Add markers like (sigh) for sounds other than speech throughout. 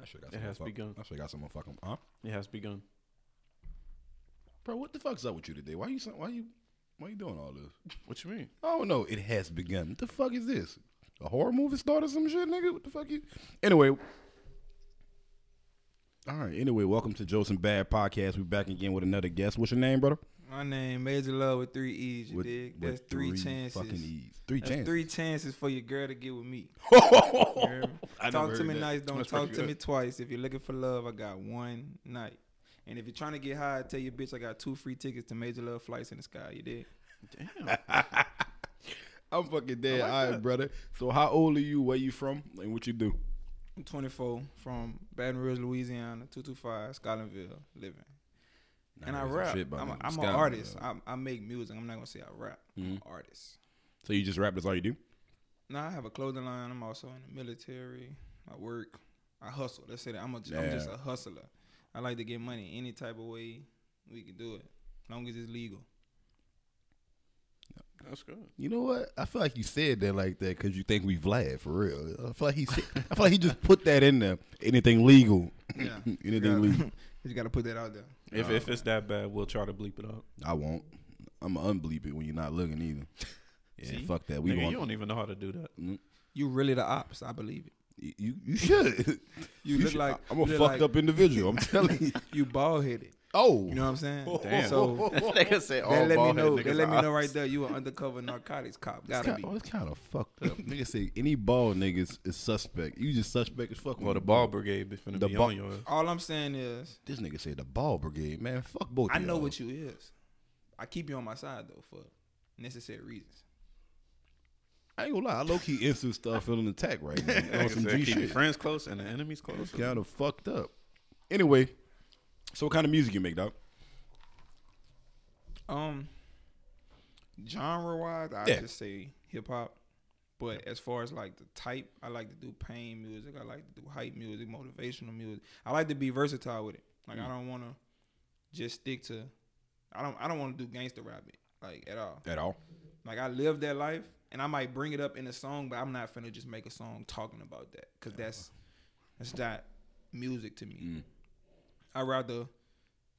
I should got It some has begun. I should got some fucking huh? It has begun. Bro, what the fuck's up with you today? Why you why you why you doing all this? What you mean? I don't know. It has begun. What the fuck is this? A horror movie started some shit, nigga? What the fuck you? Anyway. All right. Anyway, welcome to and Bad Podcast. We're back again with another guest. What's your name, brother? My name Major Love with three E's. You With, dig? That's three, chances. Fucking E's. Three That's chances. three chances for your girl to get with me. (laughs) Me? talk to me that. nice. Don't That's talk to me twice. If you're looking for love, I got one night. And if you're trying to get high, I tell your bitch I got two free tickets to Major Love flights in the sky. You did. Damn. (laughs) I'm fucking dead. I like All right, that. brother. So, how old are you? Where you from? And what you do? I'm 24 from Baton Rouge, Louisiana, 225 Scotlandville, living. And I rap. shit I'm, a, niggas. I'm an artist. I, I make music. I'm not gonna say I rap. I'm mm-hmm. an artist. So you just rap? That's all you do? No, I have a clothing line. I'm also in the military. I work. I hustle. Let's say that I'm a, I'm just a hustler. I like to get money any type of way we can do it, as long as it's legal. That's good. You know what? I feel like you said that like that because you think we Vlad for real. I feel like he said, I feel like he just put that in there. Anything legal? Yeah, (laughs) Anything legal? (laughs) you just got to put that out there. If if it's that bad, we'll try to bleep it up. I won't. I'm gonna unbleep it when you're not looking either. Yeah, See? fuck that. We Nigga, want you don't even know how to do that. Mm. You really the ops. I believe it. you. You should. You, look should- like I'm a fucked like- up individual. I'm telling (laughs) you. You bald headed. Oh, You know what I'm saying? (laughs) Damn. So (laughs) nigga say they let me know. They let me know right there. You an undercover narcotics cop. Gotta It's be. kind, oh, it's kind of fucked up. Nigga say any ball niggas is suspect. You just suspect as fuck. Well, the ball brigade be finna The be ball- on your ass. All I'm saying is, This nigga said the ball brigade. Man, fuck both. I know y'all. what you is. I keep you on my side though for necessary reasons. I ain't gonna lie. I low key instant stuff feeling attacked right now. (laughs) On some G shit. friends close and the enemies close. Kind of fucked up. Anyway, so what kind of music you make, dog? Um, genre wise, I Yeah. just say hip hop. But as far as like the type, I like to do pain music. I like to do hype music, motivational music. I like to be versatile with it. Like Mm. I don't want to just stick to. I don't. I don't want to do gangster rap it like at all. At all? Like I live that life, and I might bring it up in a song, but I'm not finna just make a song talking about that because that's that's not music to me. Mm. I'd rather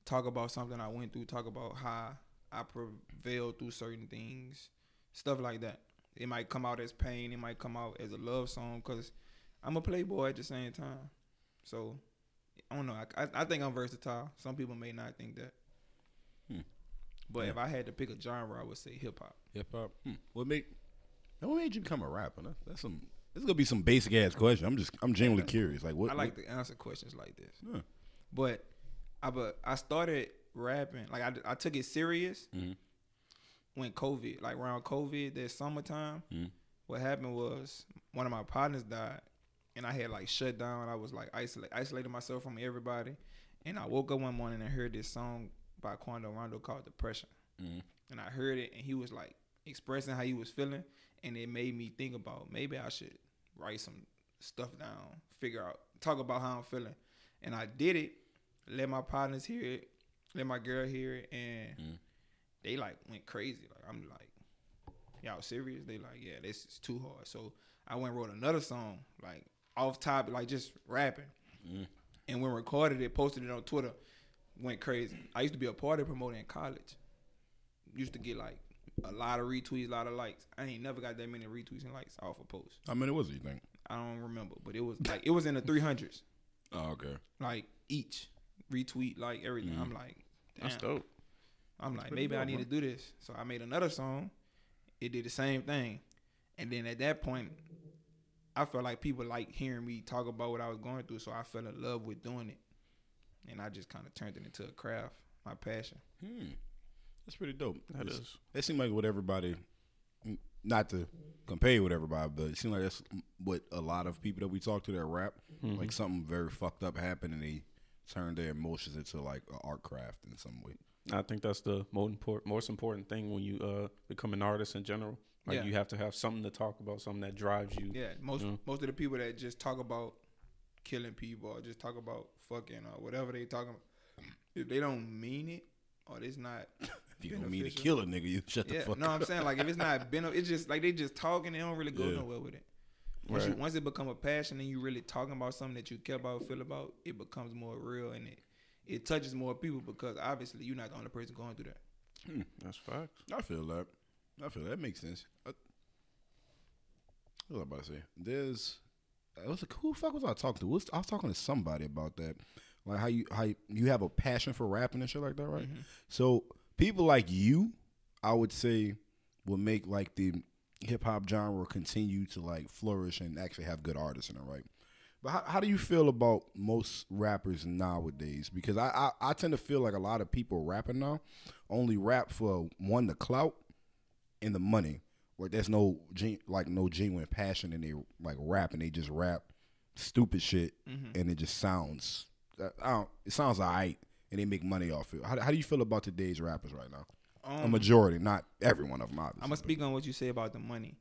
talk about something I went through, talk about how I prevailed through certain things, stuff like that. It might come out as pain, it might come out as a love song, cause I'm a playboy at the same time. So I don't know. I, I, think I'm versatile. Some people may not think that. Hmm. But Yeah. if I had to pick a genre, I would say hip hop. Hip hop. Hmm. What made what made you become a rapper? That's, that's some. This is gonna be some basic ass question. I'm just I'm genuinely (laughs) curious. Like what? I like to answer questions like this. Yeah. But I but I started rapping like I, I took it serious Mhm. when COVID like around COVID that summertime. Mhm. What happened was one of my partners died, and I had like shut down. I was like isolate isolated myself from everybody, and I woke up one morning and heard this song by Quando Rondo called Depression, Mhm. and I heard it, and he was like expressing how he was feeling, and it made me think about maybe I should write some stuff down, figure out, talk about how I'm feeling, and I did it. Let my partners hear it, let my girl hear it, and Mhm. they like went crazy. Like I'm like, y'all serious? They like, yeah, this is too hard. So I went and wrote another song, like off topic, like just rapping, Mhm. and when recorded it, posted it on Twitter, went crazy. I used to be a party promoter in college. Used to get like a lot of retweets, a lot of likes. I ain't never got that many retweets and likes off a post. How many was it? You think? I don't remember, but it was like it was in the three hundreds, Oh, okay. like each retweet, like everything. I'm like, That's damn. dope. I'm like, pretty maybe I dope, need to do this. So I made another song. It did the same thing. And then at that point, I felt like people like hearing me talk about what I was going through. So I fell in love with doing it. And I just kind of turned it into a craft, my passion. Hmm. That's pretty dope. That It's- is. It seemed like what everybody, not to compare with everybody, but it seemed like that's what a lot of people that we talk to that rap, Mm-hmm. like something very fucked up happened and they turn their emotions into like an art craft in some way. I think that's the most important, most important thing when you uh, become an artist in general. Like Yeah. you have to have something to talk about, something that drives you. Yeah, most Yeah. most of the people that just talk about killing people or just talk about fucking or whatever they talking about, if they don't mean it or it's not (laughs) If you don't mean to kill a nigga, you shut the yeah, fuck no, up. No, I'm saying like if it's not been, it's just like they just talking, they don't really go Yeah. nowhere with it. Once, you, once it become a passion and you really talking about something that you care about, feel about, it becomes more real and it it touches more people because obviously you're not the only person going through that. Hmm, that's facts. I feel that. I feel that makes sense. I, what was I about to say? There's, I was like, who the fuck was I talking to? Was, I was talking to somebody about that, like how you how you, you have a passion for rapping and shit like that, right? Mm-hmm. So people like you, I would say, will make like the hip hop genre continue to like flourish and actually have good artists in it, right? But how, how do you feel about most rappers nowadays? Because I, I I tend to feel like a lot of people rapping now only rap for one the clout and the money. Like there's no gen- like no genuine passion in they like rap and they just rap stupid shit mm-hmm. and it just sounds uh, I don't it sounds alright and they make money off it. How, how do you feel about today's rappers right now? A Um, majority, not every one of them. Obviously. I'm gonna speak on what you say about the money.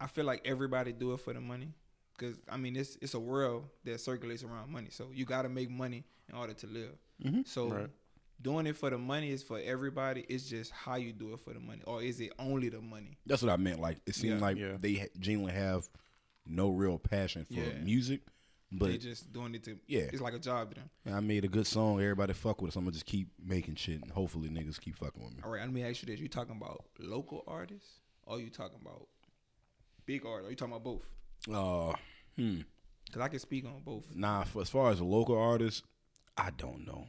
I feel like everybody do it for the money, because I mean it's it's a world that circulates around money. So you got to make money in order to live. So Right. doing it for the money is for everybody. It's just how you do it for the money, or is it only the money? That's what I meant. Like it seems Yeah. like Yeah. they ha- genuinely have no real passion for Yeah. music, but they just doing it to Yeah. It's like a job to them. I made a good song. Everybody fuck with it. So I'm gonna just keep making shit, and hopefully niggas keep fucking with me. All right, let me ask you this: You talking about local artists, or you talking about big artists? Or you talking about both? Uh, hmm. Because I can speak on both. Nah, for, as far as local artist, I don't know.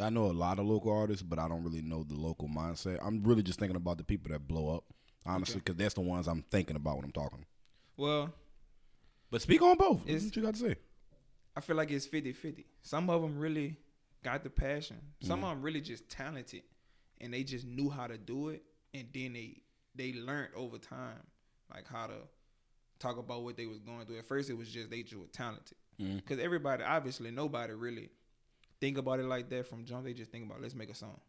I know a lot of local artists, but I don't really know the local mindset. I'm really just thinking about the people that blow up, honestly, because that's the ones I'm thinking about when I'm talking. Well, But speak on both. It's- what you got to say? I feel like it's 50 50. Some of them really got the passion. Some mm. of them really just talented and they just knew how to do it. And then they they learned over time, like how to talk about what they was going through. At first, it was just they just were talented. Mm. Because everybody, obviously, nobody really think about it like that from jump. They just think about let's make a song,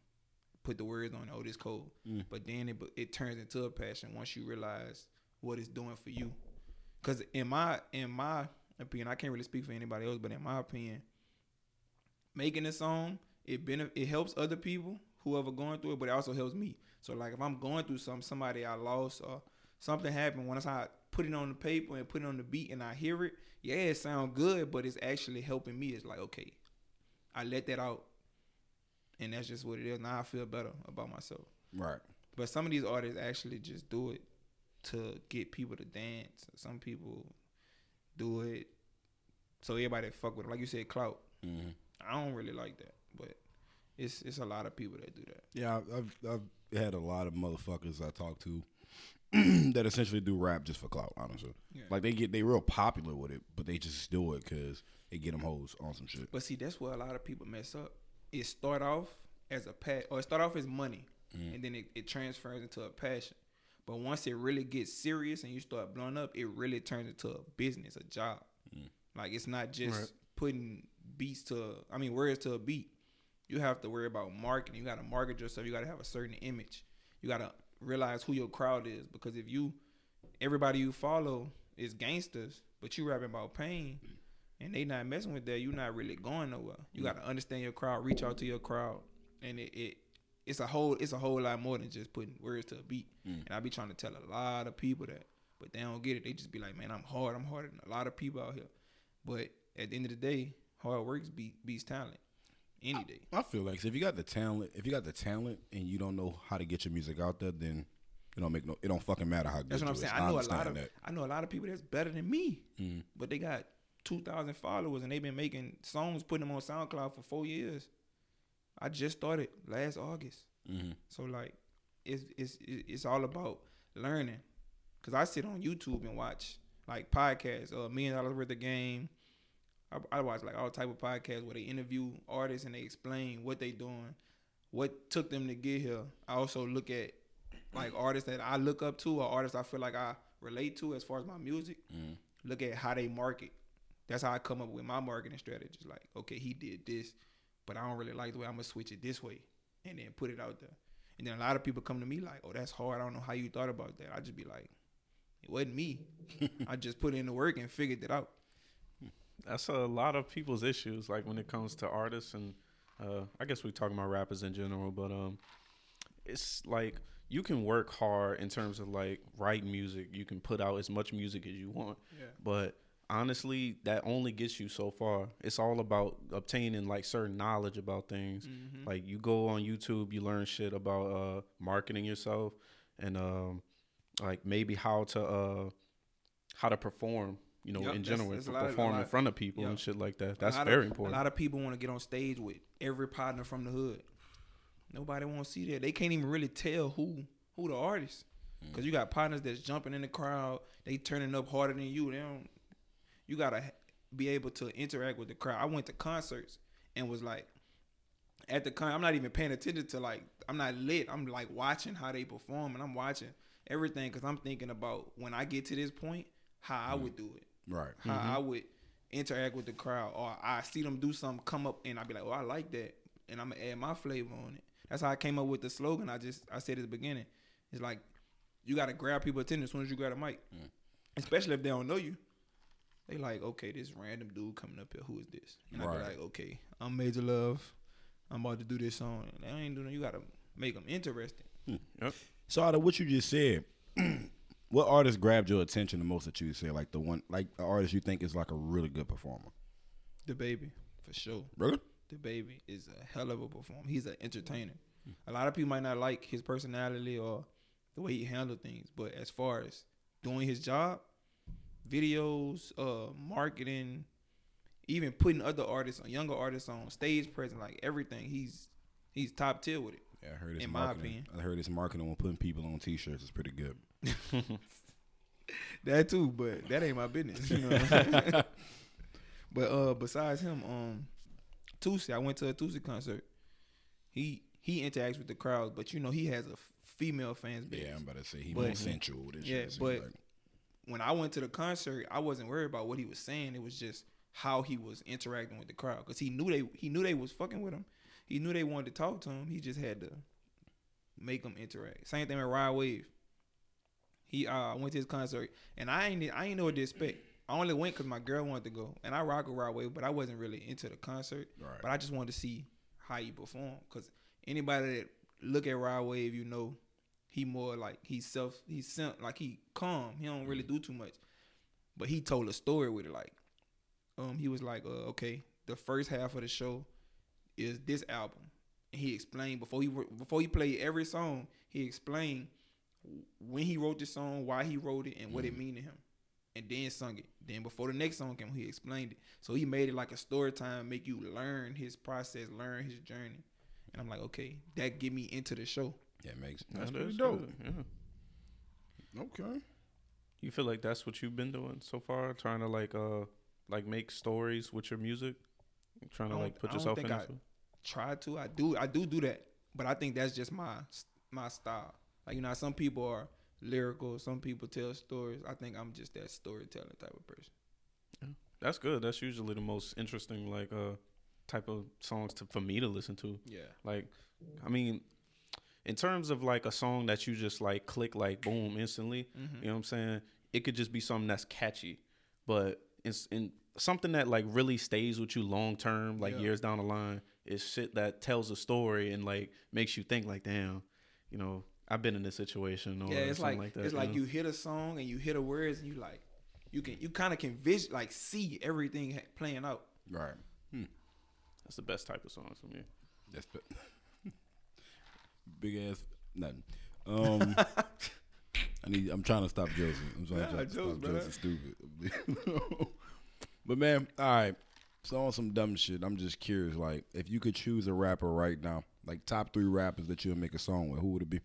put the words on. Oh, this cold. Mm. But then it it turns into a passion once you realize what it's doing for you. Because in my in my opinion, I can't really speak for anybody else, but in my opinion, making a song it benef- it helps other people whoever going through it, but it also helps me. So like if I'm going through something, somebody I lost or something happened, once I put it on the paper and put it on the beat and I hear it, yeah, it sounds good, but it's actually helping me. It's like okay, I let that out, and that's just what it is. Now I feel better about myself. Right. But some of these artists actually just do it to get people to dance. Some people do it so everybody fuck with them. Like you said, clout. Mm-hmm. I don't really like that, but it's it's a lot of people that do that. Yeah, I've, I've had a lot of motherfuckers I talk to (clears throat) that essentially do rap just for clout. Honestly, Yeah. like they get they real popular with it, but they just do it because it get them hoes on some shit. But see, that's where a lot of people mess up. It start off as a pat, or it start off as money, and then it, it transfers into a passion. But once it really gets serious and you start blowing up, it really turns into a business, a job. Mm. Like it's not just Right. putting beats to, I mean, words to a beat. You have to worry about marketing. You got to market yourself. You got to have a certain image. You got to realize who your crowd is because if you, everybody you follow is gangsters, but you rapping about pain, and they not messing with that, you're not really going nowhere. You mm. got to understand your crowd, reach out to your crowd, and it, it it's a whole it's a whole lot more than just putting words to a beat. Mm. And I be trying to tell a lot of people that, but they don't get it. They just be like, man, I'm hard. I'm harder than a lot of people out here. But at the end of the day, hard work beat, beats talent any day. I feel like if you got the talent, if you got the talent and you don't know how to get your music out there, then it don't make no. It don't fucking matter how good. That's what I'm saying. is. I know a lot of that. I know a lot of people that's better than me, mm. but they got two thousand followers and they've been making songs, putting them on SoundCloud for four years. I just started last August, Mm-hmm. so like, it's it's it's all about learning. Cause I sit on YouTube and watch like podcasts, uh, million dollars worth of game. I, I watch like all type of podcasts where they interview artists and they explain what they doing, what took them to get here. I also look at like artists that I look up to or artists I feel like I relate to as far as my music. Look at how they market. That's how I come up with my marketing strategies. Like, okay, he did this, but I don't really like the way I'm gonna switch it this way, and then put it out there. And then a lot of people come to me like, "Oh, that's hard. I don't know how you thought about that." I just be like, "It wasn't me. (laughs) I just put in the work and figured it out." That's a lot of people's issues, like when it comes to artists and uh, I guess we're talking about rappers in general, but um, it's like you can work hard in terms of like writing music. You can put out as much music as you want, Yeah. but honestly, that only gets you so far. It's all about obtaining like certain knowledge about things. Mm-hmm. Like you go on YouTube, you learn shit about uh marketing yourself and um like maybe how to uh how to perform, you know, Yup, in general, that's lot of- perform in front of people yup. and shit like that. That's very of, important. A lot of people want to get on stage with every partner from the hood. Nobody want to see that. They can't even really tell who who the artist. Cause you got partners that's jumping in the crowd. They turning up harder than you. They don't. You gotta be able to interact with the crowd. I went to concerts and was like, at the con, I'm not even paying attention to like. I'm not lit. I'm like watching how they perform and I'm watching everything because I'm thinking about when I get to this point, how I would mm-hmm. do it Right. how I mm-hmm. would interact with the crowd, or I see them do something come up, and I'd be like, "Oh, I like that," and I'm gonna add my flavor on it. That's how I came up with the slogan. I just I said at the beginning, it's like you got to grab people attention as soon as you grab a mic, mm. especially if they don't know you. They like, okay, this random dude coming up here, who is this? And I Right. be like, okay, I'm Major Love. I'm about to do this song. And I ain't doing. You gotta make them interesting. Hmm. Yep. So out of what you just said, (clears throat) what artist grabbed your attention the most that you say? Like the one, like the artist you think is like a really good performer. DaBaby, for sure. Really? DaBaby is a hell of a performer. He's an entertainer. Hmm. A lot of people might not like his personality or the way he handled things, but as far as doing his job, videos, uh, marketing, even putting other artists on younger artists on stage presence, like everything, he's he's top tier with it. Yeah, I heard his In my marketing. opinion. I heard his marketing when putting people on T-shirts is pretty good. (laughs) That too, but that ain't my business. You know what I'm saying? (laughs) but uh besides him, um Toosii, I went to a Toosii concert. He he interacts with the crowd, but you know he has a female fans base. Yeah, I'm about to say he But- more sensual. Yeah, but- like. When I went to the concert, I wasn't worried about what he was saying. It was just how he was interacting with the crowd because he knew they he knew they was fucking with him. He knew they wanted to talk to him. He just had to make them interact. Same thing with Rod Wave. He uh went to his concert and I ain't I ain't know what to expect. I only went because my girl wanted to go, and I rock with Rod Wave, but I wasn't really into the concert. Right. But I just wanted to see how he perform because anybody that look at Rod Wave, you know, he more like he's self, he's sim- like he calm. He don't really do too much, but he told a story with it. Like, um, he was like, uh, okay, the first half of the show is this album, and he explained before he before he played every song, he explained when he wrote the song, why he wrote it, and what it mean to him, and then sung it. Then before the next song came, he explained it. So he made it like a story time, make you learn his process, learn his journey. And I'm like, okay, that get me into the show. Yeah, makes That that's pretty dope. good, Yeah. Okay. You feel like that's what you've been doing so far, trying to like uh like make stories with your music, trying to like put I don't yourself think in. I- it? Try to, I do, I do do that, but I think that's just my my style. Like you know, some people are lyrical, some people tell stories. I think I'm just that storytelling type of person. That's good. That's usually the most interesting like uh type of songs to for me to listen to. Yeah, Like, I mean, in terms of like a song that you just like click like boom instantly, Mm-hmm. you know what I'm saying? It could just be something that's catchy, but it's in something that like really stays with you long term, like Yeah. years down the line. Is shit that tells a story and like makes you think like, damn, you know, I've been in this situation or yeah. It's something like, like, that. it's like know? you hit a song and you hit the words and you like, you can you kind of can vision like see everything playing out. Right. That's the best type of songs for me. That's the big ass nothing. Um, I need. I'm trying to stop Joseph. I'm trying, Nah, trying to jokes, stop brother. Joseph. Stupid. (laughs) but man, all right. So on some dumb shit, I'm just curious. Like, if you could choose a rapper right now, like top three rappers that you'll make a song with, who would it be?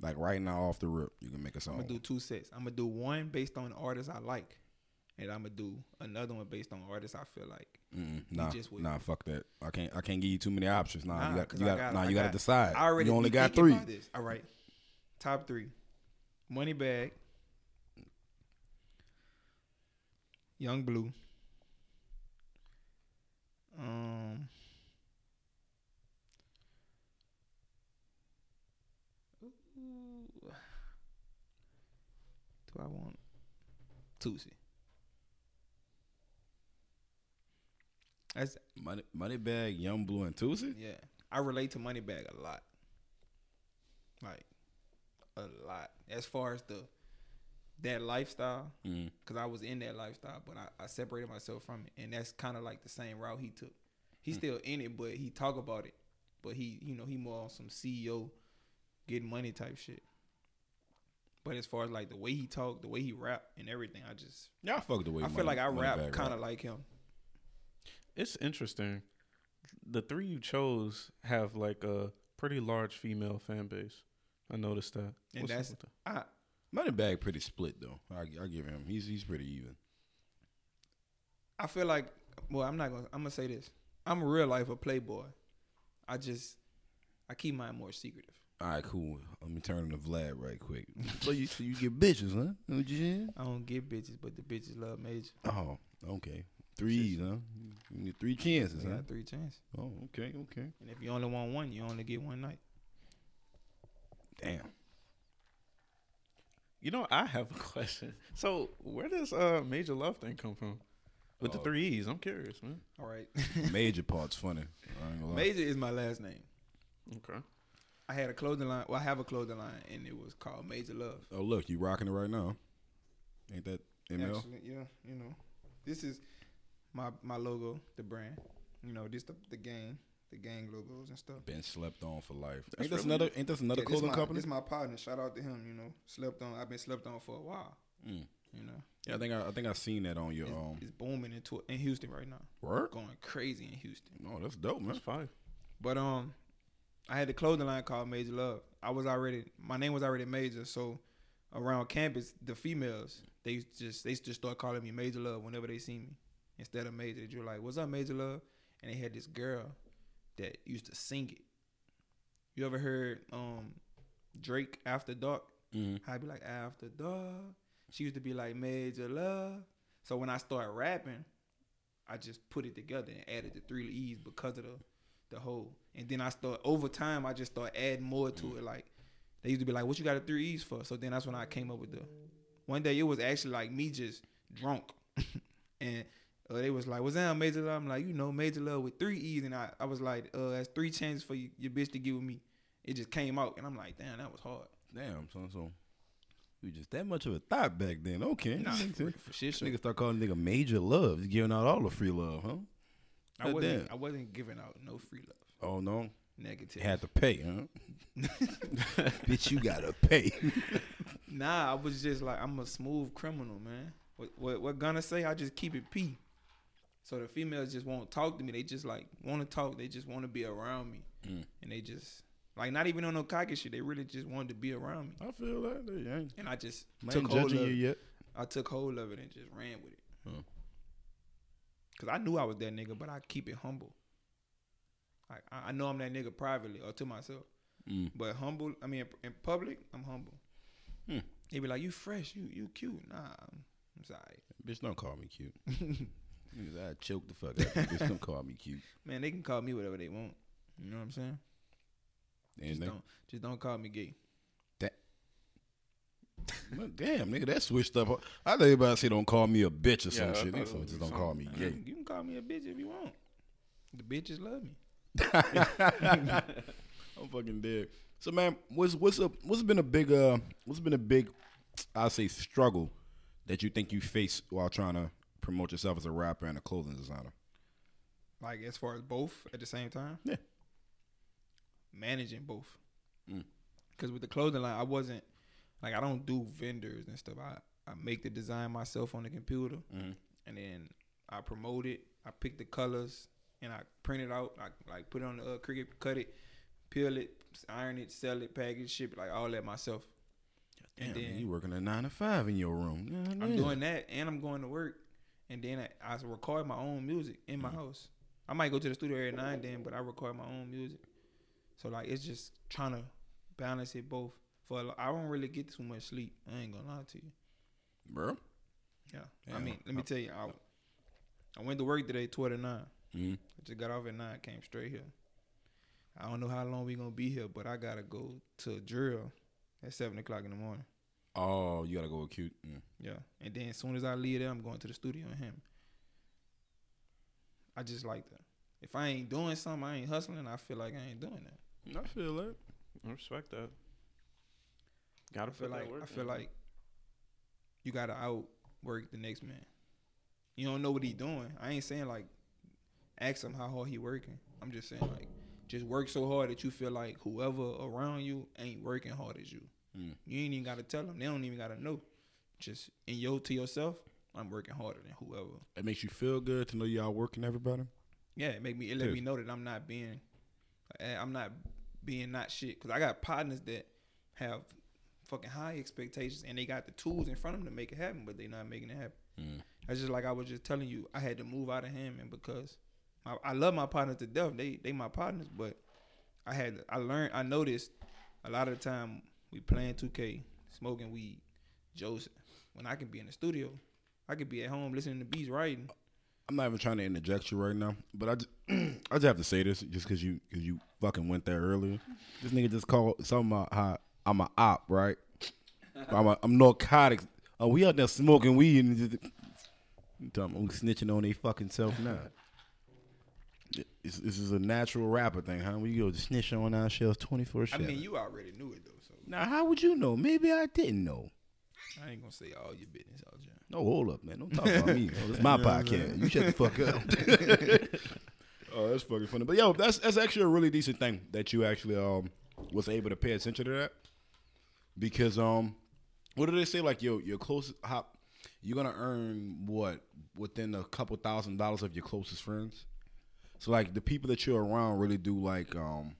Like right now, off the rip, you can make a song. I'm gonna do two sets. I'm gonna do one based on artists I like, and I'm gonna do another one based on artists I feel like. Mm-mm, nah, nah, fuck that. I can't. I can't give you too many options. Nah, Nah, you got. You got, got, nah, you got, to decide. I already you only got three. All right, top three: Money Bag, Yung Bleu, um, ooh, do I want Toosii? That's Money, Moneybagg, Yung Bleu, and Toosii. yeah. I relate to Moneybagg a lot. like a lot as far as the that lifestyle Mm. because I was in that lifestyle, but I, I separated myself from it, and that's kind of like the same route he took. He's Hmm. still in it, but he talk about it, but he you know he more on some CEO, getting money type shit. But as far as like the way he talk, the way he rap, and everything, I just Yeah, I fuck the way. I feel like I rap. kind of like him. It's interesting. The three you chose have like a pretty large female fan base. I noticed that. And What's that's- with that? I Moneybagg pretty split though. I I give him. He's he's pretty even. I feel like well, I'm not gonna I'm gonna say this. I'm a real life a playboy. I just I keep mine more secretive. All right, cool. Let me turn to Vlad right quick. (laughs) so you so you get bitches, huh? What you? I don't get bitches, but the bitches love Major. Oh, okay. Three E's, huh? You get three chances, I huh? got three chances. Oh, okay, okay. And if you only want one, you only get one night. Damn. You know, I have a (laughs) question. So, where does uh Major Love thing come from? With the Oh. three E's, I'm curious, man. All right. (laughs) Major (laughs) part's funny. I ain't gonna lie. Major is my last name. Okay. I had a clothing line. Well, I have a clothing line, and it was called Major Love. Oh look, you rocking it right now. Ain't that ML? Actually, yeah, you know, this is my my logo, the brand. You know, just the the gang, the gang logos and stuff. Been slept on for life. That's ain't this really- another? Ain't this another Yeah, this clothing my, company? This my partner. Shout out to him. You know, slept on. I've been slept on for a while. Mm. You know, Yeah, I think I, I think I seen that on your it's, um it's booming into in Houston right now, work. going crazy in Houston. Oh, that's dope, man. That's fine. But um, I had the clothing line called Major Love. I was already my name was already Major, so around campus, the females they just they just start calling me Major Love whenever they see me instead of Major. Were like, "What's up, Major Love?" And they had this girl that used to sing it. You ever heard um Drake After Dark? Mm-hmm. I'd be like After Dark. She used to be like Major Love. So when I started rapping, I just put it together and added the three E's because of the the whole. And then I start over time. I just start adding more to it. Like they used to be like, "What you got the three E's for?" So then that's when I came up with the. One day it was actually like me just drunk, (laughs) and uh, they was like, "What's that, Major Love?" I'm like, "You know, Major Love with three E's," and I, I was like, "Uh, that's three chances for you, your bitch to get with me." It just came out, and I'm like, "Damn, that was hard." Damn, son. So you just that much of a thought back then? Okay, Nah, (laughs) for, for shit, sure. Nigga start calling nigga major love. He's giving out all the free love, huh? I God wasn't. damn. I wasn't giving out no free love. Oh no, Negative. You had to pay, huh? (laughs) Bitch, you gotta pay. (laughs) Nah, I was just like, I'm a smooth criminal, man. What what what gonna say? I just keep it p. So the females just won't talk to me. They just like want to talk. They just want to be around me, Mm. and they just like not even on no cocky shit. They really just wanted to be around me, I feel that. They ain't, and I just I took ain't hold judging of you it. yet. I took hold of it and just ran with it. Huh. Cause I knew I was that nigga, but I keep it humble. Like I, I know I'm that nigga privately or to myself. Mm. But humble, I mean, in public, I'm humble. Hmm. They be like, "You fresh, you you cute." Nah, I'm, I'm sorry. Bitch, don't call me cute. (laughs) Niggas, I choke the fuck out. of you. Don't call me cute. (laughs) Man, they can call me whatever they want. You know what I'm saying? Just Anything? don't, just don't call me gay. Well, Damn, nigga, that switched up. I thought everybody say don't call me a bitch or some Yeah, I shit. Nigga, so just don't call me gay. you can call me a bitch if you want. The bitches love me. (laughs) (laughs) I'm fucking dead. So man, what's what's a what's been a big uh what's been a big I say struggle that you think you face while trying to promote yourself as a rapper and a clothing designer? Like as far as both at the same time. Yeah. Managing both. Mm. Cause with the clothing line, I wasn't like I don't do vendors and stuff. I I make the design myself on the computer, Mhm. and then I promote it. I pick the colors and I print it out. I like put it on the uh, Cricut, cut it, peel it, iron it, sell it, package, ship it, like all that myself. Damn, And man, you working a nine to five in your room. God I'm doing that, and I'm going to work, and then I, I record my own music in my house. I might go to the studio every now and then, but I record my own music. So like, it's just trying to balance it both. For I don't really get too much sleep. I ain't gonna lie to you. bro. Yeah, I mean, let me tell you, I, I went to work today, twelve to nine. Mm-hmm. I just got off at nine, came straight here. I don't know how long we gonna be here, but I gotta go to drill at seven o'clock in the morning. Oh, you gotta go with cute. Mm. Yeah, and then as soon as I leave there, I'm going to the studio and him. I just like that. If I ain't doing something, I ain't hustling. I feel like I ain't doing that. I feel that. I respect that. Gotta I feel put that like work I feel in. like you gotta outwork the next man. You don't know what he doing. I ain't saying like ask him how hard he working. I'm just saying like just work so hard that you feel like whoever around you ain't working hard as you. Mm. You ain't even gotta tell them. They don't even gotta know. Just in yo to yourself, I'm working harder than whoever. It makes you feel good to know y'all working everybody. Yeah, it make me it let Yes. me know that I'm not being eh, I'm not being not shit cuz I got partners that have fucking high expectations and they got the tools in front of them to make it happen, but they not making it happen. Mm. That's just like I was just telling you, I had to move out of him and because I, I love my partners to death. They they my partners, but I had I learned I noticed a lot of the time we playing 2K, smoking weed, Joseph. When I can be in the studio, I could be at home listening to beats writing. I'm not even trying to interject you right now, but I just, (clears throat) I just have to say this just because you cause you fucking went there earlier. This nigga just called something about how I'm a op, right? I'm a, I'm narcotics. Oh, we out there smoking weed and just, you talking about snitching on they fucking self now. This, this is a natural rapper thing, huh? We go to snitch on our shelves 24 I mean, you already knew it though, now, how would you know? Maybe I didn't know. I ain't gonna say all your business out there. No, hold up, man. Don't talk about me. Oh, it's my (laughs) podcast. You shut the fuck up. (laughs) oh, that's fucking funny. But yo, that's that's actually a really decent thing that you actually um was able to pay attention to that. Because um what do they say? Like yo, your closest hop you're gonna earn what within a couple thousand dollars of your closest friends. So like the people that you're around really do like um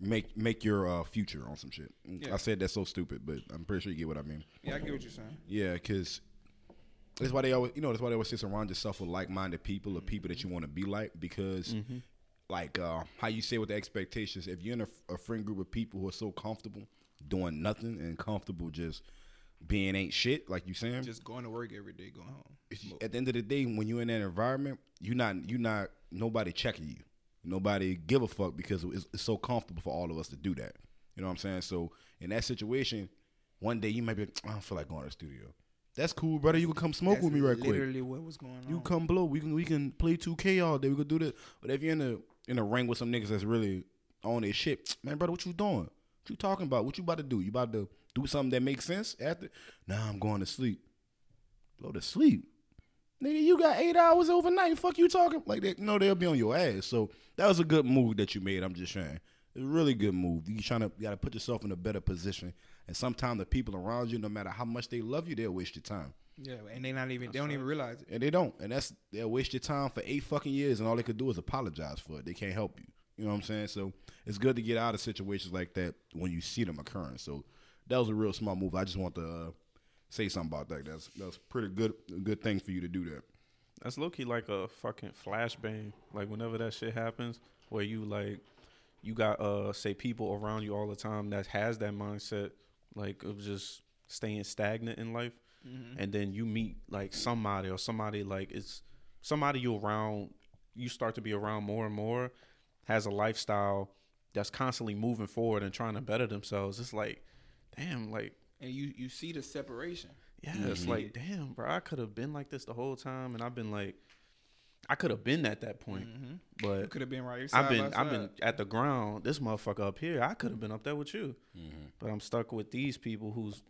make make your uh, future on some shit. Yeah. I said that's so stupid, but I'm pretty sure you get what I mean. Yeah, I get what you're saying. Yeah, because that's why they always, you know, that's why they always say surround yourself with like-minded people or people that you want to be like. Because, like, uh, how you say with the expectations, if you're in a, a friend group of people who are so comfortable doing nothing and comfortable just being ain't shit, like you saying, Just going to work every day, going home. at the end of the day, when you're in that environment, you not you not nobody checking you, nobody give a fuck because it's, it's so comfortable for all of us to do that. You know what I'm saying? So in that situation, one day you might be, I don't feel like going to the studio. That's cool, brother. You can come smoke That's with me right quick. Literally what was going on. You come blow. We can we can play 2K all day. We can do this. But if you're in a in a ring with some niggas that's really on their shit, (tsk) man, brother, what you doing? What you talking about? What you about to do? You about to do something that makes sense after? Nah, I'm going to sleep. Go to sleep. Nigga, you got eight hours overnight. Fuck you talking like that? No, they'll be on your ass. So that was a good move that you made. I'm just saying, it's a really good move. You trying to you got to put yourself in a better position. And sometimes the people around you, no matter how much they love you, they'll waste your time. Yeah, and they not even they don't even realize it. And they don't. And that's they'll waste your time for eight fucking years and all they could do is apologize for it. They can't help you. You know what I'm saying? So it's good to get out of situations like that when you see them occurring. So that was a real smart move. I just want to uh, say something about that. That's that's pretty good good thing for you to do that. That's low key like a fucking flashbang. Like whenever that shit happens, where you like, you got uh say people around you all the time that has that mindset, like of just staying stagnant in life, and then you meet like somebody or somebody like it's somebody you around, you start to be around more and more, has a lifestyle that's constantly moving forward and trying to better themselves. It's like, damn, like And you you see the separation. yeah, it's like, damn, bro, I could have been like this the whole time, and I've been like, I could have been at that point, mm-hmm. You but could have been right. I've been, by I've been at the ground. This motherfucker up here, I could have been up there with you, but I'm stuck with these people who's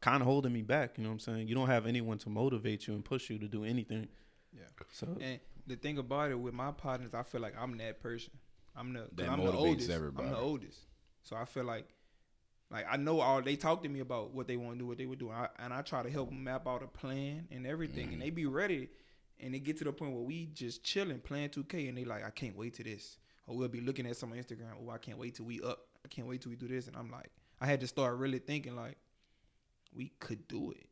kind of holding me back. You know what I'm saying? You don't have anyone to motivate you and push you to do anything. Yeah. So And the thing about it with my partners, I feel like I'm that person. I'm the 'cause That I'm the motivates oldest. everybody. I'm the oldest, so I feel like like I know all they talk to me about what they want to do, what they would do, and I, and I try to help them map out a plan and everything, Mm-hmm. and they be ready. And they get to the point where we just chilling, playing 2K, and they like, I can't wait to this. Or we'll be looking at some on Instagram. Oh, I can't wait till we up. I can't wait till we do this. And I'm like, I had to start really thinking like, we could do it,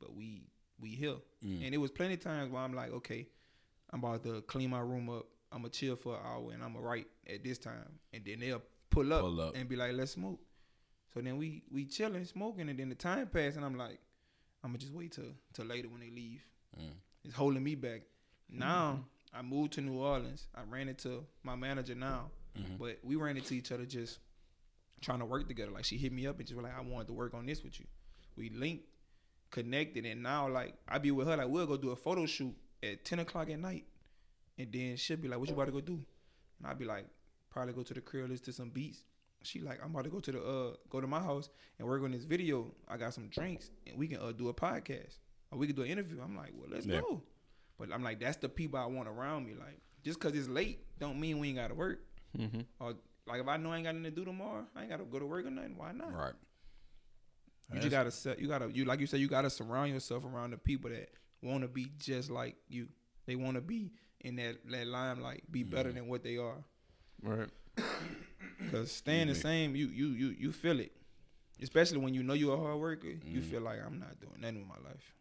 but we we here. Mm. And it was plenty of times where I'm like, okay, I'm about to clean my room up. I'm gonna chill for an hour and I'm gonna write at this time. And then they'll pull up, Pull up. and be like, let's smoke. So then we we chilling, smoking, and then the time passed, and I'm like, I'm gonna just wait till till later when they leave. Mm. It's holding me back. Now I moved to New Orleans. I ran into my manager now, Mm-hmm. but we ran into each other just trying to work together. Like she hit me up and just was like, I wanted to work on this with you. We linked, connected, and now like I be with her. Like we'll go do a photo shoot at ten o'clock at night, and then she'll be like, "What you about to go do?" And I'd be like, "Probably go to the crib, listen to some beats." She like, I'm about to go to the uh go to my house and work on this video. I got some drinks and we can uh do a podcast or we can do an interview. I'm like, well, let's Yeah. go. But I'm like, that's the people I want around me. Like, just cause it's late don't mean we ain't gotta work. Mm-hmm. Or like if I know I ain't got nothing to do tomorrow, I ain't gotta go to work or nothing. Why not? Right. You just gotta set. You gotta you like you said. You gotta surround yourself around the people that want to be just like you. They want to be in that that limelight, be better than what they are. Right. (coughs) Cause staying the same, you you you you feel it. Especially when you know you're a hard worker, you feel like I'm not doing nothing with my life.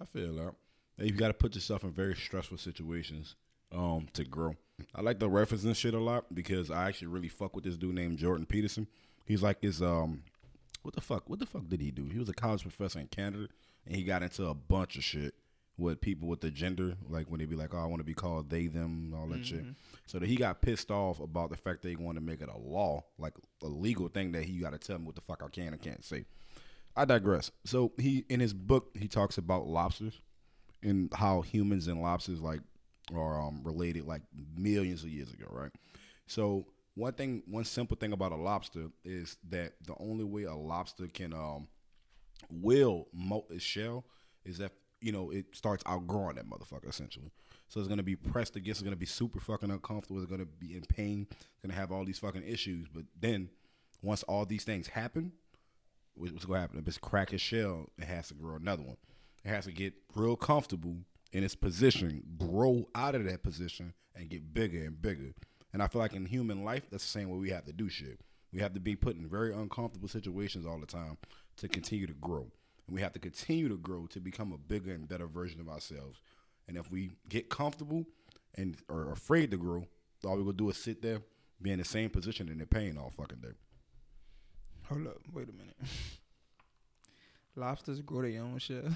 I feel that. And You got to put yourself in very stressful situations um, to grow. I like the referencing shit a lot because I actually really fuck with this dude named Jordan Peterson. He's like his um, what the fuck? What the fuck did he do? He was a college professor in Canada, and he got into a bunch of shit with people with the gender, like when they be like, "Oh, I want to be called they, them," all that shit. So that he got pissed off about the fact they want to make it a law, like a legal thing that he got to tell me what the fuck I can and can't say. I digress. So he in his book he talks about lobsters and how humans and lobsters like are um, related like millions of years ago, right? So one thing, one simple thing about a lobster is that the only way a lobster can um, will molt its shell is that you know it starts outgrowing that motherfucker essentially. So it's gonna be pressed against. It's gonna be super fucking uncomfortable. It's gonna be in pain. It's gonna have all these fucking issues. But then once all these things happen, what's gonna happen? If it's crack its shell, it has to grow another one. It has to get real comfortable in its position, grow out of that position, and get bigger and bigger. And I feel like in human life, that's the same way we have to do shit. We have to be put in very uncomfortable situations all the time to continue to grow. And we have to continue to grow to become a bigger and better version of ourselves. And if we get comfortable and are afraid to grow, all we're gonna do is sit there, be in the same position and in pain all fucking day. Hold up, wait a minute. (laughs) Lobsters grow their own shell. (laughs)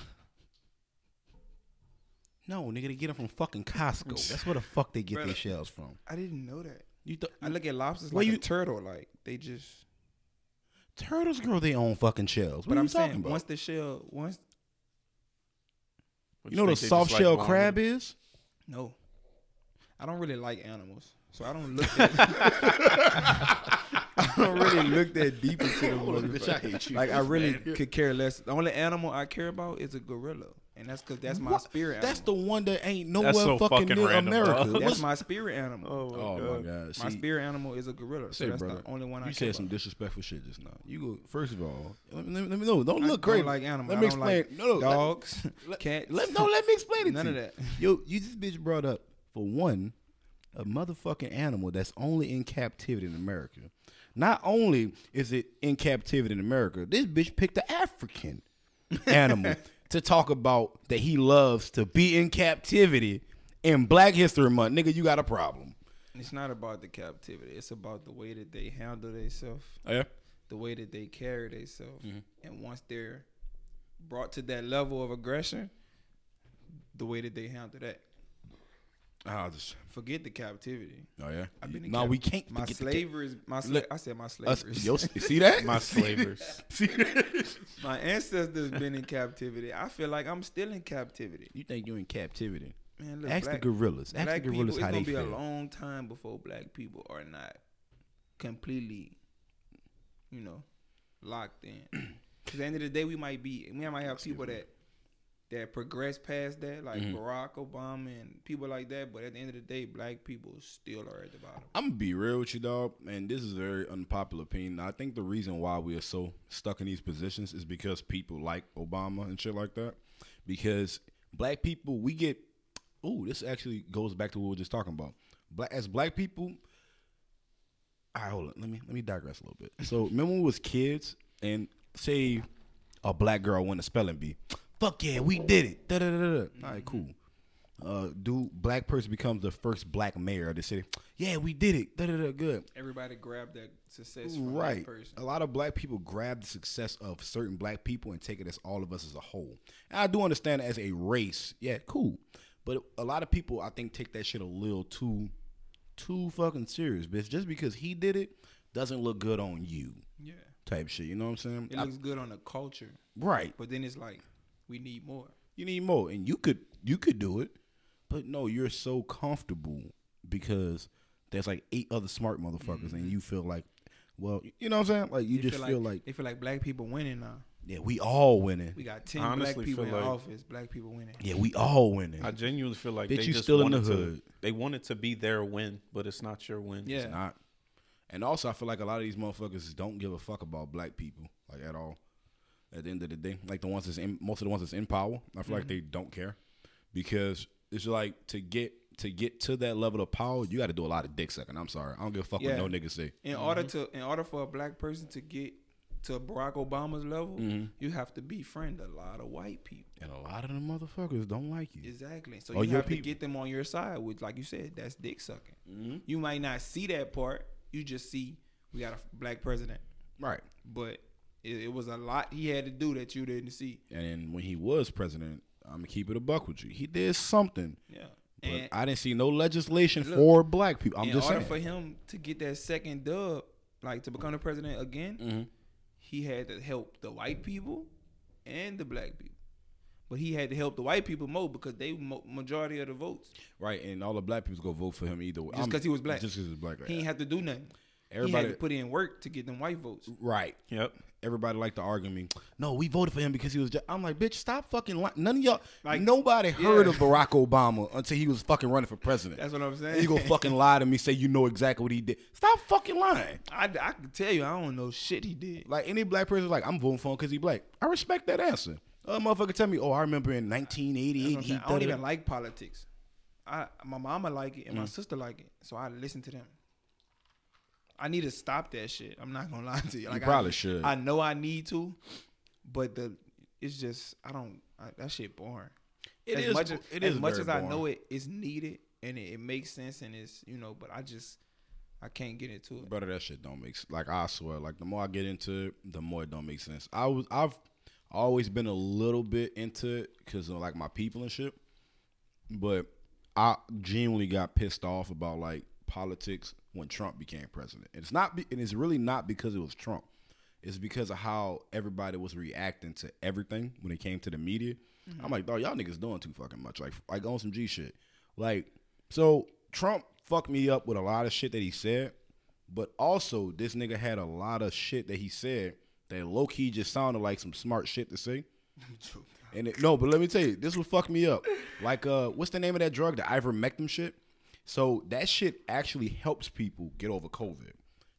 No, nigga, they get them from fucking Costco. (laughs) That's where the fuck they get Brother. their shells from. I didn't know that. You th- I look at lobsters Well, like you- a turtle. Like they just. Turtles grow their own fucking shells. What But are I'm you talking saying about? once the shell, once What you know what a soft just like shell crab is? no, I don't really like animals, so I don't look. That, (laughs) I don't really look that deep into the (laughs) Hold on, bitch, I hate you. Like I really Man. could care less. The only animal I care about is a gorilla, and that's because that's my What? spirit. That's the one that ain't nowhere so fucking, fucking near random, America. dog. that's my spirit animal. Oh my oh god. my god! my spirit animal is a gorilla, so say, that's brother, the only one I you care said some about. disrespectful shit just now. You go first of all. Let me, let me, let me know. Don't I look don't crazy. like animals. Let I me don't explain. like no, no, let- dogs, (laughs) let- (laughs) cats. Let, no, let me explain it. (laughs) None to of you. that. Yo, you just bitch brought up for one a motherfucking animal that's only in captivity in America. Not only is it in captivity in America, this bitch picked the African animal to talk about that he loves to be in captivity in Black History Month. Nigga, you got a problem. It's not about the captivity. It's about the way that they handle themselves, Oh, Yeah. the way that they carry themselves, Mm-hmm. and once they're brought to that level of aggression, the way that they handle that. I'll just. Forget the captivity. Oh yeah. I've been in no, cap- we can't. My forget the ca- slavery is my. Sla- Look, I said my Us, slavery. yo, see that? (laughs) My slavers. (laughs) See that? my ancestors been in captivity. I feel like I'm still in captivity. You think you're in captivity? Man, look, Ask black, the gorillas. Ask black the gorillas people, how it's they gonna be feel. a long time before black people are not completely, you know, locked in. (clears throat) Because at the end of the day, we might be, we might have people that that progress past that, like Mhm. Barack Obama and people like that. But at the end of the day, black people still are at the bottom. I'm gonna be real with you, dog, and this is a very unpopular opinion. I think the reason why we are so stuck in these positions is because people like Obama and shit like that. Because black people, we get. Ooh, this actually goes back to what we were just talking about. Black as black people. All right, hold on. Let me let me digress a little bit. So remember when we was kids and say a black girl won a spelling bee. Fuck yeah, we did it. Da. All right, cool. Uh, dude, black person becomes the first black mayor of the city. Yeah, we did it. Da da da. Good. Everybody grabbed that success from Right. that person. A lot of black people grab the success of certain black people and take it as all of us as a whole. And I do understand as a race. Yeah, cool. But a lot of people, I think, take that shit a little too, too fucking serious. Bitch, just because he did it doesn't look good on you. Yeah, Type shit. You know what I'm saying? it I- looks good on the culture, right. but then it's like we need more. You need more, and you could you could do it, but no, you're so comfortable because there's like eight other smart motherfuckers, and mm-hmm. you feel like Well, you know what I'm saying? Like you They just feel like, they feel like black people winning now. yeah, we all winning. We got ten honestly black people in like- office. Black people winning. Yeah, we all winning. I genuinely feel like Bitch, they you just still in the wanted to- hood. They wanted to be their win, but it's not your win. Yeah. It's not. And also, I feel like a lot of these motherfuckers don't give a fuck about black people, like at all. At the end of the day, like the ones that's in, most of the ones that's in power, I feel like they don't care because it's like to get to get to that level of power, you got to do a lot of dick sucking. I'm sorry, I don't give a fuck Yeah. what no nigga say. In order to, in order for a black person to get to Barack Obama's level, Mm-hmm. you have to befriend a lot of white people. And a lot of the motherfuckers don't like you. Exactly. So Oh, you have to get them on your side, which, like you said, that's dick sucking. Mm-hmm. You might not see that part. You just see we got a black president, Right. but it, it was a lot he had to do that you didn't see. And when he was president, I'm gonna keep it a buck with you. He did something, Yeah. but And I didn't see no legislation Look, for black people. I'm in just order saying. for him to get that second dub, like to become the president again, mm-hmm. he had to help the white people and the black people. But he had to help the white people more because they mo- majority of the votes. Right, and all the black people go vote for him either way. Just 'cause he was black. Just because he was black. He ain't have to do nothing. Everybody, he had to put in work to get them white votes. right. Yep. Everybody like to argue me. No, we voted for him because he was. Just, I'm like, bitch, stop fucking lying. None of y'all, Like, nobody heard yeah. of Barack Obama until he was fucking running for president. That's what I'm and saying. you gonna fucking lie to me, say you know exactly what he did. Stop fucking lying. I, I can tell you, I don't know shit he did. Like any black person, like I'm voting for him because he black. I respect that answer. A motherfucker tell me, oh, I remember in 1988 I'm he saying. I don't da-da-da." even like politics. I my mama like it and my Mm. sister like it, so I listen to them. I need to stop that shit. I'm not gonna (laughs) lie to you. Like probably I, should. I know I need to, but the it's just I don't. I, that shit boring. It as is- much as, it as is much as I boring. know it is needed and it, it makes sense and it's you know, but I just I can't get into it. Brother, that shit don't make like I swear. Like the more I get into it, the more it don't make sense. I was I've always been a little bit into it because of like my people and shit, but I genuinely got pissed off about like politics when Trump became president. And it's not, be, and it's really not because it was Trump. It's because of how everybody was reacting to everything when it came to the media. I'm like, dog, y'all niggas doing too fucking much. Like, like on some G shit. Like, so Trump fucked me up with a lot of shit that he said, but also this nigga had a lot of shit that he said that low key just sounded like some smart shit to say. (laughs) And it, no, but let me tell you, this would fuck me up. Like, uh, what's the name of that drug? The ivermectin shit. So that shit actually helps people get over COVID.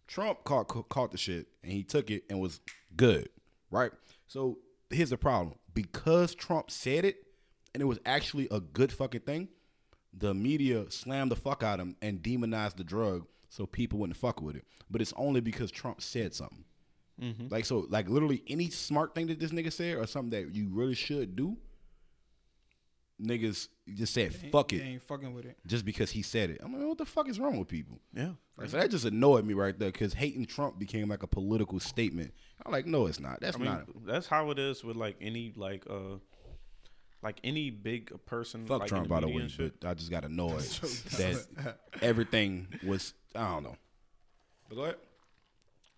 Trump caught caught the shit and he took it and was good, right? So here's the problem: because Trump said it and it was actually a good fucking thing, the media slammed the fuck out of him and demonized the drug so people wouldn't fuck with it. But it's only because Trump said something. Mm-hmm. Like so, like literally any smart thing that this nigga said or something that you really should do, niggas just said fuck They it ain't fucking with it. just because he said it. I'm like, what the fuck is wrong with people? Yeah. Like, so that just annoyed me right there because hating Trump became like a political statement. I'm like, no, it's not. That's I mean, not. that's how it is with like any like uh like any big person. Fuck like, Trump, by the media way, but I just got annoyed (laughs) that everything was. I don't know. But go ahead.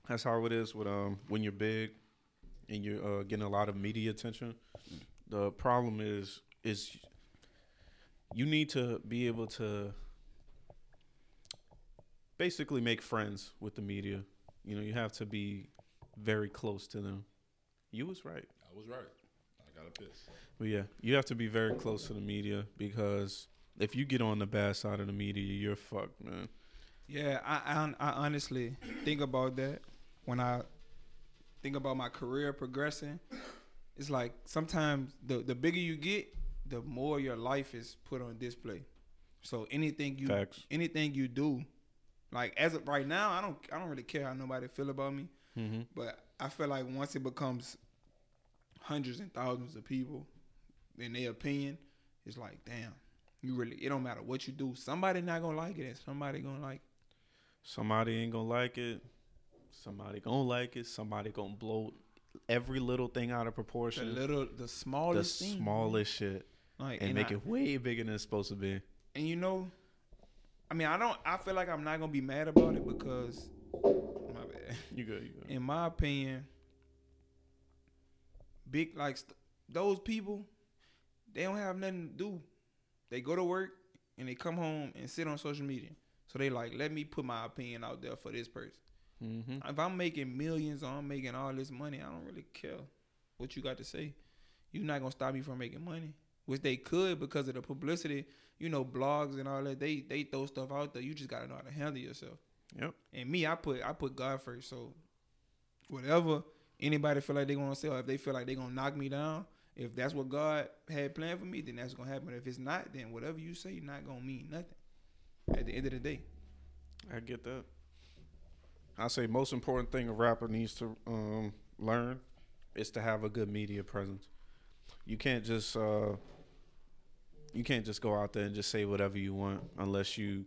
That's how it is with um when you're big and you're uh, getting a lot of media attention. The problem is is you need to be able to basically make friends with the media. You know, you have to be very close to them. You was right. I was right. I got a piss. But yeah, you have to be very close to the media because if you get on the bad side of the media, you're fucked, man. Yeah, I, I I honestly think about that when I think about my career progressing. It's like sometimes the the bigger you get, the more your life is put on display. So anything you Facts. anything you do, like as of right now, I don't I don't really care how nobody feel about me. Mm-hmm. But I feel like once it becomes hundreds and thousands of people, in their opinion, it's like, damn, you really it don't matter what you do. Somebody not gonna like it and somebody gonna like It. Somebody ain't gonna like it. Somebody gonna like it. Somebody gonna blow every little thing out of the proportion. little the The smallest thing. smallest shit. Like, And, make I- it way bigger than it's supposed to be. and you know, I mean I don't I feel like I'm not gonna be mad about it because my bad. (laughs) You good, you good. in my opinion, big like st- those people, they don't have nothing to do. They go to work and they come home and sit on social media. So they like, let me put my opinion out there for this person. Mm-hmm. If I'm making millions or I'm making all this money, I don't really care what you got to say. You're not gonna stop me from making money, which they could because of the publicity. You know, blogs and all that. They they throw stuff out there. You just gotta know how to handle yourself. Yep. And me, I put I put God first. So whatever anybody feel like they gonna say, or if they feel like they gonna knock me down, if that's what God had planned for me, then that's gonna happen. If it's not, then whatever you say not gonna mean nothing. At the end of the day, I get that. I say most important thing a rapper needs to um, learn is to have a good media presence. You can't just uh, you can't just go out there and just say whatever you want unless you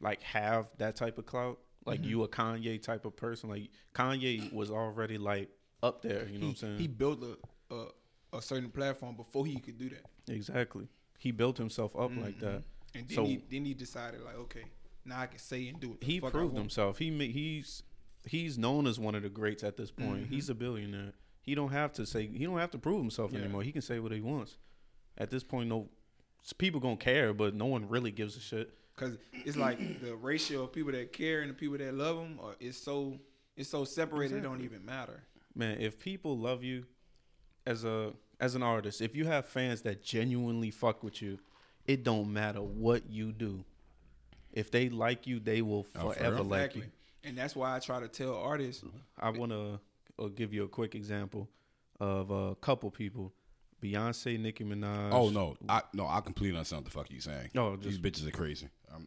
like have that type of clout. Like Mm-hmm. you a Kanye type of person. Like Kanye was already like up there. You know he, what I'm saying? he built a, a a certain platform before he could do that. exactly. He built himself up like Mm-hmm. that. And then So- he then he decided like, okay, now I can say and do it. he proved himself. He he's he's known as one of the greats at this point. Mm-hmm. He's a billionaire. He don't have to say he don't have to prove himself Yeah. anymore. He can say what he wants. At this point, no people gonna care, but no one really gives a shit. Cause it's like the ratio of people that care and the people that love them, are, is so it's so separated it don't even matter. Man, if people love you as a as an artist, if you have fans that genuinely fuck with you, it don't matter what you do. If they like you, they will Oh, for forever real? like you. And that's why I try to tell artists I want to uh, give you a quick example of a couple people: Beyonce, Nicki Minaj. Oh no, I no, I completely understand what the fuck you saying. Oh, these bitches are crazy. Um,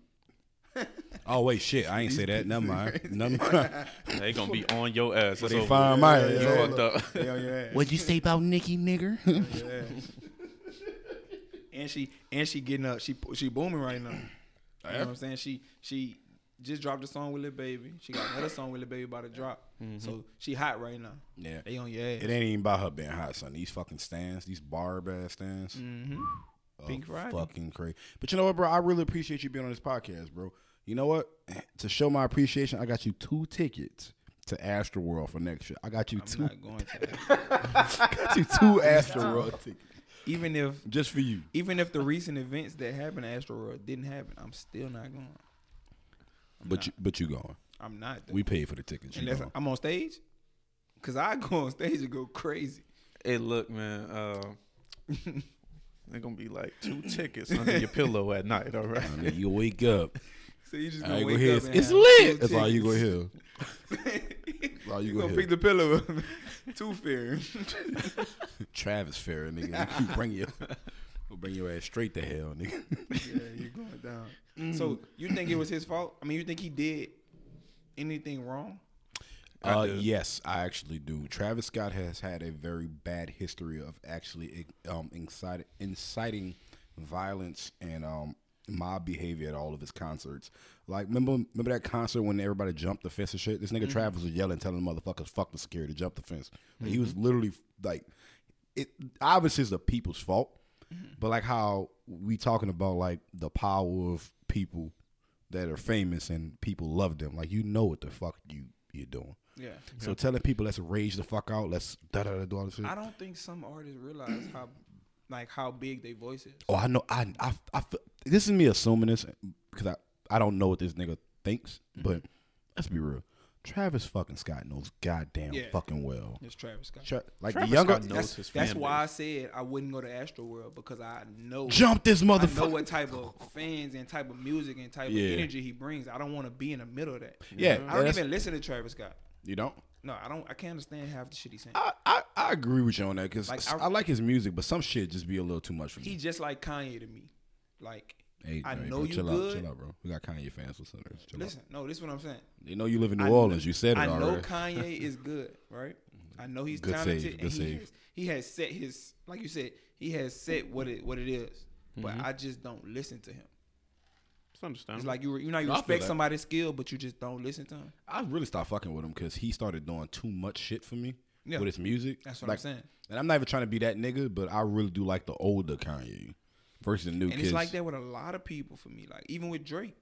(laughs) oh wait, shit, I ain't say that. Never mind. Never (laughs) mind. they gonna be on your ass. It's they over. find my You ass. fucked up. (laughs) Hell yeah. What'd you say about Nicki, nigger? and she and she getting up. She she booming right now. You know what I'm saying? She she just dropped a song with Lil Baby. She got another song with Lil Baby about to drop. So she hot right now. yeah. They on your ass. It ain't even about her being hot, son. These fucking stands, these barb ass stands. Mm-hmm. Pink Friday. Fucking crazy. But you know what, bro? I really appreciate you being on this podcast, bro. You know what? To show my appreciation, I got you two tickets to Astroworld for next year. I got you I'm two. not going to. (laughs) got you two (laughs) Astroworld tickets even if just for you. even if the recent events that happened at Astro World didn't happen, I'm still not going. But you, but you going? I'm not. Though. We paid for the tickets. You Unless going. I'm on stage, cause I go on stage and go crazy. Hey, look, man. Uh, (laughs) they're gonna be like two (laughs) tickets under your pillow at night. All right. I mean, you wake up. (laughs) So you just I gonna wake gonna hear. up. and It's have lit. two That's all you gonna tickets. hear. That's all you You gonna gonna pick the pillow up. Too fair. Travis Fair, nigga. You bring your, we'll bring your ass straight to hell, nigga. yeah, you're going down. So you think it was his fault? I mean, you think he did anything wrong? Uh, do. yes, I actually do. Travis Scott has had a very bad history of actually um, inciting, inciting violence and um, mob behavior at all of his concerts. Like, remember, remember that concert when everybody jumped the fence and shit? This nigga Travis was yelling, telling the motherfuckers, "Fuck the security, jump the fence." Like, He was literally like, it. Obviously, is the people's fault, Mm-hmm. but like how we talking about like the power of people that are famous and people love them. Like you know what the fuck you you're doing. Yeah. So telling people let's rage the fuck out, let's da da da do all this shit. I don't think some artists realize how, like, how big their voice is. Oh, I know. I I, I feel- this is me assuming this because I I don't know what this nigga thinks, mm-hmm. but let's be real. Travis fucking Scott knows goddamn Yeah. fucking well. It's Travis Scott. Tra- like Travis the younger Scott knows That's, his that's why I said I wouldn't go to Astro World because I know jump this motherfucker. I know what type of fans and type of music and type Yeah. of energy he brings. I don't want to be in the middle of that. Yeah, I don't even listen to Travis Scott. You don't. No, I don't. I can't understand half the shit he's saying. I, I, I agree with you on that because Like, I, I- like his music, but some shit just be a little too much for me. He just like Kanye to me. Like, Hey, I hey, know bro, you chill good. out, chill out, bro. We got Kanye fans listeners. Chill listen, no, this is what I'm saying. out. They know you live in New I Orleans. kn- you said it I know. Kanye (laughs) is good, right? I know he's Good talented, save, and good he save. has, he has set his like you said, he has set what it what it is. But Mm-hmm. I just don't listen to him. It's understandable. It's like you you know you I respect that. somebody's skill, but you just don't listen to him. I really stopped fucking with him because he started doing too much shit for me Yeah. with his music. That's what like, I'm saying. And I'm not even trying to be that nigga, but I really do like the older Kanye versus the new And kids. it's like that with a lot of people for me. Like even with Drake,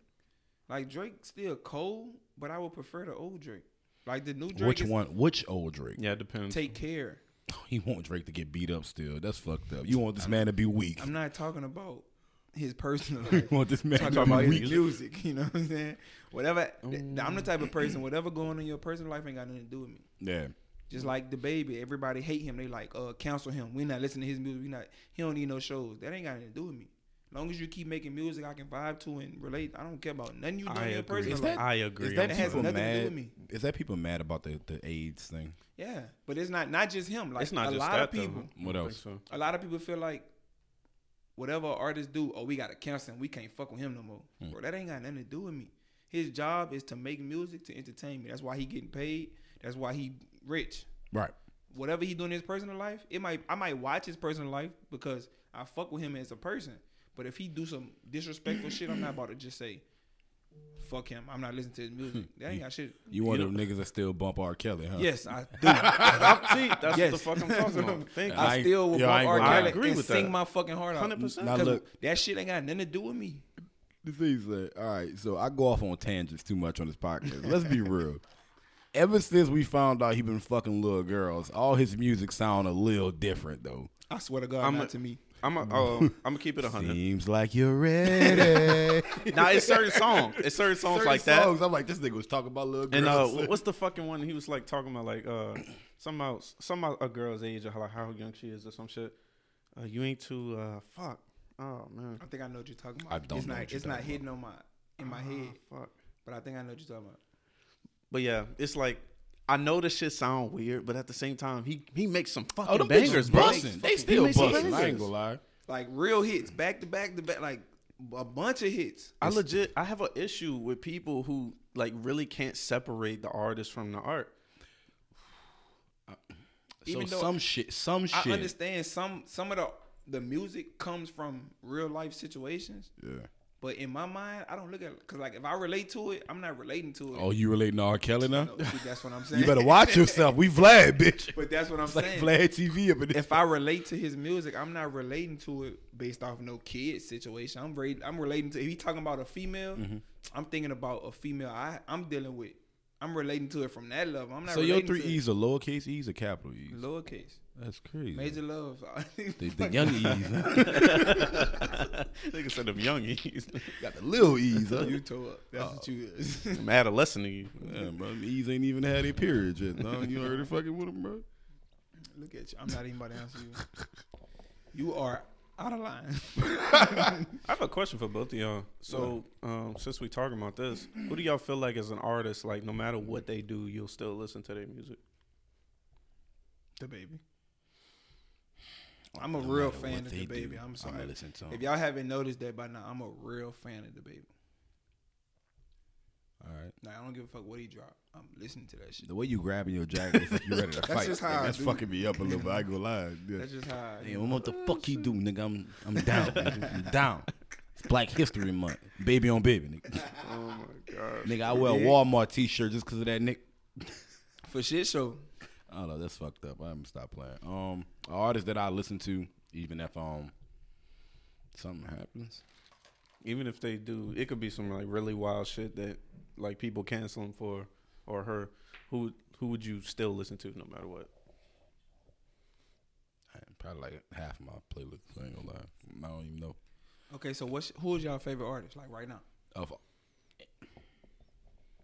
like Drake still cold, but I would prefer the old Drake. Like the new Drake Which is one? Which old Drake? yeah, it depends. take care. (laughs) He want Drake to get beat up still. That's fucked up. You want this man to be weak. I'm not talking about his personal (laughs) life. You want this man Talking to about be his weak? music, (laughs) you know what I'm saying? Whatever. Mm. I'm the type of person. Whatever going on in your personal life ain't got nothing to do with me. Yeah. Just like DaBaby, everybody hate him. They like uh cancel him. We not listening to his music. We not. He don't need no shows. That ain't got nothing to do with me. As long as you keep making music, I can vibe to and relate. I don't care about nothing you do I in your personal life. I agree. Is on that has people nothing to do mad? with me. Is that people mad about the, the AIDS thing? Yeah, but it's not not just him. Like it's not a just lot that of people. Though. What else? so. A lot of people feel like whatever artists do, oh, we gotta cancel him. We can't fuck with him no more. Hmm. Bro, that ain't got nothing to do with me. His job is to make music to entertain me. That's why he getting paid. That's why he rich. Right. Whatever he doing in his personal life, it might I might watch his personal life because I fuck with him as a person. But if he do some disrespectful shit, I'm not about to just say, fuck him. I'm not listening to his music. (laughs) That ain't got shit. You one You of them niggas that still bump R. Kelly, huh? Yes, I (laughs) do. See, that's Yes. what the fuck I'm talking about. Thank you. I I still will yo, I bump ain't R. gonna. Kelly I agree and with sing that. my fucking heart out. 100%. Now 'Cause look- that shit ain't got nothing to do with me. The thing is, all right, so I go off on tangents too much on this podcast. Let's be (laughs) real. Ever since we found out he been fucking little girls, all his music sound a little different though. I swear to God, I'm not a- to me. I'm a, uh, I'm gonna keep it a hundred. Seems like you're ready. (laughs) Now it's certain songs. It's certain songs Certain like that. songs, I'm like, this nigga was talking about little girls. And uh, girls. what's the fucking one? He was like talking about like uh, some about some about a girl's age or how, like how young she is or some shit. Uh, you ain't too uh, fuck. Oh man. I think I know what you're talking about. I don't It's know not. what you're It's not talking hitting on my in my head, Ah, fuck. but I think I know what you're talking about. But yeah, it's like I know this shit sound weird, but at the same time, he he makes some fucking oh, them bangers, bitches bro. busting. They He still makes some busting. I ain't gonna lie. Like real hits, back to back to back, like a bunch of hits. I legit I have an issue with people who like really can't separate the artist from the art. (sighs) So Even though some shit, some I shit. understand some some of the the music comes from real life situations, Yeah. But in my mind, I don't look at it because like if I relate to it, I'm not relating to it. Oh, you relating to R. Kelly now? No, see, that's what I'm (laughs) saying. You better watch yourself. We Vlad, bitch. (laughs) But that's what I'm It's like saying. Vlad TV up in this. if I relate to his music, I'm not relating to it based off no kid situation. I'm re- I'm relating to if he talking about a female, Mm-hmm. I'm thinking about a female I I'm dealing with. I'm relating to it from that level. I'm not. So your three E's are lowercase E's or capital E's? lowercase, That's crazy. major love. The, the young E's. (laughs) Nigga said them youngies. Got the little E's, huh? you tore up. That's what you is. I'm adolescent to you. Yeah, bro. them E's ain't even had a period yet. No, you already fucking with them, bro. Look at you. I'm not even about to answer you. You are out of line. (laughs) I have a question for both of y'all. So, um, since we're talking about this, who do y'all feel like as an artist, like no matter what they do, you'll still listen to their music? DaBaby. Oh, I'm a No real fan of DaBaby. do, I'm sorry. listen to 'em. If y'all haven't noticed that by now, I'm a real fan of DaBaby. All right. Like, I don't give a fuck what he dropped. I'm listening to that shit. The way you grabbing your jacket is like you ready to (laughs) fight. That's just how Like, that's fucking me up a little bit. I go lie. Yeah. (laughs) That's just how. I, Damn, what the oh, fuck he do, nigga? I'm I'm down. (laughs) nigga. I'm down. It's Black History Month. Baby on baby, nigga. Oh my god! nigga, I wear a Walmart t-shirt just because of that, Nick. For shit show. I don't know. That's fucked up. I'm gonna stop playing. Um, an artist that I listen to, even if um something happens. Even if they do, it could be some like really wild shit that like people cancel him for or her. Who who would you still listen to no matter what? Probably like half of my playlist. I ain't gonna lie. I don't even know. Okay, so what's who is y'all favorite artist like right now? Of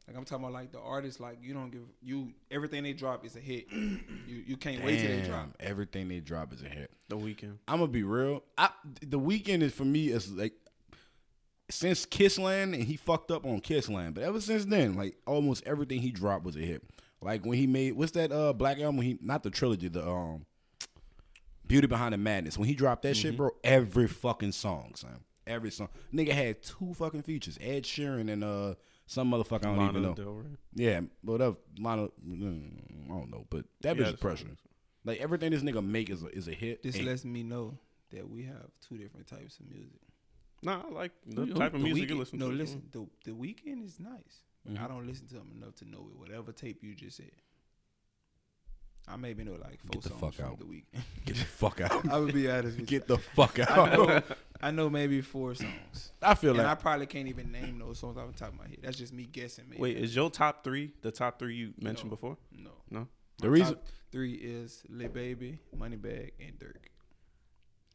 Like I'm talking about like the artists like you don't give you everything they drop is a hit. (clears throat) you you can't wait till they drop. Damn, everything they drop is a hit. The Weeknd. I'm gonna be real. I the Weeknd is for me is like since Kissland and he fucked up on Kissland, but ever since then, like almost everything he dropped was a hit. Like when he made what's that uh Black album? When he not the trilogy, the um Beauty Behind the Madness. When he dropped that shit, bro, every fucking song, son, every song. Nigga had two fucking features, Ed Sheeran and uh some motherfucker I don't Lana even know. Del Rey. Yeah, whatever. Lana, mm, I don't know, but that Yeah, bitch is pressure. Like everything this nigga make is a, is a hit. This And- lets me know that we have two different types of music. Nah, I like the Who- type of The music you Weeknd- listen no, to. listen. The the Weeknd is nice. But. I don't listen to him enough to know it. Whatever tape you just said. I maybe know like four Get the songs fuck from out. the week. Get the fuck out. (laughs) I would be honest with you. Get the fuck I out. know, I know maybe four songs. I feel and like I probably can't even name those songs off the top of my head. That's just me guessing. Maybe. Wait, is your top three the top three you mentioned No. before? no. No. the My reason. top three is Lil Baby, Moneybagg, and Durk.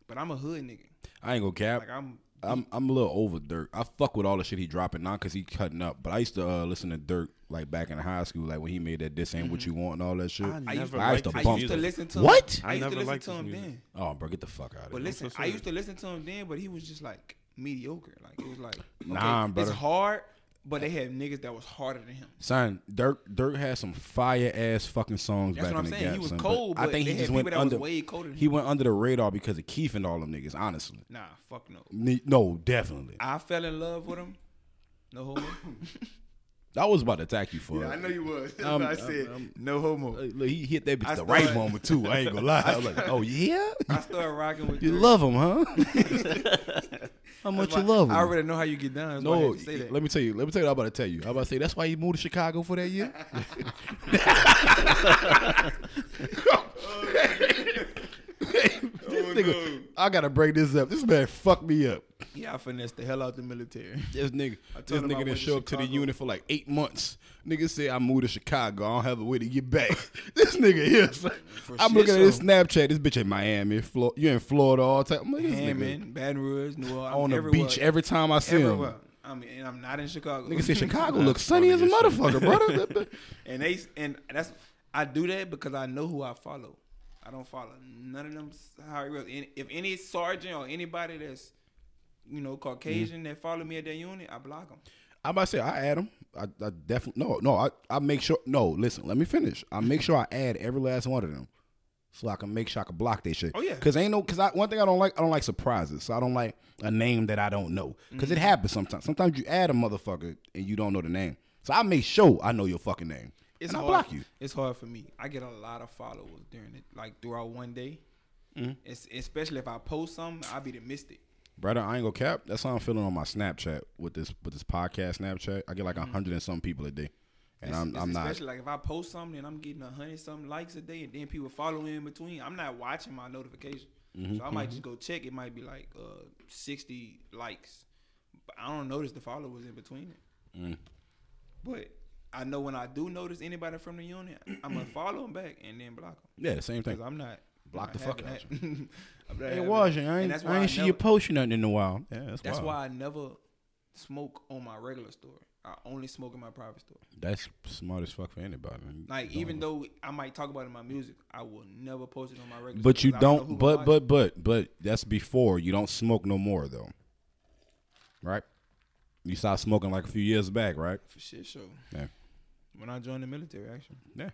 But I'm a hood nigga. I ain't gonna cap. Like I'm I'm I'm a little over Durk. I fuck with all the shit he dropping now because he cutting up. But I used to uh, listen to Durk like back in high school, like when he made that "This Ain't What You Want" and all that shit. I I used, never I used to his I used to listen to What? Him. I I used never to listen liked to him music. then. Oh, bro, get the fuck out of here. But listen, so I used to listen to him then, but he was just like mediocre. Like it was like okay, Nah, it's brother. hard, but they had niggas that was harder than him. Son, Durk Durk had some fire ass fucking songs That's back what I'm in the saying. gap. He was son, cold, but I think they he had just people went under. way colder than he him. went under the radar because of Keef and all them niggas. Honestly, Nah, fuck no. Ne- no, definitely. I fell in love with him. No homo. (laughs) I was about to attack you for yeah, I it. know you was. That's Um, what I said. um, no homo. Look, he hit that bitch I the right moment too. I ain't gonna lie. (laughs) I was like, oh yeah, I started rocking with you Durk. love him, huh? (laughs) How much you love him? I already know how you get down. That's no, had say that. let me tell you. Let me tell you. I'm about to tell you. I'm about to say that's why you moved to Chicago for that year. (laughs) (laughs) Oh, this nigga, I gotta break this up. This man fucked me up. Yeah, I finessed the hell out the military. (laughs) This nigga, I this told him I nigga didn't to show up to the unit for like eight months. Nigga said I moved to Chicago. I don't have a way to get back. (laughs) this nigga here. I'm looking at his. Snapchat. This bitch in Miami. Flor- you in Florida all the time. I'm like, this nigga Hammond, Baton Rouge, New Orleans. on the beach every time I see everywhere. him. I mean, and I'm not in Chicago. Nigga said (laughs) Chicago looks sunny as a motherfucker, brother. and they and that's I do that because I know who I follow. I don't follow none of them. How real. If any sergeant or anybody that's you know Caucasian that follow me at that unit, I block them. I'm about to say I add them. I, I definitely no no. I, I make sure no. Listen, let me finish. I make sure I add every last one of them, so I can make sure I can block that shit. Oh, yeah. Cause ain't no. Cause I one thing I don't like. I don't like surprises. So I don't like a name that I don't know. because it Mm-hmm. happens sometimes. Sometimes you add a motherfucker and you don't know the name. So I make sure I know your fucking name. It's and I hard. block you. It's hard for me. I get a lot of followers during it, like throughout one day. Mm-hmm. It's, especially if I post something, I'll be the mystic. Brother, I ain't gonna cap. That's how I'm feeling on my Snapchat with this with this podcast Snapchat. I get like a hundred and some people a day, and Mm-hmm. It's- I'm it's I'm not. especially like if I post something and I'm getting a hundred something likes a day, and then people follow in between. I'm not watching my notification, Mm-hmm, so I might just go check. It might be like uh, sixty likes, but I don't notice the followers in between it. Mm. But I know when I do notice anybody from the unit, I'm gonna follow them back and then block them Yeah, the same thing. because I'm not Block the fuck having out that. I'm not Hey, having Washington, that. I ain't, I ain't see never- you posting nothing in a while. Yeah, that's, That's wild. why I never smoke on my regular store. I only smoke in my private store. That's smart as fuck for anybody. man. Like Don't- even though I might talk about it in my music, I will never post it on my regular. but store you 'cause I know who don't. But but but but that's before you don't smoke no more though, right? You stopped smoking like a few years back, right? for shit show. Yeah. When I joined the military, actually. Yeah.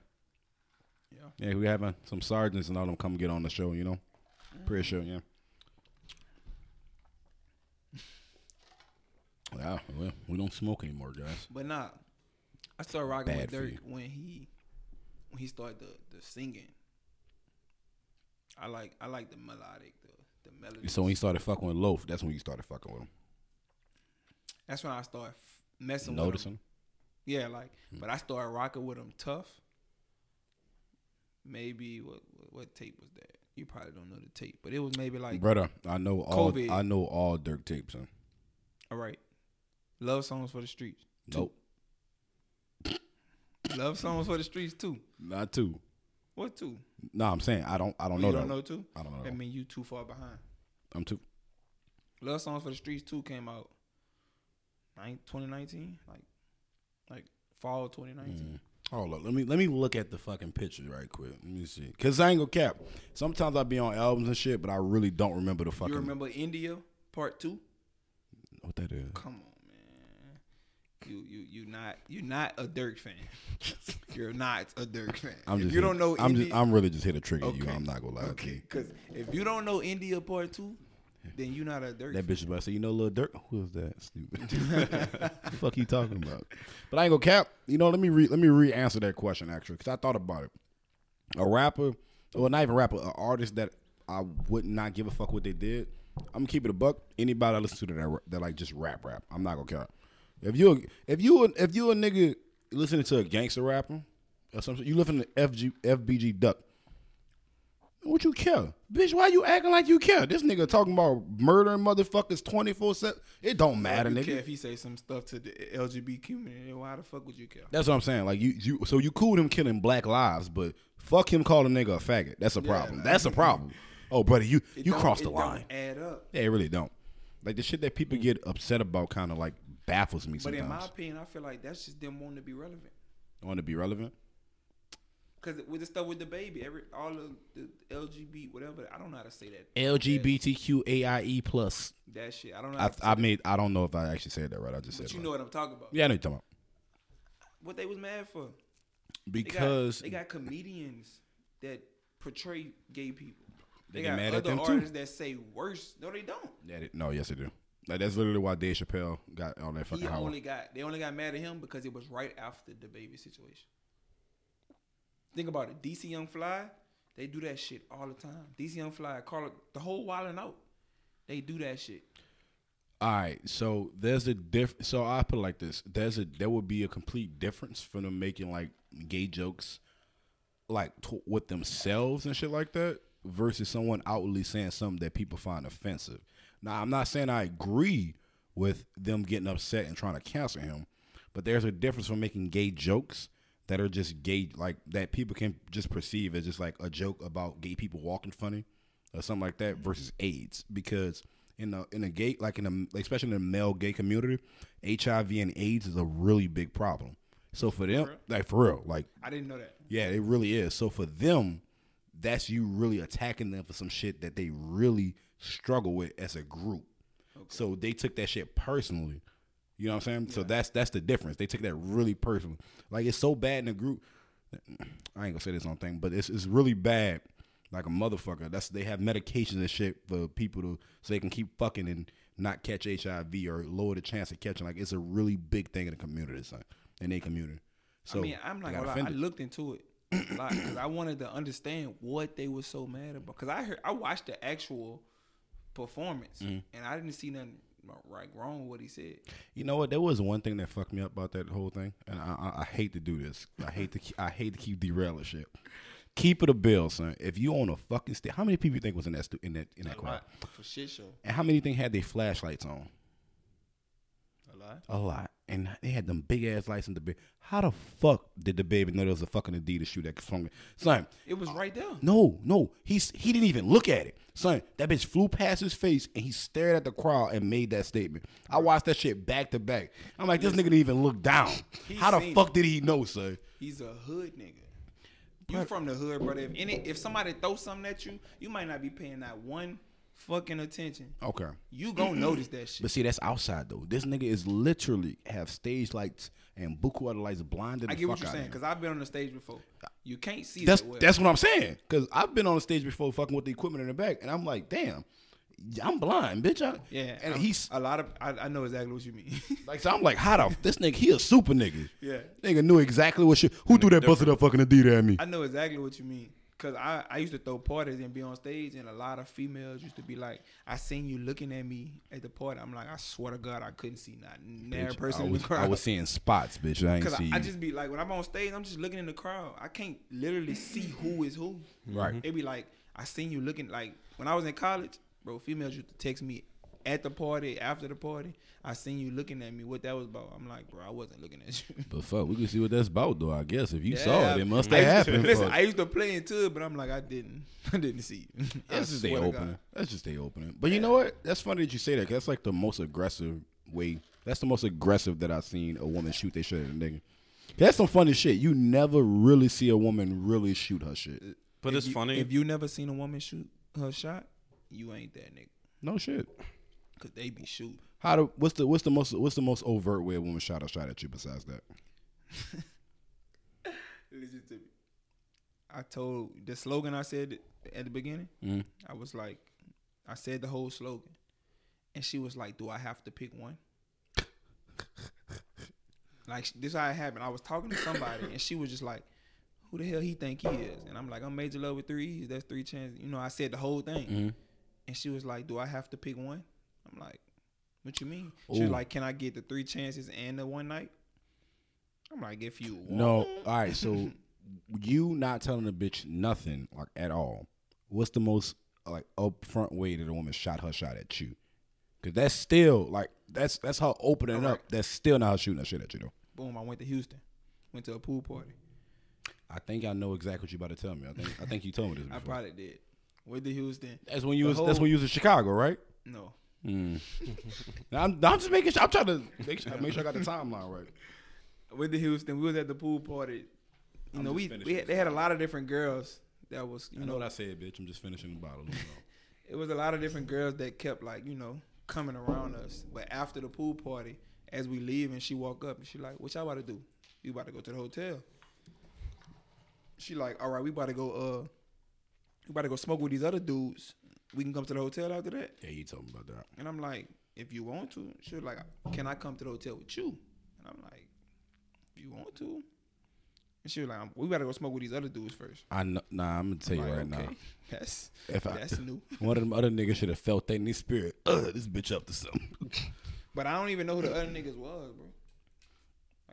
Yeah. We having some sergeants and all them come get on the show. You know, pretty sure. Yeah. (laughs) Yeah, well, we don't smoke anymore, guys. But nah, I started rocking Bad with for Durk you. when he when he started the the singing. I like I like the melodic, the the melody. So when he started fucking with Loaf, that's when you started fucking with him. That's when I started f- messing with him. Noticing. Yeah, like, Hmm. but I started rocking with him tough. Maybe what, what what tape was that? You probably don't know the tape, but it was maybe like Brother, I know all. COVID. I know all Durk tapes. Huh? all right, love songs for the streets. Nope, Love songs for the streets too. not two. What two? No, I'm saying I don't. I don't know you don't know two? I don't know. That mean you too far behind. I'm too. Love songs for the streets two came out. nine- 2019, like like fall 2019. Hold up, let me let me look at the fucking picture right quick. Let me see, cause I ain't gonna cap. Sometimes I be on albums and shit, but I really don't remember the fucking. You remember India Part Two? what that is? Come on, man. You you you not you not a Durk fan. (laughs) You're not a Durk fan. I'm if just. you here- don't know I'm India, just. I'm really just here to trigger you. I'm not gonna lie to okay. you. Because if you don't know India Part Two, then you're not a Durk. That bitch is about to say, you know, little Durk. Who is that? Stupid. (laughs) the fuck you talking about? But I ain't gonna cap. You know, let me re let me re answer that question actually, because I thought about it. A rapper, well, not even a rapper, an artist that I would not give a fuck what they did. I'm gonna keep it a buck. Anybody I listen to that that like just rap rap, I'm not gonna care. If you if you if you a nigga listening to a gangster rapper or something, you listen to FG FBG Duck. What you care? Bitch, why you acting like you care? This nigga talking about murdering motherfuckers 24 7. It don't matter, you nigga. care if he say some stuff to the LGBT community. Why the fuck would you care? That's what I'm saying. Like you, you so you cool him killing black lives, but fuck him calling nigga a faggot. That's a problem. nah. That's a problem. Oh, brother, you you crossed the line. Add up. Yeah, it really don't. Like the shit that people mm. get upset about, kind of like baffles me But sometimes. in my opinion, I feel like that's just them wanting to be relevant. Want to be relevant? Cause with the stuff with DaBaby, every all of the LGBT whatever, I don't know how to say that. LGBTQAIE plus. That shit, I don't know. I, I I don't know if I actually said that right. I just but said. you know what I'm talking about. Yeah, I know you're talking about. What they was mad for? about. They got- Because they got, comedians that portray gay people. They They, got mad at other them, too. artists that say worse. No, they don't. Yeah, they- no, yes, they do. Like that's literally why Dave Chappelle got all that fucking. He only got they only got mad at him because it was right after DaBaby situation. Think about it. DC Young Fly, they do that shit all the time. DC Young Fly, call it the whole while and out. They do that shit. All right, so there's a diff. So I put it like this: there's a there would be a complete difference from them making like gay jokes, like t- with themselves and shit like that, versus someone outwardly saying something that people find offensive. Now, I'm not saying I agree with them getting upset and trying to cancel him, but there's a difference from making gay jokes that are just gay, like that people can just perceive as just like a joke about gay people walking funny or something like that versus AIDS because in a in a gay like in a especially in the male gay community, HIV and AIDS is a really big problem. So for them, real? like for real, like I didn't know that. yeah, it really is. So for them, that's you really attacking them for some shit that they really struggle with as a group. So they took that shit personally. You know what I'm saying? So that's that's the difference. They take that really personally. Like it's so bad in the group. I ain't gonna say this on thing, but it's it's really bad. Like a motherfucker. That's they have medications and shit for people to so they can keep fucking and not catch HIV or lower the chance of catching. Like it's a really big thing in the community, son. In their community. So I mean, I'm like, got. I looked into it a lot because I wanted to understand what they were so mad about. Because I heard, I watched the actual performance, Mm-hmm. and I didn't see nothing right wrong with what he said. You know what? There was one thing that fucked me up about that whole thing, and I, I, I hate to do this. I hate to keep, I hate to keep derailing shit. Keep it a bill, son. If you on a fucking stage, how many people you think was in that stu- in that in that A crowd? lot for shit show. And how many think had their flashlights on? A lot. A lot. And they had them big ass lights in the bed. How the fuck did DaBaby know there was a fucking Adidas shoe that swung? Son, It was right there. no, no, he's he didn't even look at it. Son, that bitch flew past his face and he stared at the crowd and made that statement. I watched that shit back to back. I'm like, this nigga didn't even look down. (laughs) How the fuck did he know, son? He's a hood nigga. You from the hood, brother. If any, if somebody throws something at you, you might not be paying that one fucking attention. Okay. You gonna (clears throat) notice that shit. But see, that's outside though. This nigga is literally have stage lights and buku other lights blinded. I the get what you're saying because I've been on the stage before. You can't see That's that well. that's what I'm saying. Cause I've been on the stage before, fucking with the equipment in the back, and I'm like, damn, I'm blind, bitch. I, yeah. and I'm- he's a lot of. I, I know exactly what you mean. (laughs) like, so I'm like, hot off this nigga? He a super nigga. yeah. Nigga knew exactly what shit. Who threw that busted up fucking Adidas at me? I know exactly what you mean. Cause I, I used to throw parties and be on stage, and a lot of females used to be like, "I seen you looking at me at the party." I'm like, I swear to God, I couldn't see not Bitch, person I in the crowd. I was seeing spots, bitch. I ain't Cause see. I, I just be like, when I'm on stage, I'm just looking in the crowd. I can't literally see who is who. Right. It be like, I seen you looking like when I was in college, bro. Females used to text me at the party, after the party. I seen you looking at me. What that was about? I'm like, bro, I wasn't looking at you. But fuck, we can see what that's about, though. I guess if you saw it, it must have used to- happened. Listen. I used to play into it, but I'm like, I didn't. (laughs) I didn't see you. I That's just they swear opening. That's just they opening. But you know what? That's funny that you say that. 'cause that's like the most aggressive way. That's the most aggressive that I've seen a woman shoot their shit at a nigga. That's some funny shit. You never really see a woman really shoot her shit. But If it's you- funny. If you never seen a woman shoot her shot, you ain't that nigga. No shit. Cause they be shooting. How do what's the what's the most what's the most overt way a woman shot a shot at you besides that? (laughs) Listen to me. I told the slogan I said at the beginning. Mhm. I was like, I said the whole slogan, and she was like, "Do I have to pick one?" (laughs) like this how it happened. I was talking to somebody, and she was just like, "Who the hell he think he is?" And I'm like, "I'm major love with three E's. That's three chances." You know, I said the whole thing, Mhm. and she was like, "Do I have to pick one?" I'm like, "What you mean?" Ooh. like, "Can I get the three chances and the one night?" I'm like, "If you want." No. All right. So (laughs) you not telling a bitch nothing like at all. What's the most like upfront way that a woman shot her shot at you? Cause that's still like that's that's her opening Correct. up. That's still not her shooting her shit at you though. Boom! I went to Houston, went to a pool party. I think I know exactly what you about to tell me. I think I think you told me this (laughs) I probably did. Went to Houston. that's when you the was that's when you was in Chicago, right? No, (laughs) I'm, I'm just making sure. I'm trying to make sure, make sure I got the timeline right. With the Houston, we was at the pool party. You I'm know, we, we had, they had a lot of different girls that was you You know know what I said, bitch. I'm just finishing the bottle. (laughs) it was a lot of different girls that kept like you know coming around us. But after the pool party, as we leave, and she walk up and she like, "What y'all about to do? You about to go to the hotel?" She like, "All right, we about to go. Uh, we about to go smoke with these other dudes. We can come to the hotel after that." yeah, you told me about that. And I'm like, "If you want to." She was like, "Can I come to the hotel with you?" And I'm like, "If you want to." And she was like, "We gotta go smoke with these other dudes first. I know, nah, I'm gonna tell you I'm like, right now. okay, (laughs) That's If I, that's new. (laughs) one of them other niggas should have felt that in his spirit. Ugh, this bitch up to something. But I don't even know who the other niggas was, bro.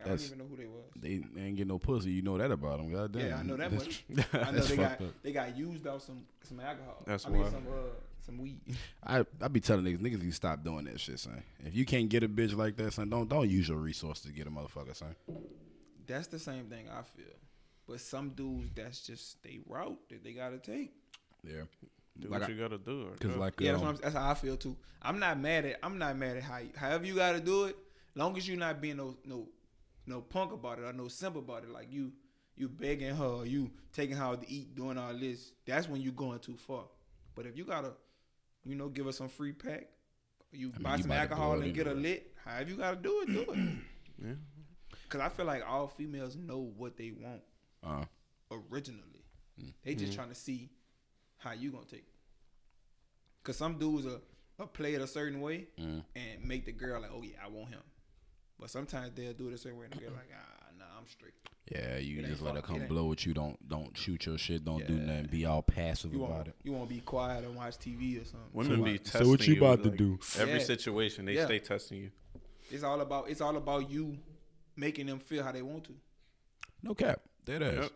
Like, I don't even know who they was. They, they ain't get no pussy. You know that about them. God damn. Yeah, I know that That's- much. (laughs) I know they fucked got up. they got used out some some alcohol. That's I mean why. some uh some weed. (laughs) I I be telling niggas, niggas, you stop doing that shit, son. If you can't get a bitch like that, son, don't don't use your resources to get a motherfucker, son. That's the same thing I feel. But some dudes, that's just they route that they gotta take. Yeah, Do Like what I- you gotta do. Because like Yeah, that's, um, what I'm, that's how I feel too. I'm not mad at I'm not mad at how you, however you gotta do it. Long as you're not being no no no punk about it or no simp about it. Like you you begging her, or you taking her out to eat, doing all this. That's when you going too far. But if you gotta, you know, give her some free pack, you I mean, buy you some about alcohol and get her lit. However you gotta do it, do it. (clears throat) Yeah. Cause I feel like all females know what they want uh, originally. Mm. They just trying to see how you gonna take it. Cause some dudes are, are play it a certain way mm. and make the girl like, oh yeah, I want him. But sometimes they'll do it a certain way and the girl like, ah, nah, I'm straight. yeah, you It just let her fuck- come it blow with you. Don't don't shoot your shit. Don't do nothing. Be all passive You about it. you want to be quiet and watch TV or something. Women So, be like, testing what you you, about to like, do? Every Yeah. situation they Yeah. stay testing you. it's all about it's all about you making them feel how they want to. No cap. That ass. Yep.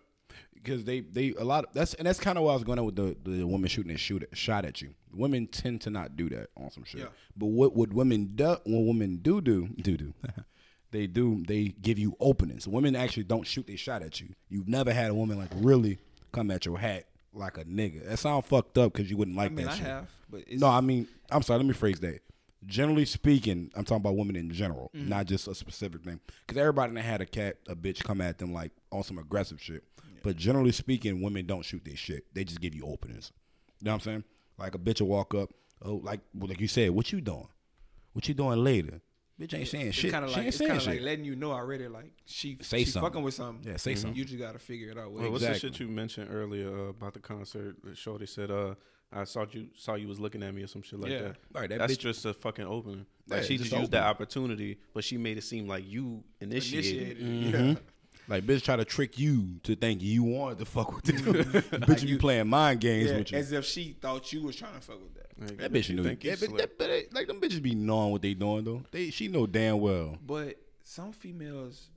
Because they they a lot of that's and that's kind of why I was going on with the the women shooting and shoot shot at you. Women tend to not do that on some shit. Yeah. But what would women do? What women do do (laughs) do do? (laughs) they do. They give you openings. Women actually don't shoot. They shot at you. You've never had a woman like really come at your hat like a nigga. That sound fucked up because you wouldn't like I mean, that I shit. have, but it's, No, I mean, I'm sorry. Let me phrase that. Generally speaking, I'm talking about women in general, Mm-hmm. not just a specific thing. Because everybody that had a cat, a bitch come at them like on some aggressive shit. But generally speaking, women don't shoot their shit. They just give you openings. You know what I'm saying? Like a bitch will walk up, oh, like like you said, what you doing? What you doing later? Bitch ain't saying it's shit. kind of she like ain't it's saying kind of shit. like letting you know already. Like she Say she something. fucking with something. yeah, say something. You just gotta figure it out. Well, what's the shit you mentioned earlier uh, about the concert? Shorty said, uh, "I saw you saw you was looking at me or some shit like Yeah. that." Right, that That's bitch- just a fucking opening. Like Yeah, she just just used that opportunity, but she made it seem like you initiated. Initiated. Mhm. Yeah. Like bitch try to trick you to think you wanted to fuck with them. (laughs) (laughs) bitch be you- playing mind games Yeah, with you. as if she thought you was trying to fuck with that. Like, That bitch you knew. think you Yeah, but slick. that, like them bitches be knowing what they doing though. They she know damn well. But some females,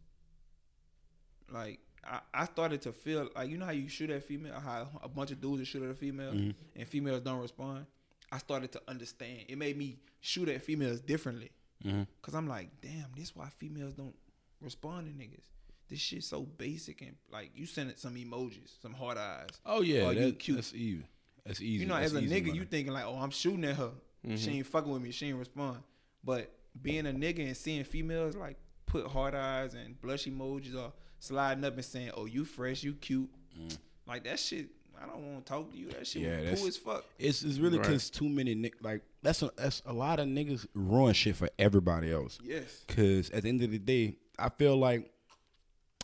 like I, I started to feel like you know how you shoot at female, how a bunch of dudes shoot at a female, Mhm. and females don't respond. I started to understand. It made me shoot at females differently, Mhm. cause I'm like, damn, this why females don't respond to niggas. This shit so basic and like you send it some emojis, some hard eyes. Oh yeah, Oh, you cute. that's easy. That's easy. You know, That's as a nigga, money. you thinking like, oh, I'm shooting at her. She ain't fucking with me. She ain't respond. But being a nigga and seeing females like put hard eyes and blush emojis or sliding up and saying, "Oh, you fresh, you cute," like that shit. I don't want to talk to you. That shit Mm. Yeah, was that's- cool as fuck. It's it's really Right. because too many nick like that's a that's a lot of niggas ruin shit for everybody else. Yes. Cause at the end of the day, I feel like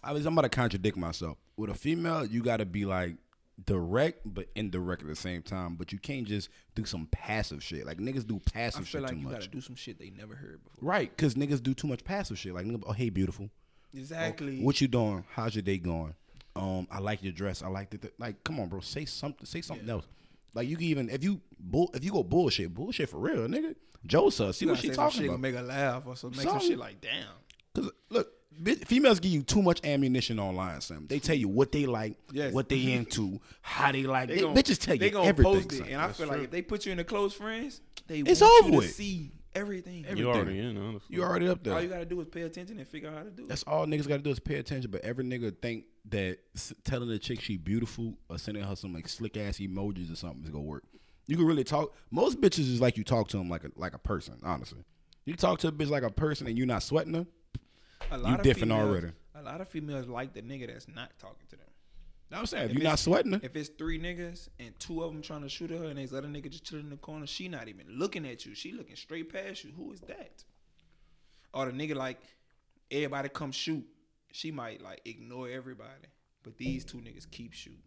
I was I'm about to contradict myself. With a female, you got to be like direct but indirect at the same time. But you can't just do some passive shit. Like niggas do I passive feel shit like too you much. gotta do some shit they never heard before. Right, cause niggas do too much passive shit. Like, nigga, oh hey, beautiful. Exactly. What you doing? How's your day going? Um, I like your dress. I like the th- like. Come on, bro. Say something. Say something else. Like you can even if you bull if you go bullshit, bullshit for real, nigga. Josa, see what she talking shit about. make her laugh or some make some Something. shit like, damn. Cause look, females give you too much ammunition online. Sam. They tell you what they like, Yes. what they into, how they like. They, gon- bitches tell they you gonna everything. post it, son. and I That's feel like if they put you in the close friends, they It's want over you with. to see everything. Every- You everything. already in, honestly. you already up there. All you gotta do is pay attention and figure out how to do it. That's all niggas got to do is pay attention. But every nigga think that telling the chick she beautiful or sending her some like slick ass emojis or something is gonna work. You can really talk. Most bitches is like you talk to them like a like a person. Honestly, you talk to a bitch like a person and you're not sweating her. A You different females, already. A lot of females like the nigga that's not talking to them. Know what I'm saying if If you're not sweating her, If it's three niggas and two of them trying to shoot at her and there's other nigga just chilling in the corner, she not even looking at you. She looking straight past you. Who is that? Or the nigga like everybody come shoot. She might like ignore everybody. But these two niggas keep shooting.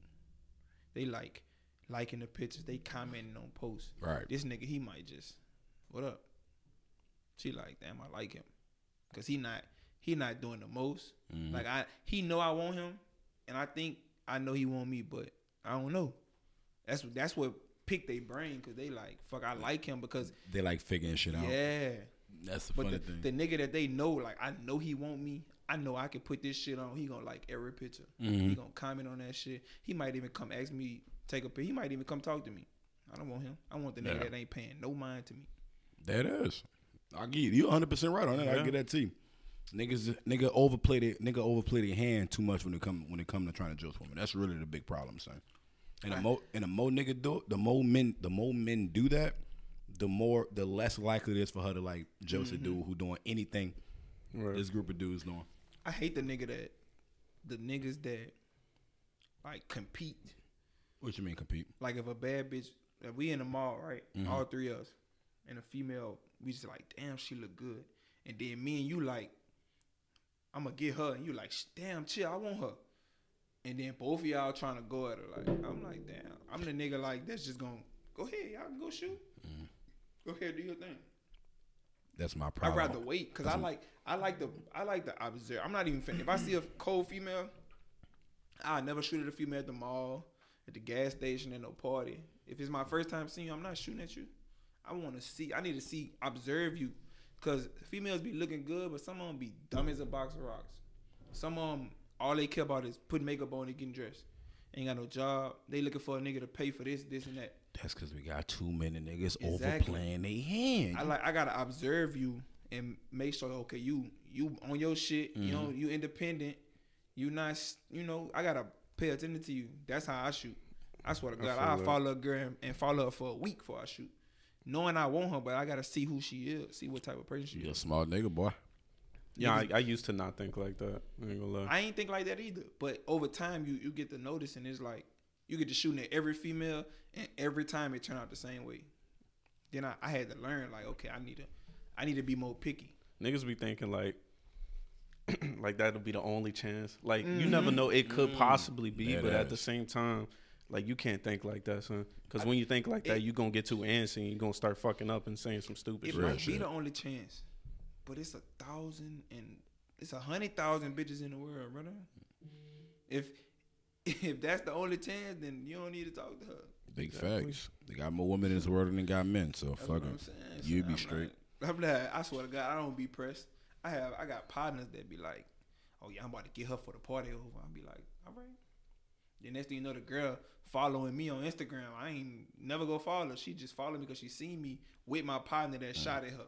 They like liking the pictures. They commenting on posts. right? This nigga, he might just, what up? She like, damn, I like him, cause he not he not doing the most. Mhm. Like I, he know I want him, and I think I know he want me, but I don't know. That's what that's what picked their brain, cause they like, fuck, I like him because They like figuring shit out. yeah. That's the But funny the, thing. the nigga that they know, like I know he want me. I know I can put this shit on. He gonna like every picture. Mhm. He gonna comment on that shit. He might even come ask me take a pic. He might even come talk to me. I don't want him. I want the nigga Yeah. that ain't paying no mind to me. That is. I get you. You 100 percent right on that. I get that too. Niggas, nigga overplay their nigga overplay their hand too much when it come when it come to trying to judge women. That's really the big problem, son. And the more and the more nigga do the more men the more men do that, the more the less likely it is for her to like judge a dude who doing anything Right. this group of dudes doing. I hate the nigga that the niggas that like compete. What you mean compete? Like if a bad bitch, if we in the mall, right? Mm-hmm. All three of us, and a female, we just like, damn, she look good. And then me and you like, I'm gonna get her, and you like, damn, chill, I want her. And then both of y'all trying to go at her. Like I'm like, damn, I'm the nigga like that's just gonna go ahead, y'all can go shoot. Mm-hmm. Go ahead, do your thing. That's my problem. I'd rather wait because I like I like the I like the observe. I'm not even fin- if I see a cold female, I never shoot at a female at the mall, at the gas station, at no party. If it's my first time seeing you, I'm not shooting at you. I want to see. I need to see observe you, cause females be looking good, but some of them be dumb as a box of rocks. Some of them all they care about is putting makeup on and getting dressed. Ain't got no job. They looking for a nigga to pay for this, this, and that. That's because we got too many niggas Exactly. overplaying their hand. I like I gotta observe you and make sure okay you you on your shit you know Mm-hmm. you independent you not you know I gotta pay attention to you that's how I shoot I swear to I God feel I'll follow a girl and, and follow her for a week before I shoot knowing I want her but I gotta see who she is see what type of person she you a is smart nigga, boy. Yeah, I, I used to not think like that. I ain't gonna lie. I ain't think like that either but over time you you get to notice and it's like you get to shooting at every female and every time it turned out the same way then I, I had to learn like okay I need to I need to be more picky Niggas be thinking like, (clears throat) like that'll be the only chance. Like you Mm-hmm. never know, it could possibly be, Dead but at the same time, like you can't think like that, son. Because when you think like that, you gonna get too antsy and you gonna start fucking up and saying some stupid It shit. Real might be the only chance, but it's a thousand and it's a hundred thousand bitches in the world, brother. If (laughs) if that's the only chance, then you don't need to talk to her. Big facts. They got more women in this world than they got men, so That's fuck what it. I'm saying. You So be I'm straight. Like, I'm like, I swear to God, I don't be pressed. I have, I got partners that be like, "Oh yeah, I'm about to get her for the party over." I'll be like, "All right." The next thing you know, the girl following me on Instagram. I ain't never go follow her. She just followed me because she seen me with my partner that Mm. shot at her.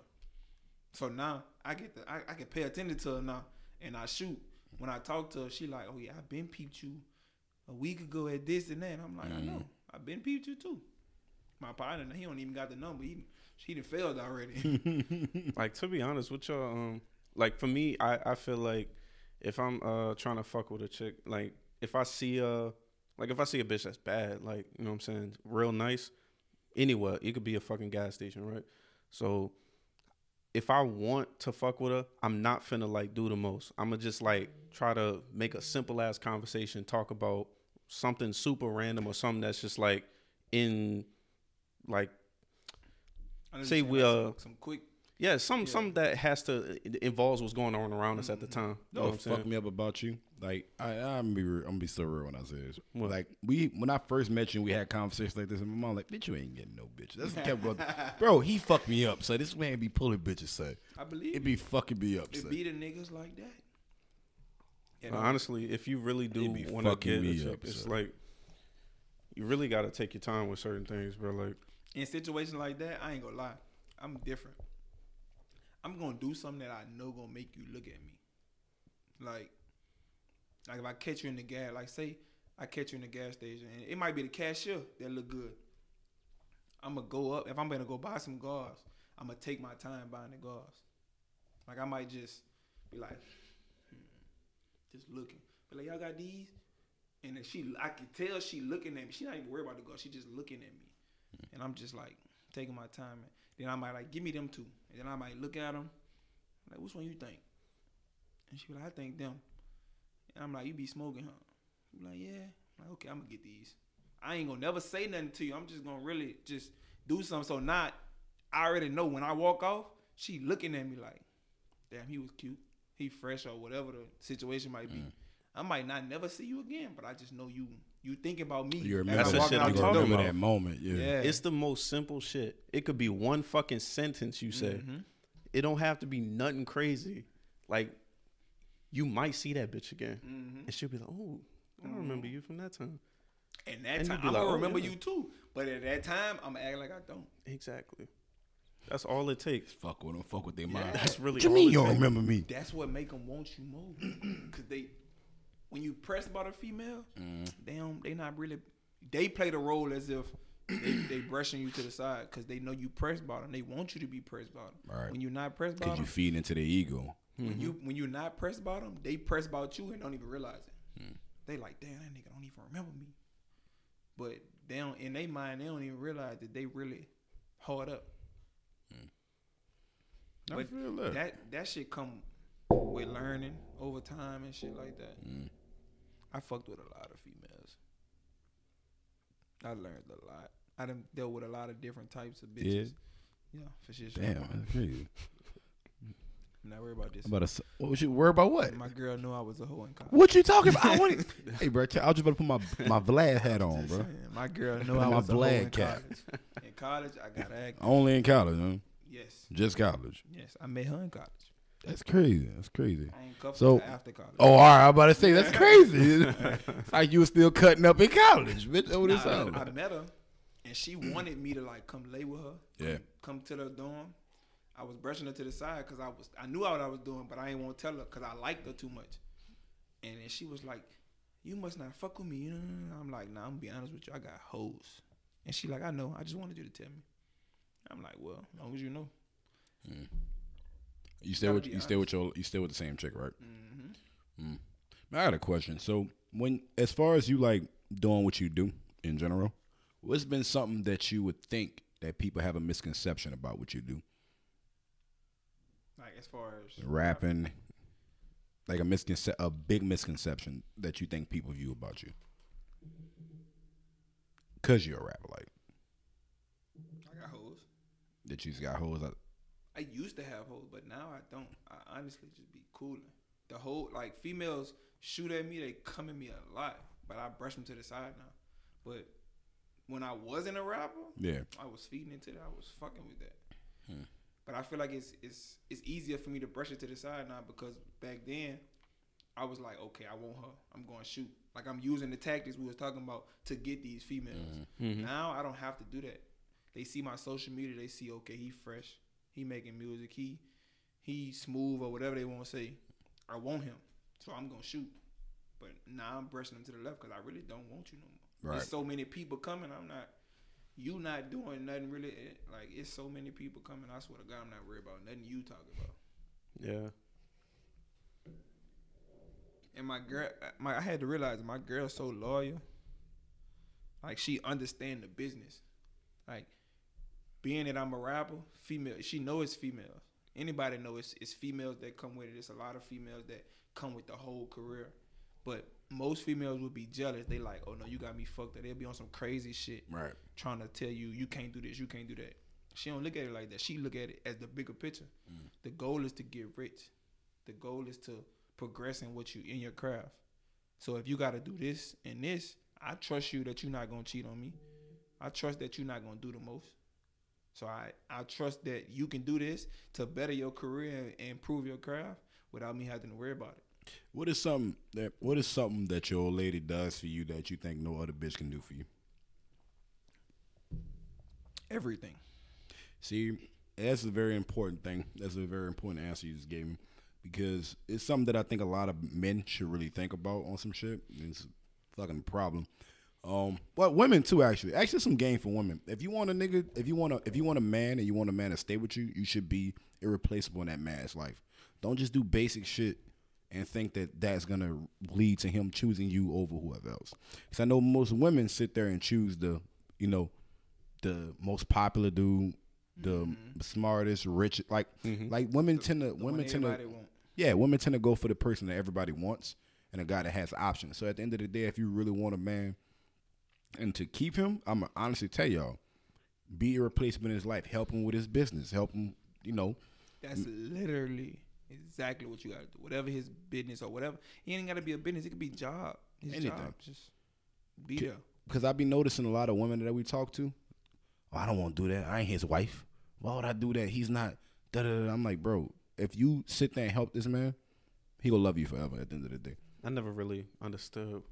So now I get the, I, I can pay attention to her now, and I shoot. When I talk to her, she like, "Oh yeah, I been peeped you a week ago at this and that." And I'm like, "I know, I've been peeped you too." My partner, he don't even got the number. He he done failed already. (laughs) (laughs) like to be honest with y'all, um, like for me, I I feel like if I'm uh trying to fuck with a chick, like if I see a like if I see a bitch that's bad, like you know what I'm saying, real nice, anywhere it could be a fucking gas station, right? So if I want to fuck with her, I'm not finna like do the most. I'm gonna just like try to make a simple ass conversation, talk about something super random or something that's just like in like Say we, uh, some quick. Yeah, some Yeah. some that has to it involves what's going on around us at the mm-hmm. time. You know No, what I'm what fucked me up about you. Like I, I'm be, real, I'm gonna be so real when I say this. What? Like we, when I first met you, we had conversations like this, and my mom like, "Bitch, you ain't getting no bitch." That's what kept going. (laughs) Bro, he fucked me up. So this man be pulling bitches. Say I believe it be fucking me up. it Say. be the niggas like that. You know? honestly, if you really do want to fucking get a me chick, up, it's son. like you really got to take your time with certain things, bro. Like in situations like that, I ain't gonna lie. I'm different. I'm gonna do something that I know gonna make you look at me. Like, like if I catch you in the gas, like say I catch you in the gas station, and it might be the cashier that look good. I'm gonna go up. If I'm gonna go buy some gauze, I'm gonna take my time buying the gauze. Like I might just be like, hmm, just looking. But like y'all got these, and then she, I can tell she looking at me. She not even worried about the gauze. She just looking at me, and I'm just like taking my time. Then I might like give me them two, and then I might look at them, like which one you think? And she be like, I think them. And I'm like, you be smoking, huh? Like, yeah. I'm like, okay, I'm gonna get these. I ain't gonna never say nothing to you. I'm just gonna really just do something. So not, I already know when I walk off, she looking at me like, damn, he was cute. He fresh or whatever the situation might be. Mm. I might not never see you again, but I just know you you think about me. You as remember, I'm the shit out I'm the you talking door. remember about. that moment. Yeah. Yeah. It's the most simple shit. It could be one fucking sentence you say. Mhm. It don't have to be nothing crazy. Like you might see that bitch again, Mhm. and she'll be like, "Oh, I don't remember you from that time." And that And time, I'm like, gonna oh, remember yeah. you too. But at that time, I'm gonna like I don't. Exactly. That's all it takes. Fuck with them. Fuck with their mind. That's really What you mean it you don't remember me? That's what make them want you more. (clears throat) Cause they, when you press about a female, Mm. they don't. They not really. They play the role as if they, they brushing you to the side because they know you press bottom. They want you to be press bottom. Right. When you're not press Because bottom, you feed into their ego. when you when you're not press bottom, they press about you and don't even realize it. Mm. They like, damn, that nigga don't even remember me. But they don't in their mind, they don't even realize that they really hard up. I But feel that. that that shit come with learning over time and shit like that. Mm. I fucked with a lot of females. I learned a lot. I done dealt with a lot of different types of bitches. Yeah, for sure. Damn, that's crazy. I'm not worried about this. About s- what was you worried about what? My girl knew I was a hoe in college. What you talking about? I want (laughs) Hey, bro, I was just about to put my my Vlad hat on, bro. saying, My girl knew I on my was a hoe in Vlad cap. college. In college, I got act. Only in college, huh? Yes, Just college. yes. I met her in college. That's crazy. That's crazy. I ain't cuffed So- after college. Oh, all right. I'm about to say that's (laughs) crazy. (laughs) it's like you were still cutting up in college, bitch. What it Nah, I, I met her, and she wanted me to like come lay with her. Yeah. Come to the dorm. I was brushing her to the side because I was I knew what I was doing, but I didn't want to tell her because I liked her too much. And then she was like, "You must not fuck with me." You know? I'm like, "Nah, I'm gonna be honest with you. I got hoes." And she like, "I know. I just wanted you to tell me." I'm like, "Well, as long as you know." Mm. You stay with you stay with your you stay with the same chick, right? Mm-hmm. Mm. I got a question. So when as far as you like doing what you do in general, what's been something that you would think that people have a misconception about what you do? Like as far as Rapping, like a misconce- a big misconception that you think people view about you. Cause you're a rapper, like I got hoes. that you just got hoes. Out. I used to have hoes, but now I don't. I honestly just be cooling. The whole like females shoot at me, they come at me a lot, but I brush them to the side now. But when I wasn't a rapper, Yeah, I was feeding into that. I was fucking with that. Hmm. But I feel like it's it's it's easier for me to brush it to the side now because back then I was like, okay, I want her. I'm going to shoot. Like I'm using the tactics we was talking about to get these females. Mhm. Now I don't have to do that. They see my social media. They see, okay, he fresh. He making music. He he smooth or whatever they want to say. I want him, so I'm gonna shoot. But now I'm brushing him to the left because I really don't want you no more. Right. There's so many people coming. I'm not. You not doing nothing really. eh, Like it's so many people coming. I swear to God, I'm not worried about nothing you talk about. Yeah. And my girl, my I had to realize my girl's so loyal. Like she understand the business. Like being that I'm a rapper, female, she know it's females. Anybody know it's it's females that come with it. It's a lot of females that come with the whole career. But most females would be jealous. They like, oh no, you got me fucked up. They'll be on some crazy shit right. trying to tell you you can't do this, you can't do that. She don't look at it like that. She look at it as the bigger picture. Mm. The goal is to get rich. The goal is to progress in what you in your craft. So if you got to do this and this, I trust you that you're not gonna cheat on me. I trust that you're not gonna do the most. So I I trust that you can do this to better your career and, and improve your craft without me having to worry about it. What is something that what is something that your old lady does for you that you think no other bitch can do for you? Everything. See, that's a very important thing. That's a very important answer you just gave me because it's something that I think a lot of men should really think about on some shit. It's a fucking problem. Um, but women too, actually. Actually, some game for women. If you want a nigga, if you want a, if you want a man and you want a man to stay with you, you should be irreplaceable in that man's life. Don't just do basic shit and think that that's gonna lead to him choosing you over whoever else. Because I know most women sit there and choose the, you know, the most popular dude, the smartest, rich. Like, like women tend to The women tend to want. yeah, women tend to go for the person that everybody wants and a guy that has options. So at the end of the day, if you really want a man and to keep him, I'm gonna honestly tell y'all, be irreplaceable in his life. Help him with his business. Help him, you know. That's literally exactly what you gotta do. Whatever his business or whatever, he ain't gotta be a business. It could be job. His Anything. job, just be there. Because I be noticing a lot of women that we talk to. Oh, I don't want to do that. I ain't his wife. Why would I do that? He's not. Da, da, da. I'm like, bro, if you sit there and help this man, he gonna love you forever. At the end of the day, I never really understood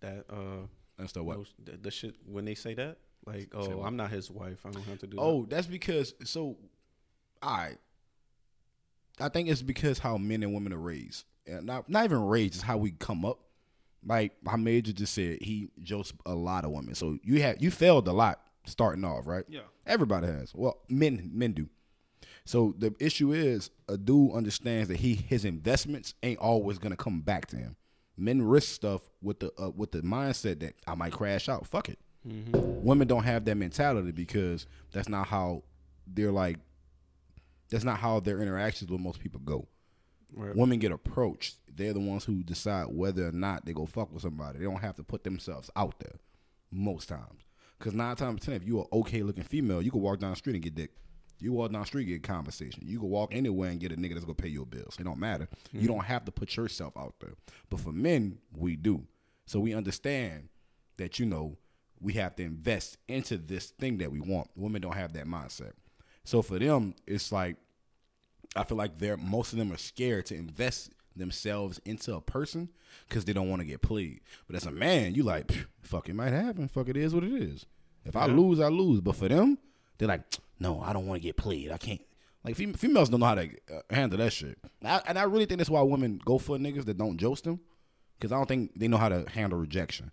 that. uh that's the what. those- the, the shit when they say that. Like, oh, what? I'm not his wife. I don't have to do. Oh, that's because so. I. I think it's because how men and women are raised, and not not even raised, it's how we come up. Like my major just said, he jokes a lot of women. So you had you failed a lot starting off, right? Yeah. Everybody has. Well, men men do. So the issue is a dude understands that he his investments ain't always gonna come back to him. Men risk stuff with the uh, with the mindset that I might crash out. Fuck it. Women don't have that mentality because that's not how they're like. That's not how their interactions with most people go. Right. Women get approached. They're the ones who decide whether or not they go fuck with somebody. They don't have to put themselves out there most times. Because nine times ten, if you're an okay looking female, you can walk down the street and get dick. You walk down the street get conversation. You can walk anywhere and get a nigga that's gonna pay your bills. It don't matter. You mm-hmm. don't have to put yourself out there. But for men, we do. So we understand that you know we have to invest into this thing that we want. Women don't have that mindset. So for them, it's like I feel like they're most of them are scared to invest themselves into a person because they don't want to get played. But as a man, you like, fuck, it might happen. Fuck, it is what it is. If I lose, I lose. But for them, they're like, no, I don't want to get played. I can't. Like fem- females don't know how to uh, handle that shit. I, and I really think that's why women go for niggas that don't jost them because I don't think they know how to handle rejection.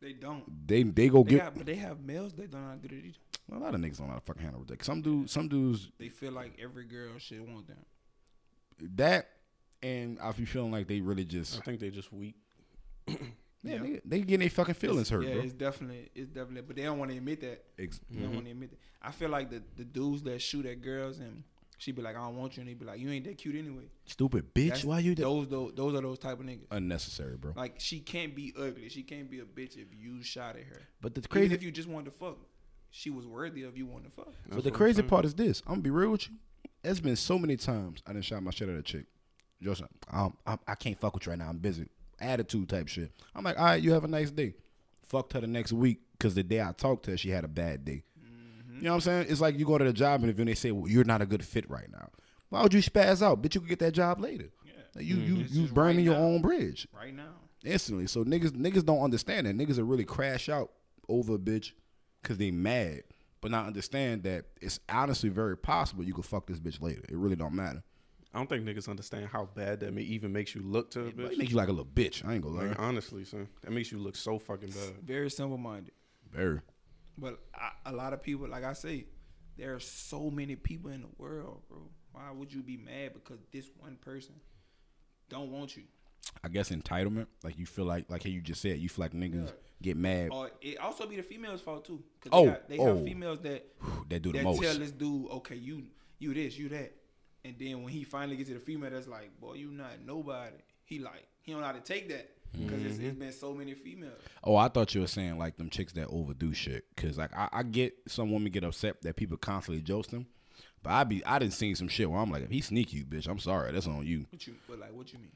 They don't. They they go They get got, but they have males that don't know how to do that either. a lot of niggas don't know how to fucking handle rejection. Some dudes, some dudes They feel like every girl should want them. that, and I be feeling like they really just I think they just weak. (clears throat) yeah, Yeah. They, they getting their fucking feelings hurt, yeah, bro. it's definitely, it's definitely, but they don't want to admit that. Ex- They don't want to admit that. I feel like the the dudes that shoot at girls and she be like, I don't want you, and they be like, you ain't that cute anyway. Stupid bitch, That's- why you that? Those, those, those are those type of niggas. Unnecessary, bro. Like she can't be ugly. She can't be a bitch if you shot at her. But the Even crazy, if you just wanted to fuck, she was worthy of you wanting to fuck. but the crazy part is this. I'm gonna be real with you. It's been so many times I didn't shot my shit at a chick. Just, um, I, I can't fuck with you right now. I'm busy. Attitude type shit. I'm like, all right, you have a nice day. Fucked her the next week because the day I talked to her, she had a bad day. You know what I'm saying? It's like you go to the job interview and they say, well, you're not a good fit right now. Why would you spaz out? Bitch, you could get that job later. Like, you mm-hmm. you It's you just burning right your now. own bridge. Right now, instantly. So niggas niggas don't understand that. Niggas will really crash out over a bitch because they mad, but not understand that it's honestly very possible you could fuck this bitch later. It really don't matter. I don't think niggas understand how bad that may even makes you look to a It bitch. makes you like a little bitch. I ain't gonna lie. Like honestly, son, that makes you look so fucking bad. very simple minded. Very. But I, a lot of people, like I say, there are so many people in the world, bro. Why would you be mad because this one person don't want you? I guess entitlement. Like you feel like like how you just said, you feel like niggas get mad Or it also be the females' fault too. Cause Oh, they, got, they oh. have females that that do the that most. tell this dude, okay, you you this, you that, and then when he finally gets to the female, that's like, boy, you not nobody. He like he don't know how to take that because Mm-hmm. it's been so many females. Oh, I thought you were saying like them chicks that overdo shit. Cause like I, I get some women get upset that people constantly jost them. But I be I didn't see some shit where I'm like, if he sneak you, bitch, I'm sorry, that's on you. What you, but like, what you mean?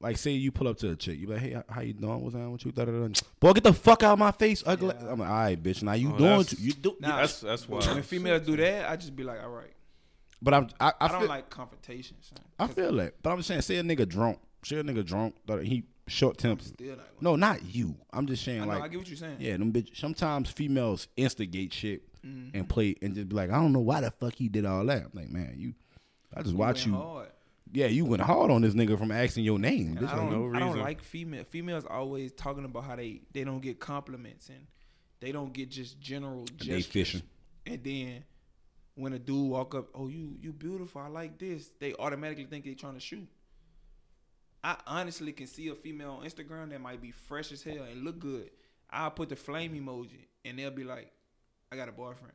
Like, say you pull up to a chick, you be like, hey, how you doing? What's on with you? Da, da, da. Boy, get the fuck out of my face, ugly. Yeah. I'm like, all right, bitch. Now you Oh, doing? that's- Too, you do? Nah, that's that's why. when females do that, I just be like, all right. But I'm, I, I, I, don't feel, like confrontation, son. I feel that. But I'm just saying, say a nigga drunk, say a nigga drunk, that he short tempered. Still. No, not you. I'm just saying, I know, like, I get what you're saying. yeah, them bitch. Sometimes females instigate shit Mm-hmm. and play and just be like, I don't know why the fuck he did all that. I'm like, man, you. I just watch you. hard. yeah, you went hard on this nigga from asking your name. Bitch. I don't, no I don't like female. Females always talking about how they they don't get compliments and they don't get just general. they fishing. And then when a dude walk up, oh you you beautiful, I like this. They automatically think they trying to shoot. I honestly can see a female on Instagram that might be fresh as hell and look good. I'll put the flame emoji and they'll be like, I got a boyfriend.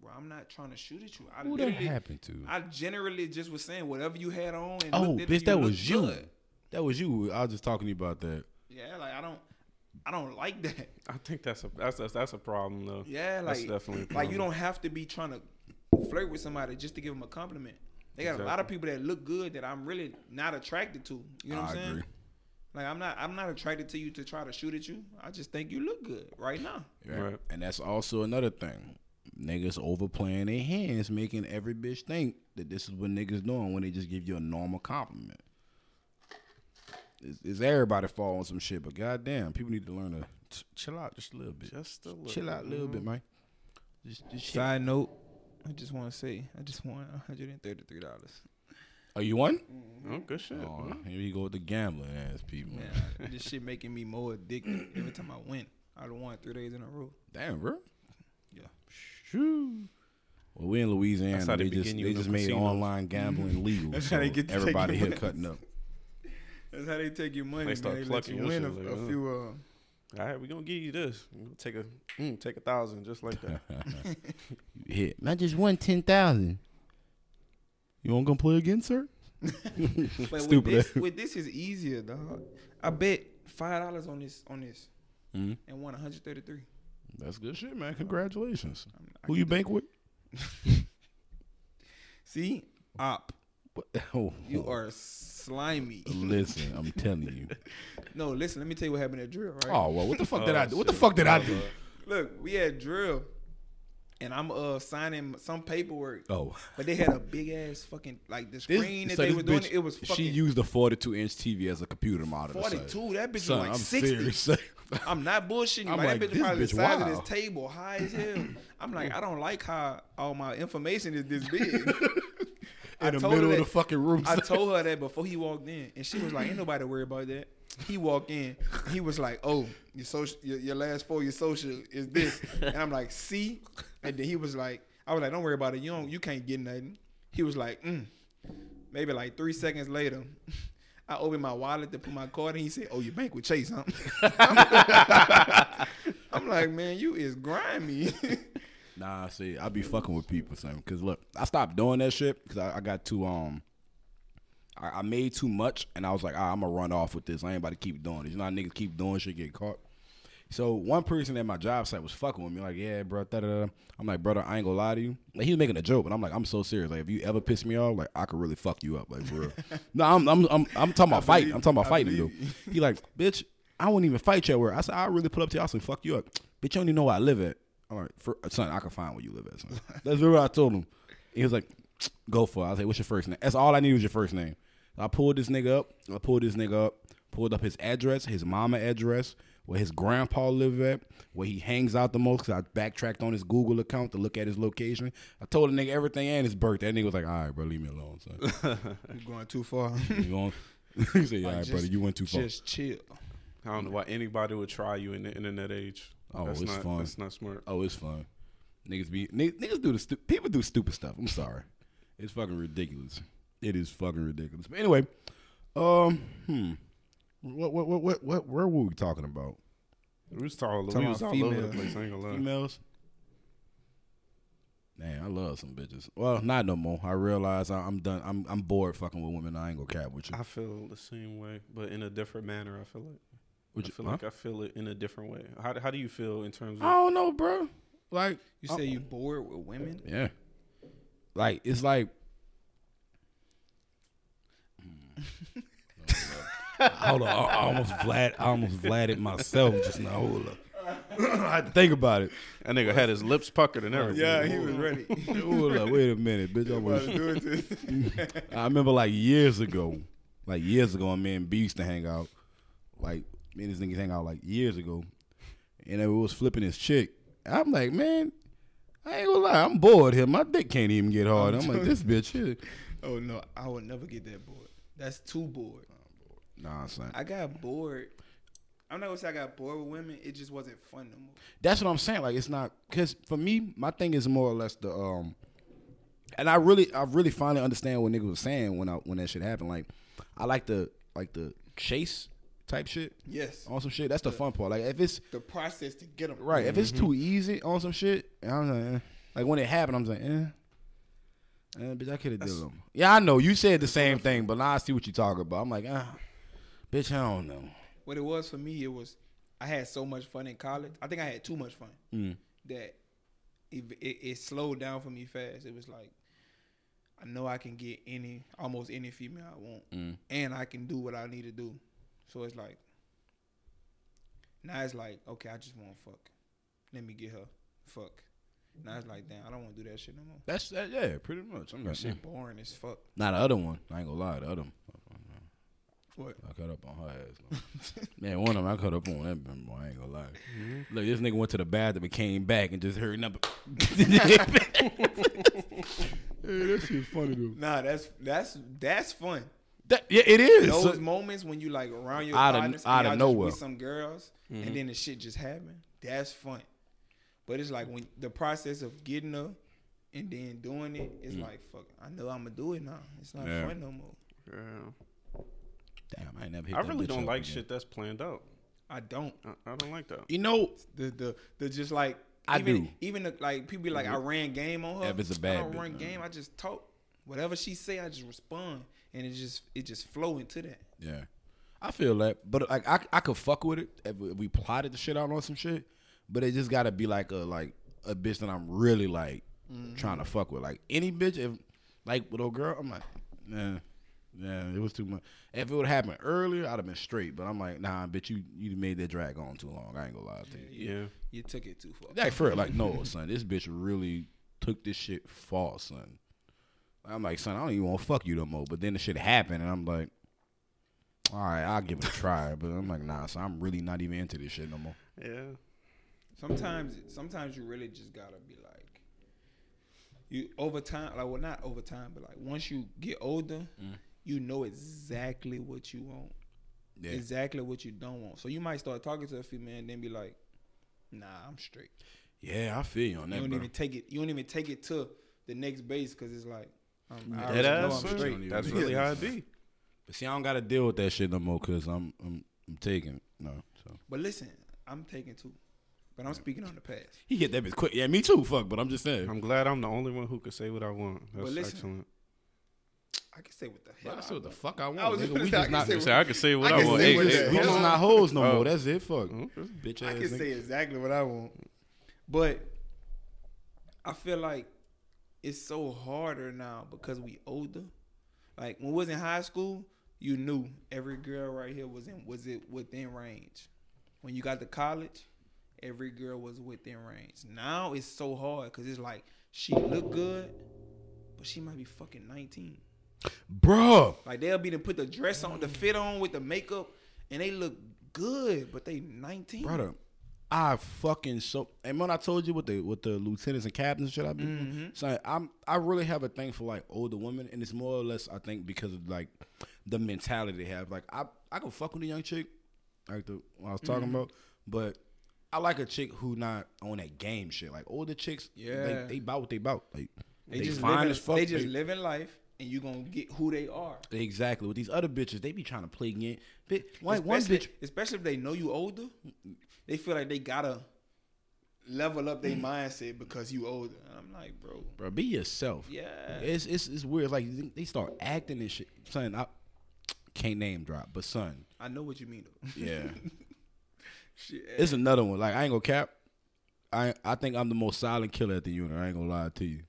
Well, I'm not trying to shoot at you. I Who that literally, happened to? I generally just was saying whatever you had on. And oh, looked at it, bitch, that looked was you. good. That was you. I was just talking to you about that. Yeah, like I don't, I don't like that. I think that's a that's a, that's a problem though. Yeah, That's like definitely a like you don't have to be trying to flirt with somebody just to give them a compliment. They got a lot of people that look good that I'm really not attracted to. You know what I I'm saying? agree. Like I'm not I'm not attracted to you to try to shoot at you. I just think you look good right now. Right. Right. And that's also another thing. Niggas overplaying their hands, making every bitch think that this is what niggas doing when they just give you a normal compliment. Is, it's everybody fall on some shit, but goddamn, people need to learn to ch- chill out just a little bit. Just a little. chill out a little bit, man. Just, just. Side note, I just want to say I just won 133 dollars. Oh, you won? Oh, good shit. Oh, Mhm. here you go with the gambling ass people. Man, (laughs) this shit making me more addicted every time I win. I done won three days in a row. Damn, bro. Yeah. Shoo. Well, we in Louisiana. That's how They they just they just made casinos. online gambling legal. That's so how they get to take everybody your here cutting up. (laughs) That's how they take your money. They start man. plucking let you win a, like, a few. Uh, All right, we're gonna give you this. We gonna take a mm, take a thousand just like that. You hit. I just won ten thousand. You want to come play again, sir? But Stupid. with this, with this is easier, dog. I bet five dollars on this on this Mhm. and won 133. That's good shit, man. Congratulations. I Who you bank with? (laughs) See, op, (laughs) Oh, you are slimy. (laughs) Listen, I'm telling you. (laughs) No, listen. Let me tell you what happened at drill. Right. Oh well, what the fuck did Oh, I do? What the fuck did I Oh, do? Look, we had drill, and I'm uh signing some paperwork, Oh, but they had a big ass fucking like the this, screen that so they this were doing. It was fucking, she used a 42 inch TV as a computer monitor. son. 42. That bitch Son, was like I'm 60. serious. I'm not bullshitting you. I'm like, that bitch this probably bitch the size of this table, high as hell. I'm like, I don't like how all my information is this big. I in the middle of the fucking room. I told her that before he walked in, and she was like, "Ain't nobody worried about that." He walked in, he was like, "Oh, your social, your, your last four, your social is this," and I'm like, "See," and then he was like, "I was like, don't worry about it. You don't, you can't get nothing." He was like, mm. Maybe like three seconds later, I opened my wallet to put my card in. He said, "Oh, your bank with Chase, huh?" (laughs) I'm like, "Man, you is grimy." (laughs) Nah, see, I be fucking with people, son. Cause look, I stopped doing that shit because I, I got too um, I, I made too much, and I was like, ah, I'm gonna run off with this. I ain't about to keep doing this. You know, how niggas keep doing shit, get caught. So one person at my job site was fucking with me, like, yeah, bro, da da da. I'm like, brother, I ain't gonna lie to you. Like, he was making a joke, but I'm like, I'm so serious. Like, if you ever piss me off, like, I could really fuck you up, like, for real. (laughs) no, I'm, I'm, I'm, I'm talking about fighting. I'm talking about fighting, dude. He like, bitch, I wouldn't even fight you at work. I said, I really put up to you. I said, fuck you up. Bitch, you don't even know where I live at. I'm like, for, son, I can find where you live at, son. (laughs) That's what I told him. He was like, go for it. I was like, what's your first name? That's all I need was your first name. I pulled this nigga up. I pulled this nigga up. Pulled up his address, his mama address, where his grandpa live at, where he hangs out the most. Cause I backtracked on his Google account to look at his location. I told the nigga everything and his birthday. That nigga was like, all right, bro, leave me alone, son. (laughs) you going too far. (laughs) You want? he said, all Like, right, just- brother, you went too far. Just chill. I don't know why anybody would try you in the internet age. Oh, that's it's not, fun. That's not smart. Oh, it's fun. Niggas be niggas, do the stu- people do stupid stuff. I'm sorry. It's fucking ridiculous. It is fucking ridiculous. But anyway, um, hmm. What what what what, what where were we talking about? We was talking, Talking we was about all over the females. place. I ain't gonna lie. Females. Man, I love some bitches. Well, not no more. I realize I, I'm done. I'm I'm bored fucking with women. I ain't gonna cap with you. I feel the same way, but in a different manner. I feel like. Would I you- feel huh? like I feel it in a different way. How how do you feel in terms of? I don't know, bro. Like You say you uh, bored with women? Yeah. Like it's like (laughs) Hold on, I I almost Vlad I almost Vladed myself just now. Hold up. I had to think about it. That nigga had his lips puckered and everything. Yeah, he was ready. Hold up, wait a minute, bitch. I'm was, (laughs) I remember like years ago, like years ago, me and B used to hang out. Like me and this niggas hang out like years ago, and it was flipping his chick. I'm like, man, I ain't gonna lie, I'm bored here. My dick can't even get hard. I'm like, this bitch here. (laughs) oh no, I would never get that bored. That's too bored. Nah, son. I got bored. I'm not gonna say I got bored with women. It just wasn't fun no more. That's what I'm saying. Like it's not because for me, my thing is more or less the um, and I really, I really finally understand what niggas was saying when I when that shit happened. Like, I like the like the chase type shit Yes. on some shit. That's the fun part. Like if it's The process to get them right, if it's too easy on some shit, I'm like, eh. like when it happened, I'm like, eh. Eh, bitch, I could have did them. Yeah, I know you said the same thing, but now I see what you're talking about. I'm like, ah, bitch, I don't know. What it was for me, it was I had so much fun in college. I think I had too much fun Mm. that it, it, it slowed down for me fast. It was like I know I can get any almost any female I want, Mm. and I can do what I need to do. So it's like now it's like okay, I just want to fuck. Let me get her fuck. Now it's like damn, I don't want to do that shit no more. That's that. Yeah, pretty much. I'm That shit mm. boring as fuck. Not the other one. I ain't gonna lie. The other one. What? I cut up on her ass. (laughs) Man, one of them I cut up on that boy. I ain't gonna lie. Look, this nigga went to the bathroom and came back and just heard nothing. (laughs) (laughs) hey, that shit funny though. Nah, that's that's that's fun. That, yeah, it is. Those So- moments when you like around your out partners, outta and y'all just nowhere. with some girls, and mm-hmm. then the shit just happen. That's fun. But it's like when the process of getting her and then doing it, it's mm. like fuck. I know I'm gonna do it now. It's not Yeah. fun no more. Yeah. Damn, I never hit I that really don't like again. shit that's planned out. I don't. I, I don't like that. You know, The the the just like I even, do. Even the, like people be like I ran game on her. If it's a I bad don't bitch, run man. game. I just talk. Whatever she say, I just respond, and it just it just flow into that. Yeah, I feel that, but like I, I could fuck with it if we, plotted the shit out on some shit, but it just gotta be like a like a bitch that I'm really like mm-hmm. trying to fuck with. Like any bitch, if like with a girl, I'm like, nah, yeah, it was too much. If it would happen earlier, I'd have been straight. But I'm like, nah, bitch, you you made that drag on too long. I ain't gonna lie to you. Yeah. You took it too far. Like for real, like no, son, this bitch really took this shit far, son. I'm like, son, I don't even want to fuck you no more. But then the shit happened, and I'm like, all right, I'll give it a try. But I'm like, nah, so I'm really not even into this shit no more. Yeah. Sometimes, sometimes you really just gotta be like, you over time, like well, not over time, but like once you get older, Mm. you know exactly what you want, Yeah, exactly what you don't want. So you might start talking to a female and then be like, Nah, I'm straight. yeah, I feel you on that. You don't bro. even take it. You don't even take it to the next base because it's like, I Dead already know ass. I'm son. straight. That's really how it be. But see, I don't gotta deal with that shit no more because I'm I'm I'm taking no. So But listen, I'm taking too. but I'm speaking on the past. he hit that bitch quick. Yeah, me too. Fuck, but I'm just saying. I'm glad I'm the only one who can say what I want. That's But listen, excellent. I can say what the hell. I I say what the fuck I want. I was nigga. just gonna we say, I just can not say I say I can say what I I, can want. say Hey, what hey, the we just not hoes no Oh. more. That's it. Fuck. Okay. Bitch I can nigga. say exactly what I want, but I feel like it's so harder now because we older. Like when we was in high school, you knew every girl right here was in was it within range. When you got to college, every girl was within range. Now it's so hard because it's like she look good, but she might be fucking nineteen. Bruh. Like they'll be to put the dress on, the fit on with the makeup, and they look good, but they nineteen. brother. I fucking so and when I told you with the with the lieutenants and captains and shit I be Mm-hmm. so I'm I really have a thing for like older women and it's more or less I think because of like the mentality they have. Like I I can fuck with a young chick, like the what I was talking Mm-hmm. about, but I like a chick who not on that game shit. Like older chicks, Yeah. they they bout what they bout. Like They, they, just fine living, as fuck. They just They- living life, and you gonna get who they are. exactly with these other bitches, they be trying to play game. Bitch, one, one bitch especially if they know you older, they feel like they gotta level up Mm. their mindset because you older. And I'm like, bro, bro, be yourself. yeah, It's it's it's weird. Like they start acting and shit. Son, I can't name drop, but son, I know what you mean though. yeah, (laughs) Shit, it's another one. Like I ain't gonna cap. I I think I'm the most silent killer at the unit. I ain't gonna lie to you.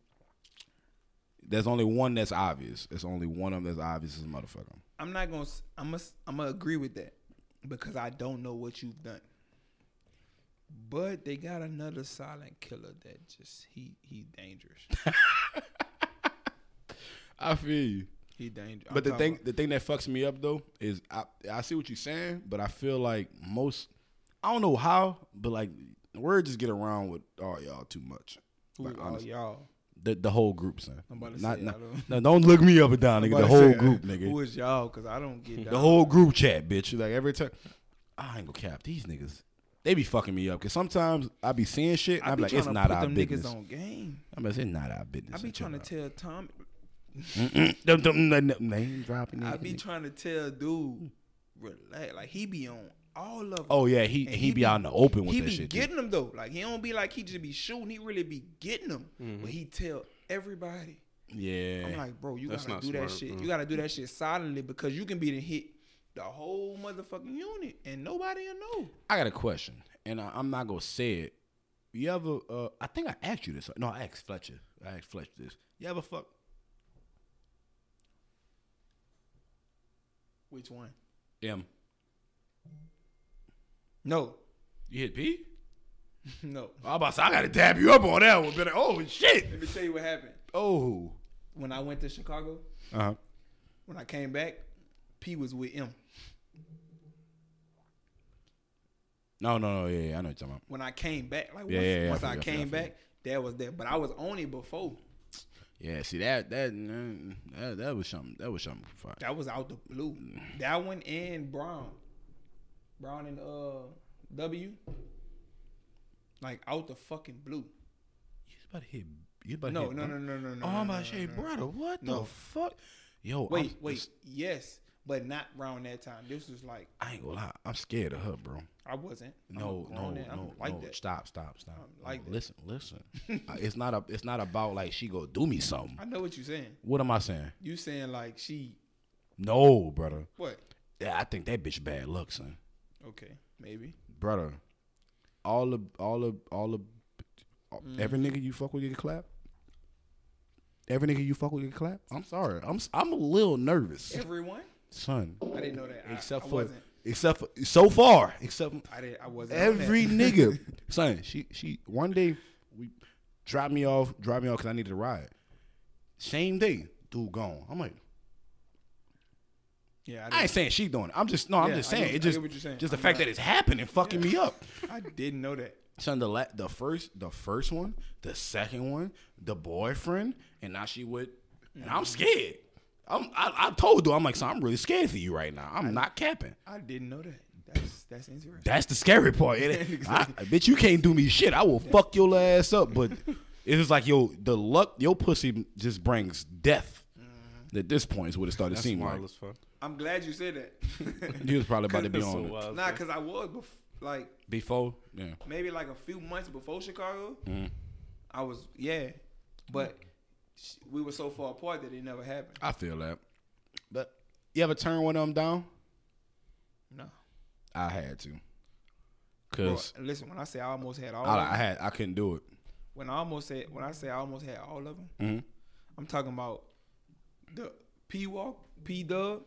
There's only one that's obvious. There's only one of them that's obvious as a motherfucker. I'm not gonna. I'm gonna. I'm gonna agree with that because I don't know what you've done. But they got another silent killer that just he he dangerous. (laughs) I feel you. He dangerous. But the thing, the thing that fucks me up though is I I see what you're saying, but I feel like most I don't know how, but like word just get around with all y'all too much. who Like, all honestly. y'all? The the whole group, son. I'm about to Not, say, not, don't- no, don't look me up and down, (laughs) nigga. The whole say, group, (laughs) nigga. Who is y'all? Because I don't get The whole group chat, bitch. Like every time, I ain't gonna cap these niggas. They be fucking me up because sometimes I be seeing shit. And I I be be like, trying it's to not put our them business. niggas on game. I'm like, it's not our business. I be trying to tell Tom. name dropping. I niggas. be trying to tell dude, relax. Like he be on all of them. Oh yeah, he And he, be, out in the open with he that be shit. too. getting them though. Like he don't be like he just be shooting. He really be getting them. Mm-hmm. But he tell everybody. Yeah. I'm like, bro, you That's gotta not do that shit. bro. You gotta do that shit silently because you can be the hit the whole motherfucking unit and nobody will know. I got a question, and I, I'm not gonna say it. You ever? Uh, I think I asked you this. No, I asked Fletcher. I asked Fletcher this. You ever fuck? Which one? M. No, You hit P? (laughs) no. I about to say, I gotta dab you up on that one. But oh shit. Let me tell you what happened. Oh. When I went to Chicago, Uh huh. when I came back, P was with M. No, no, no. Yeah, yeah, I know what you're talking about. When I came back, like Yeah, once, yeah, once I, I came back, that was there. But I was on it before. Yeah, see that that mm, that, that was something. That was something. Fire. That was out the blue. That one and Brown. Brown and uh W. Like out the fucking blue. You about to hit. You about to hit no, no, no, no, no. Oh, no, I'm about no, say, no, no. brother, what No. the fuck? Yo, Wait, I'm- wait, yes, but not around that time. This was like I ain't gonna lie. I'm scared of her, bro. I wasn't. No, no. I'm no, like no. that. Stop, stop, stop. I'm like No. Listen, listen. (laughs) Uh, it's not a. It's not about like she go do me something. I know what you're saying. What am I saying? You saying like she No, brother. what? Yeah, I think that bitch bad luck, son. Okay, maybe. Brother, all the, all the, all the, Mm. every nigga you fuck with get clap. Every nigga you fuck with get clap. I'm sorry. I'm I'm a little nervous, Everyone? Son. I didn't know that. Except I for, wasn't. except for so far, except I didn't. I wasn't. every nigga, (laughs) son. She she one day we dropped me off, dropped me off because I needed a ride. Same day, dude gone. I'm like, Yeah, I, I ain't saying she doing it. I'm just no, I'm Yeah, just I saying it I just get what you're saying. just the I'm fact not- that it's happening fucking me up. I didn't know that. Son, the la- the first the first one, the second one, the boyfriend, and now she with, and I'm mm-hmm. scared. I'm I, I told her I'm like, son, I'm really scared for you right now. I'm not capping. I didn't know that. That's that's interesting. That's the scary part. It, (laughs) I, I bitch, you can't do me shit. I will fuck your ass up. But it's just like yo, the luck, your pussy just brings death. At this point is what it started That's seeming like. wild as fuck. I'm glad you said that. (laughs) He was probably about to be That's so on it. wild. nah, cause I was bef- like before. Yeah. maybe like a few months before Chicago. Mhm. I was yeah, but sh- we were so far apart that it never happened. I feel that. But you ever turn one of them down? No. I had to. Bro, Cause listen, when I say I almost had all, I, of I them, had I couldn't do it. when I almost said when I say I almost had all of them, hmm I'm talking about the P Walk, P Dub.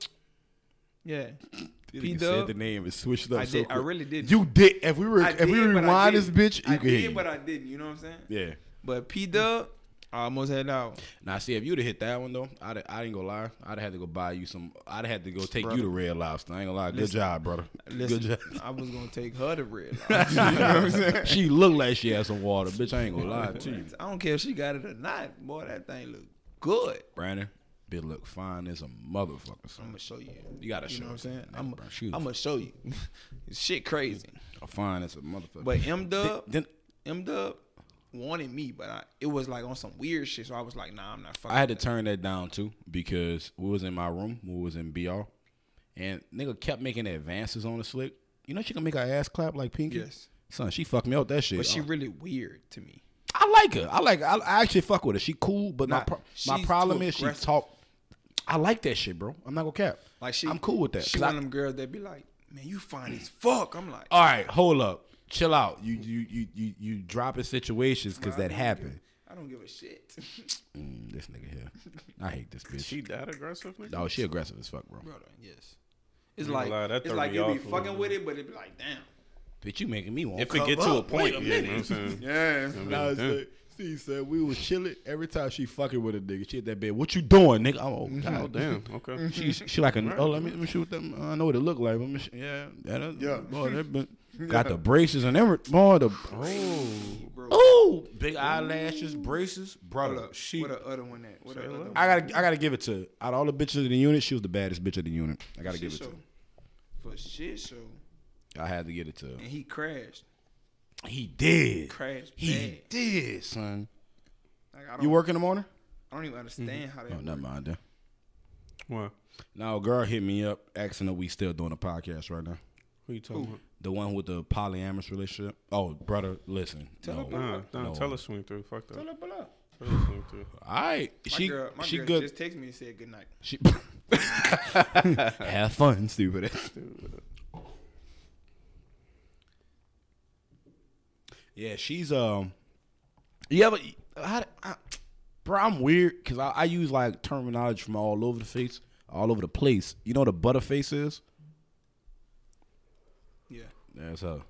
Yeah, (clears throat) P said Dub. the name and switched up. I so did. I really did. You did. If we were, I if we did, but I rewind this bitch, you I could did, you. but I didn't. You know what I'm saying? yeah. But P Dub, I almost had out. Now, see, if you'd have hit that one though, I'd I ain't gonna lie. I'd have had to go buy you some. I'd have had to go take Brother. you to Red Lobster. I ain't gonna lie. Good Listen. job, brother. Listen, Good job. I was gonna take her to red. (laughs) Light. you know what I'm saying? she looked like she had some water, bitch. I ain't gonna lie to you, I don't care if she got it or not. Boy, that thing look good. Brandon. Bitch look fine as a motherfucker. I'm gonna show you. You gotta You show know what I'm saying? I'm, bro, she was I'm gonna show you. It's (laughs) shit crazy. I'm fine as a motherfucker. But M Dub, then, M Dub wanted me, but I, it was like on some weird shit. So I was like, nah, I'm not fucking. I had to turn that down too because we was in my room, we was in BR, and nigga kept making advances on the slick. You know she can make her ass clap like Pinky. Yes, Son, she fucked me out that shit. but she Uh, really weird to me. I like her. I like. I, I actually fuck with her. She cool, but my pro- my problem is she talk. I like that shit, bro. I'm not gonna cap. Like she, I'm cool with that. She one I- of them girls that be like, man, you fine as fuck. I'm like, All right, hold up, chill out. You you you you you dropping situations because bro, that happened. I don't give a shit, (laughs) Mm, this nigga here, I hate this bitch. She that aggressive? nigga? oh, she aggressive as fuck, bro. brother. Yes, it's like lie, that it's throw like me you be fucking with it, but it be like, damn. Bitch, you making me want. If it get to a point, yeah, you know what I'm saying? (laughs) Yeah, I mean, Nah, damn. see, said we was chilling. Every time she fucking with a nigga, she hit that bed. What you doing, nigga? I'm oh, God. Oh damn. Okay. She she like a oh let me let me shoot them. I know what it look like. Let me sh- yeah yeah that, Yeah. boy that been (laughs) Got the braces and everything. Boy, the Oh, oh, big eyelashes, braces, brother. what, She, what the other one at? What the other one? I gotta, I gotta give it to. Out of all the bitches in the unit, she was the baddest bitch of the unit. I gotta give it Shit to. show. For shit show. I had to get it to. And he crashed. He did. Crashed He bad. did, son. Like, I You work in the morning? I don't even understand how that Oh, never mind. Then. what? Now, a girl hit me up asking if we still doing a podcast right now. Who you talking about? The one with the polyamorous relationship. Oh, brother, listen. Tell no. her, Nah, nah, No. tell her swing through. Fuck that. Pull up, pull up. Tell her swing through. All right, My she girl, my she girl good. just texted me and said good night. She (laughs) have fun, stupid. yeah, she's um. Yeah, but how, I, bro, I'm weird because I, I use like terminology from all over the face, all over the place. You know what a butterface is? Yeah. That's her,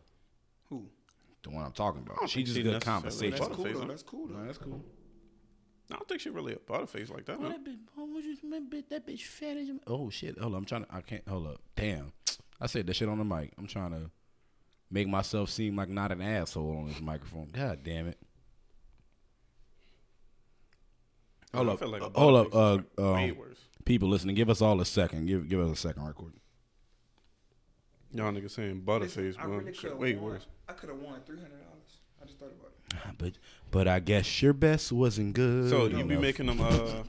Who? the one I'm talking about. She just she good conversation. That's cool though. That's cool though. Nah, that's cool. I don't think she really a butterface like that. Huh? that bitch, oh, what you- that bitch, that bitch fat as Oh shit! Hold up, I'm trying to. I can't. Hold up. Damn. I said that shit on the mic. I'm trying to make myself seem like not an asshole on this microphone. God damn it. Hold I up. feel like a uh, hold up. butterface Uh, um, people listening, give us all a second. Give give us a second, right quick. Y'all niggas saying Listen, butterface, I bro. really Shit could way have won. worse. I could have won three hundred dollars. I just thought about it. But but I guess your best wasn't good. So you be making them. Uh,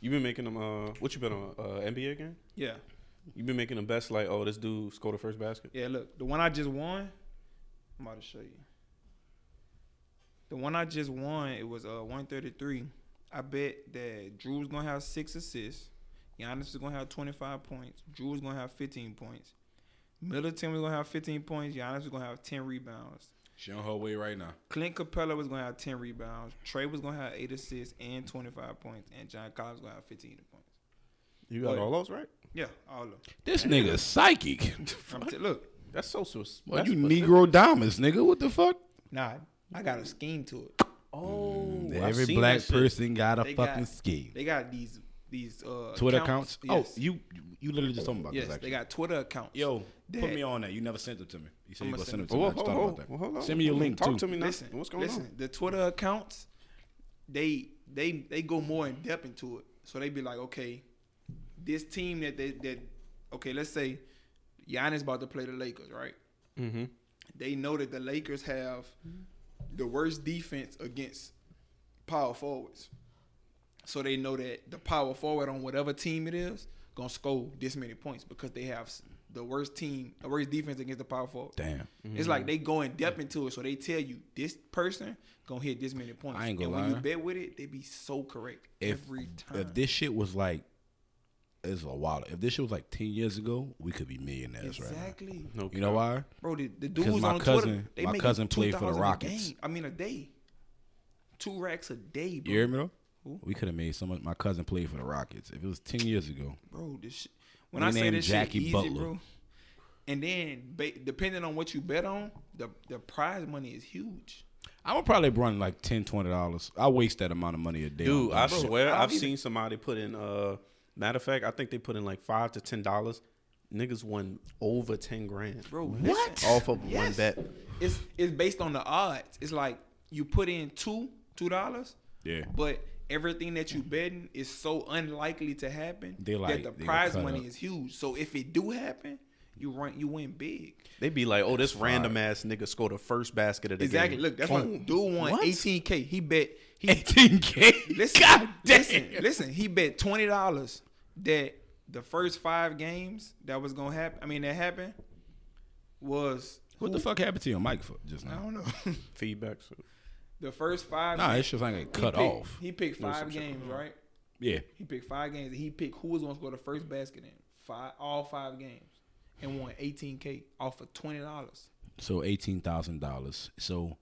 you been making them. Uh, what you been on? Uh, NBA game? Yeah. You been making them best like, oh, this dude scored the first basket. Yeah, look, the one I just won, I'm about to show you. The one I just won, it was uh 133. I bet that Jrue's gonna have six assists. Giannis is gonna have 25 points. Drew was gonna have 15 points. Middleton was gonna have 15 points. Giannis was gonna have 10 rebounds. She on her way right now. Clint Capela was gonna have 10 rebounds. Trae was gonna have eight assists and 25 points. And John Collins was gonna have 15 points. You got What? all those right? Yeah, all of them. This nigga psychic. (laughs) T- look, That's so sus. Well, that's you. Negro diamonds, nigga. What the fuck? nah, I got a scheme to it. Oh, I Every black that shit. person got a They fucking got- scheme. They got these these uh Twitter accounts. Yes. Oh, you you literally just talking about yes, this. Actually. they got Twitter accounts. Yo, put me on that. You never sent it to me. You said you I'ma send it send to Oh, me. I hold, just thought hold, about that. hold, hold on. Send me your link Talk too. to me now. listen, What's going listen, on? the Twitter accounts, they they they go more in depth into it. So they be like, okay, this team that they that okay, let's say Giannis about to play the Lakers, right? Mm-hmm. They know that the Lakers have the worst defense against power forwards. So they know that the power forward on whatever team it is gonna score this many points because they have the worst team, the worst defense against the power forward. Damn. It's like mm-hmm. they go in depth into it, so they tell you this person gonna hit this many points. I ain't gonna and when you bet with it, they be so correct If every time. if this shit was like, it's a while. If this shit was like ten years ago, we could be millionaires right exactly, No. You know why? bro. The, the 'Cause dudes my on cousin- Twitter, they my make cousin played for the 2,000 a Rockets. game. I mean, a day, two racks a day, bro. You hear me though? Who? We could have made so much. My cousin played for the Rockets. If it was ten years ago, bro. This shit, when I say this Jackie shit easy, Butler. bro. And then, ba- depending on what you bet on, the the prize money is huge. I would probably run like 10 dollars. I waste that amount of money a day. Dude, I that. swear I'll I've even- seen somebody put in. uh Matter of fact, I think they put in like five to ten dollars. Niggas won over ten grand bro. What? off of one bet. It's it's based on the odds. It's like you put in two two dollars, yeah. but everything that you mm-hmm. betting is so unlikely to happen They like- that the they prize money up. is huge. So if it do happen, you run you win big. They be like, "Oh, this That's random ass nigga scored the first basket of the Exactly. game." Exactly. Look, that's Boom. what dude won What? 18k. He bet he 18k. (laughs) listen, God damn. listen, listen. He bet twenty dollars that the first five games that was gonna happen. I mean, that happened was What the fuck happened to your mic for just now? I don't know. (laughs) feedback. So. The first five. Nah, games, it's just like it he cut picked- off. He picked five games, right? Yeah. He picked five games, and he picked who was gonna score the first basket in five, all five games, and won 18k off of twenty dollars. So eighteen thousand dollars. So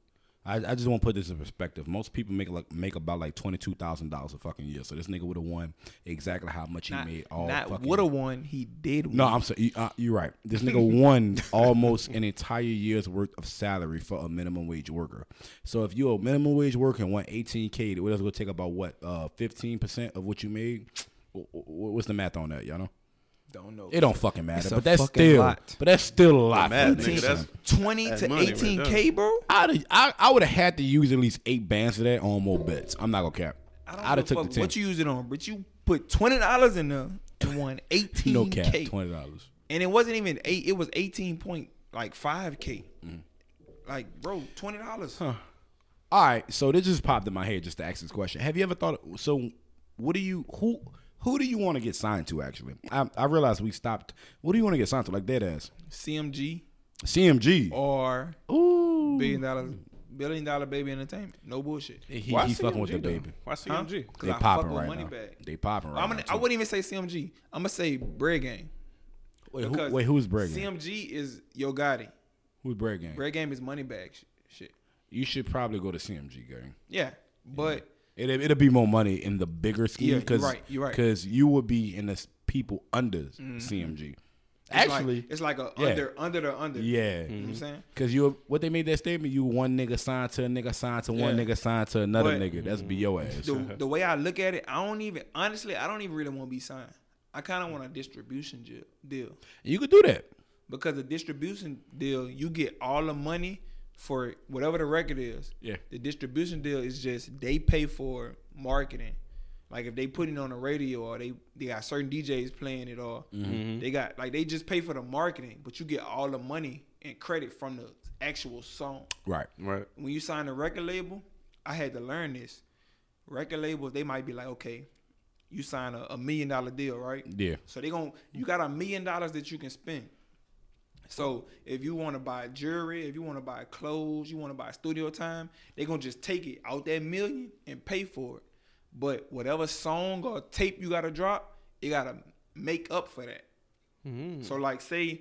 I, I just want to put this in perspective. Most people make like make about like twenty two thousand dollars a fucking year. So this nigga would have won exactly how much he Not, made all not would have won. He did. Win. No, I'm sorry. You, uh, you're right. This (laughs) nigga won almost an entire year's worth of salary for a minimum wage worker. So if you're a minimum wage worker and want 18k, that's gonna take about what, uh, 15 percent of what you made. Wh- wh- What's the math on that? Y'all know? Don't know. It don't fucking matter. It's a But that's fucking still, lot. but that's still a lot. for mad, me, nigga. That's- 20 That's to money right 18k, bro. I'd have, I, I would have had to use at least eight bands of that on more bets. I'm not gonna cap. I don't I'd have took fuck the ten. what you use it on, but you put twenty dollars in there and won 18k. no cap, twenty dollars. and it wasn't even eight. It was eighteen point like five k. Mm. Like, bro, twenty dollars. Huh. All right, so this just popped in my head just to ask this question. Have you ever thought? So, what do you who who do you want to get signed to? Actually, I, I realized we stopped. What do you want to get signed to? Like dead ass CMG CMG. or Ooh, billion dollar billion dollar baby entertainment. No bullshit. he, Why he fucking with the CMG though? baby. Why CMG? Cause They I popping right money now. bag. They popping right I'm gonna, now. I wouldn't even say CMG. I'm gonna say Bread Gang. Wait, who, because wait, who's Bregan? CMG is Yo Gotti. who's Bregan? Bread Gang is Moneybagg sh- shit. You should probably go to CMG, gang. Yeah, but It it'll be more money in the bigger scheme Yeah, you're because right, you're right. because you would be in the people under mm-hmm. CMG. it's Actually, like, it's like a yeah. under under the under. yeah, You know what I'm mm-hmm. saying? because you what they made that statement. You one nigga signed to a nigga signed to one Yeah. nigga signed to another But- nigga. That's be your ass. The, (laughs) the way I look at it, I don't even honestly, I don't even really want to be signed. I kind of want a distribution deal, deal You could do that. because the distribution deal, you get all the money for whatever the record is. Yeah. The distribution deal is just they pay for marketing. Like if they put it on the radio or they they got certain DJs playing it or Mm-hmm. they got like they just pay for the marketing, but you get all the money and credit from the actual song. Right. Right. When you sign a record label, I had to learn this. Record labels they might be like, okay, you sign a, a million dollar deal, right? Yeah. So they gon' you got a million dollars that you can spend. So if you want to buy jewelry, if you want to buy clothes, you want to buy studio time, they're gonna just take it out that million and pay for it. But whatever song or tape you gotta drop, you gotta make up for that. Mm-hmm. So like say,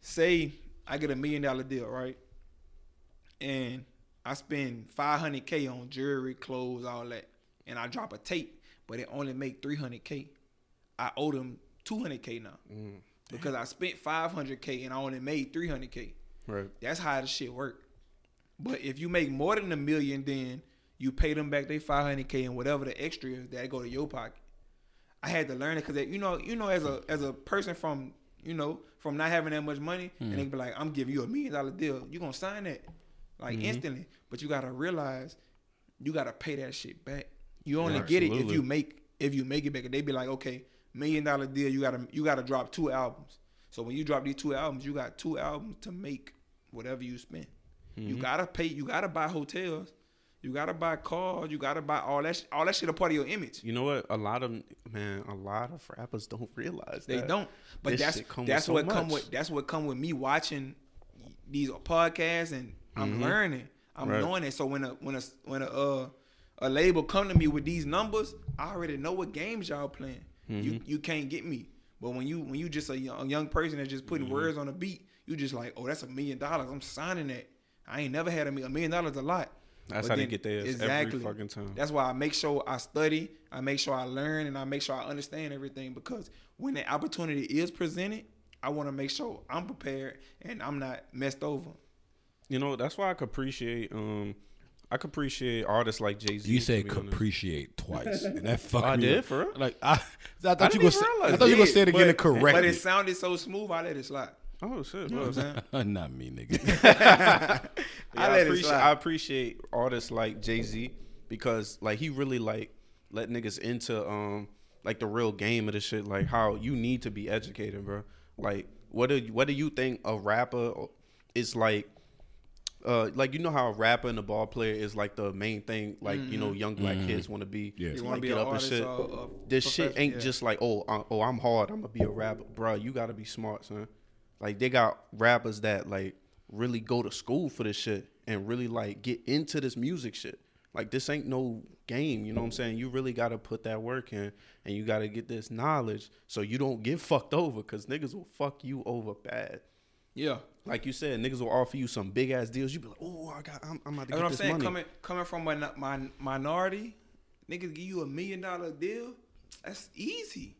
say I get a million dollar deal, right? And I spend five hundred K on jewelry, clothes, all that, and I drop a tape, but it only make three hundred K. I owe them two hundred K now. Mm. Because I spent five hundred K and I only made three hundred K. Right. That's how the shit work. But if you make more than a million, then you pay them back their five hundred K and whatever the extra is that go to your pocket. I had to learn it because you know, you know, as a as a person from you know from not having that much money, and mm. they be like, I'm giving you a million dollar deal, you gonna sign that like mm-hmm. instantly. But you gotta realize you gotta pay that shit back. You only Yeah, get it if you make if you make it back. And they be like, okay, million dollar deal, you gotta you gotta drop two albums. So when you drop these two albums, you got two albums to make whatever you spend. You gotta pay. You gotta buy hotels. You gotta buy cars. You gotta buy all that. sh- All that shit a part of your image. You know what? A lot of man, a lot of rappers don't realize that They don't. But that's shit come with that's so what come with that's what come with me watching these podcasts and I'm learning. I'm Right. knowing it. So when a when a when a uh, a label come to me with these numbers, I already know what games y'all playing. You you can't get me. But when you when you just a young, a young person that's just putting words on a beat, you just like, oh, that's a million dollars. I'm signing that. I ain't never had a million. A million dollars a lot. That's But how they then- get theirs every fucking time. That's why I make sure I study, I make sure I learn, and I make sure I understand everything because when the opportunity is presented, I want to make sure I'm prepared and I'm not messed over. You know, that's why I could appreciate um I could appreciate artists like Jay Z. You said appreciate (laughs) twice, and that fucked I me. did, up. for real? Like I, I thought didn't you gonna say, I thought you gonna Yeah, say it again but- correctly. But it sounded so smooth, I let it slide. Oh shit. You know what I'm saying? (laughs) Not me, nigga. (laughs) I I, let it appreciate, slide. I appreciate artists like Jay Z because like he really like let niggas into um like the real game of the shit. Like how you need to be educated, bro. Like what do what do you think a rapper is like? Uh, like you know how a rapper and a ball player is like the main thing. Like you know, young black kids want to be. Yeah. You wanna be get an up and shit. or a this shit ain't yeah. just like oh uh, oh I'm hard. I'm gonna be a rapper, bro. You gotta be smart, son. Like they got rappers that like really go to school for this shit and really like get into this music shit. Like this ain't no game, you know what I'm saying? You really gotta put that work in and you gotta get this knowledge so you don't get fucked over because niggas will fuck you over bad. Yeah. Like you said, niggas will offer you some big ass deals. You be like, oh, I got, I'm, I'm about to That's get what I'm this saying. money. Coming coming from my, my minority, niggas give you a million dollar deal. That's easy,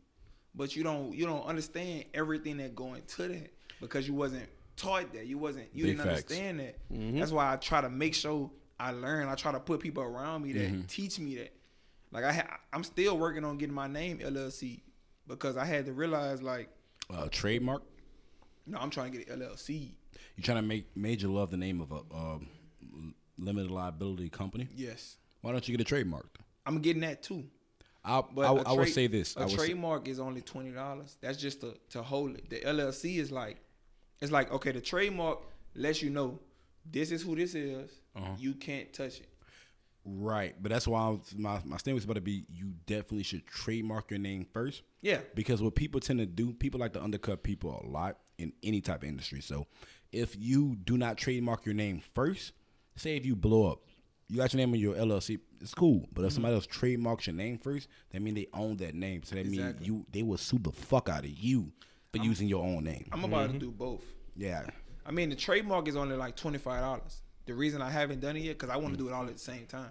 but you don't you don't understand everything that go into that because you wasn't taught that. You wasn't you Big didn't facts. understand that. Mm-hmm. That's why I try to make sure I learn. I try to put people around me that Mm-hmm. teach me that. Like I ha- I'm still working on getting my name LLC because I had to realize like, Uh, trademark. No, I'm trying to get an LLC. You trying to make major love the name of a um, limited liability company? Yes, Why don't you get a trademark? I'm getting that too. I But I, a I trade- say this. A would say, trademark is only twenty dollars. That's just to to hold it. The LLC is like, it's like okay, the trademark lets you know this is who this is. Uh-huh. You can't touch it. right, but that's why was, my my statement was about to be. You definitely should trademark your name first. Yeah, because what people tend to do, people like to undercut people a lot in any type of industry. So if you do not trademark your name first, say if you blow up, you got your name on your LLC, it's cool. But if Mm-hmm. somebody else trademarks your name first, that mean they own that name. So that means you they will sue the fuck out of you for using your own name. I'm about to do both. yeah. I mean, the trademark is only like twenty five dollars. The reason I haven't done it yet because I want to do it all at the same time.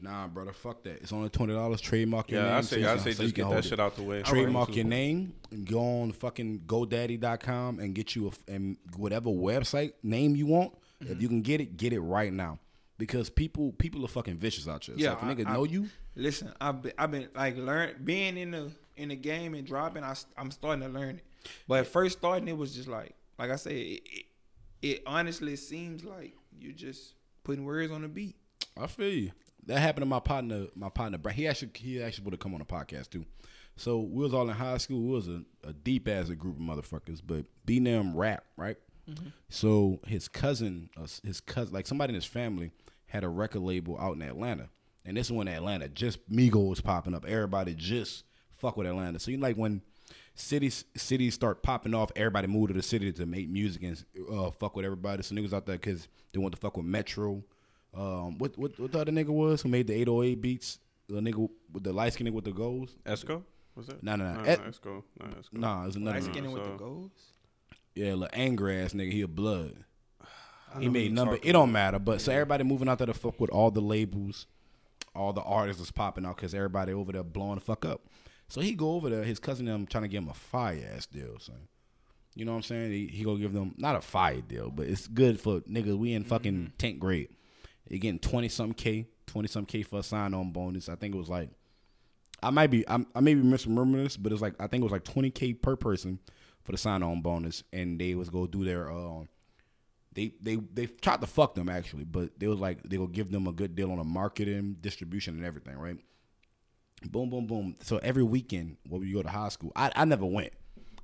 Nah, brother, fuck that. It's only twenty dollars. Trademark your name. Yeah, I so say you I say so just can get that it. shit out the way. trademark your name and go on fucking GoDaddy.com and get you a f- and whatever website name you want. Mm-hmm. If you can get it, get it right now because people people are fucking vicious out here. Yeah, so if a nigga I- I- know you, Listen, I've been, I've been like learn being in the in the game and dropping. I am starting to learn it. But at first starting, it was just like like I said, it, it, it honestly seems like you just putting words on the beat. I feel you. That happened to my partner. My partner, He actually he actually would have come on a podcast too. So we was all in high school. We was a, a deep ass a group of motherfuckers, but B them rap right. So his cousin, uh, his cousin, like somebody in his family, had a record label out in Atlanta, and this one in Atlanta, just Migos was popping up. Everybody just fuck with Atlanta. So you like when cities cities start popping off, everybody moved to the city to make music and uh, fuck with everybody. So niggas out there because they want to fuck with Metro. Um, what what what the other nigga was who made the 808 beats? The nigga with the light skin nigga with the goals. Esco was it? No, no, no. Nah, Ed- Esco. Nah, Esco. Nah, it's another. Light nigga. skinning with the goals. Yeah, little angry ass nigga. He a blood. He made number. It don't matter. But so everybody moving out there to fuck with all the labels, all the artists is popping out because everybody over there blowing the fuck up. So he go over there. His cousin them trying to give him a fire ass deal. So you know what I'm saying? He, he gonna give them not a fire deal, but it's good for niggas. We in fucking tenth grade. They getting twenty something k, twenty something k for a sign on bonus. I think it was like. I might be I'm, I may be misremembering this, but it's like I think it was like 20k per person for the sign on bonus, and they was go do their uh, they they they tried to fuck them actually, but they was like they will give them a good deal on the marketing, distribution, and everything, right? Boom, boom, boom. So every weekend when we go to high school, I, I never went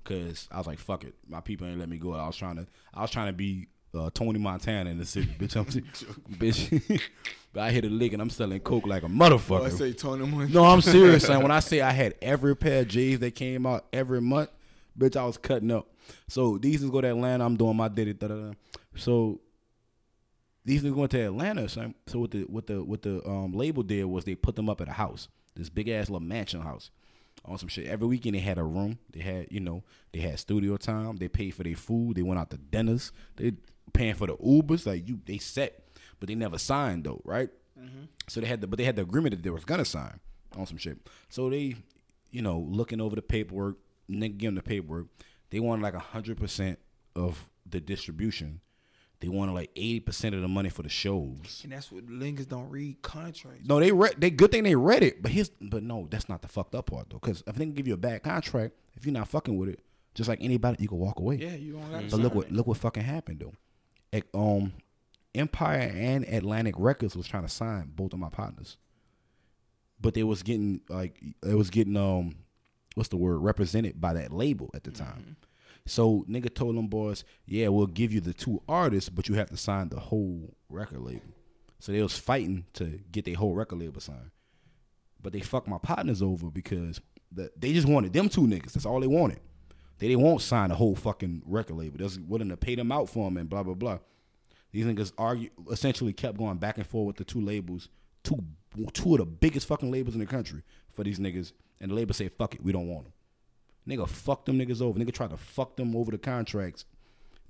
because I was like, fuck it, my people ain't let me go. I was trying to I was trying to be uh, Tony Montana in the city, bitch. I'm (laughs) bitch, (laughs) but I hit a lick and I'm selling coke like a motherfucker. I say Tony Montana. No, I'm serious, son. When I (laughs) say I had every pair of J's that came out every month, bitch, I was cutting up. So these is go to Atlanta. I'm doing my da, da. So these niggas going to Atlanta, son. So what the what the what the um, label did was they put them up at a house, this big ass little mansion house, on some shit. Every weekend they had a room. They had you know they had studio time. They paid for their food. They went out to dinners. They paying for the Ubers. Like you, they set, but they never signed though, right? Mm-hmm. So they had the but they had the agreement that they was gonna sign on some shit. So they, you know, looking over the paperwork, nigga give them the paperwork. They wanted like a hundred percent of the distribution. They wanted like eighty percent of the money for the shows. And that's what niggas don't read contracts. No, they read. They good thing they read it, but here's but no, that's not the fucked up part though. Because if they can give you a bad contract, if you're not fucking with it, just like anybody, you can walk away. Yeah, you don't got But look what look what fucking happened though. Ec- um, Empire and Atlantic Records was trying to sign both of my partners, but they was getting like it was getting um, what's the word represented by that label at the time. So nigga told them boys, yeah, we'll give you the two artists, but you have to sign the whole record label. So they was fighting to get their whole record label signed, but they fucked my partners over because the, they just wanted them two niggas. That's all they wanted. They didn't want sign the whole fucking record label. They was willing to pay them out for them and blah blah blah. These niggas argue essentially kept going back and forth with the two labels, two two of the biggest fucking labels in the country for these niggas, and the label said fuck it, we don't want them. Nigga fuck them niggas over. Nigga tried to fuck them over the contracts.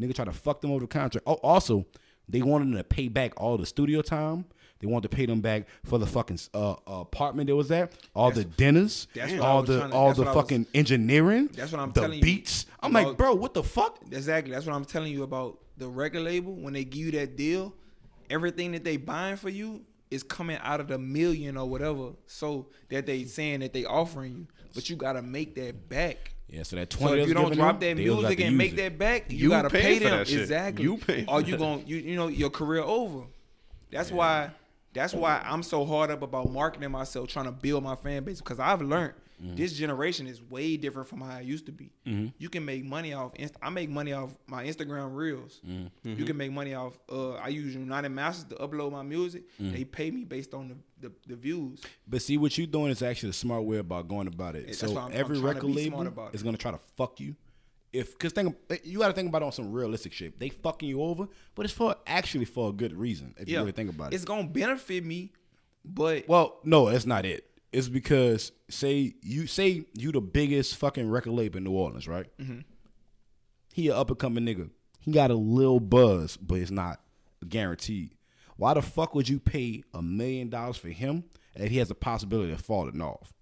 Nigga tried to fuck them over the contract. Oh, also, they wanted them to pay back all the studio time. They wanted to pay them back for the fucking uh, apartment that was at, all the dinners, that's what I all the to- all the I was- fucking engineering. That's what I'm the telling you beats. I'm like, bro, what the fuck? Exactly. That's what I'm telling you about the record label. When they give you that deal, everything that they buying for you, is coming out of the million or whatever, so that they saying that they offering you, but you gotta make that back. Yeah, so that twenty. So twenty. if you don't drop them, that they'll got music and make it. that back, you, You gotta paying pay for them that shit. exactly. You pay, or for you that. going you you know your career over. That's why that's why I'm so hard up about marketing myself, trying to build my fan base because I've learned Mm-hmm. this generation is way different from how it used to be. You can make money off. Inst- I make money off my Instagram reels. Mm-hmm. You can make money off. Uh, I use UnitedMasters to upload my music. Mm. They pay me based on the, the, the views. But see, what you're doing is actually a smart way about going about it. Yeah, that's so I'm- I'm every record label smart about it. is gonna try to fuck you. If because think you got to think about it on some realistic shit. They fucking you over, but it's for actually for a good reason. If you really think about it. it's gonna benefit me, but Well, no, that's not it. It's because say you say you the biggest fucking record label in New Orleans, right? Mm-hmm. He a up and coming nigga. He got a little buzz, but it's not guaranteed. Why the fuck would you pay a million dollars for him if he has a possibility of falling off?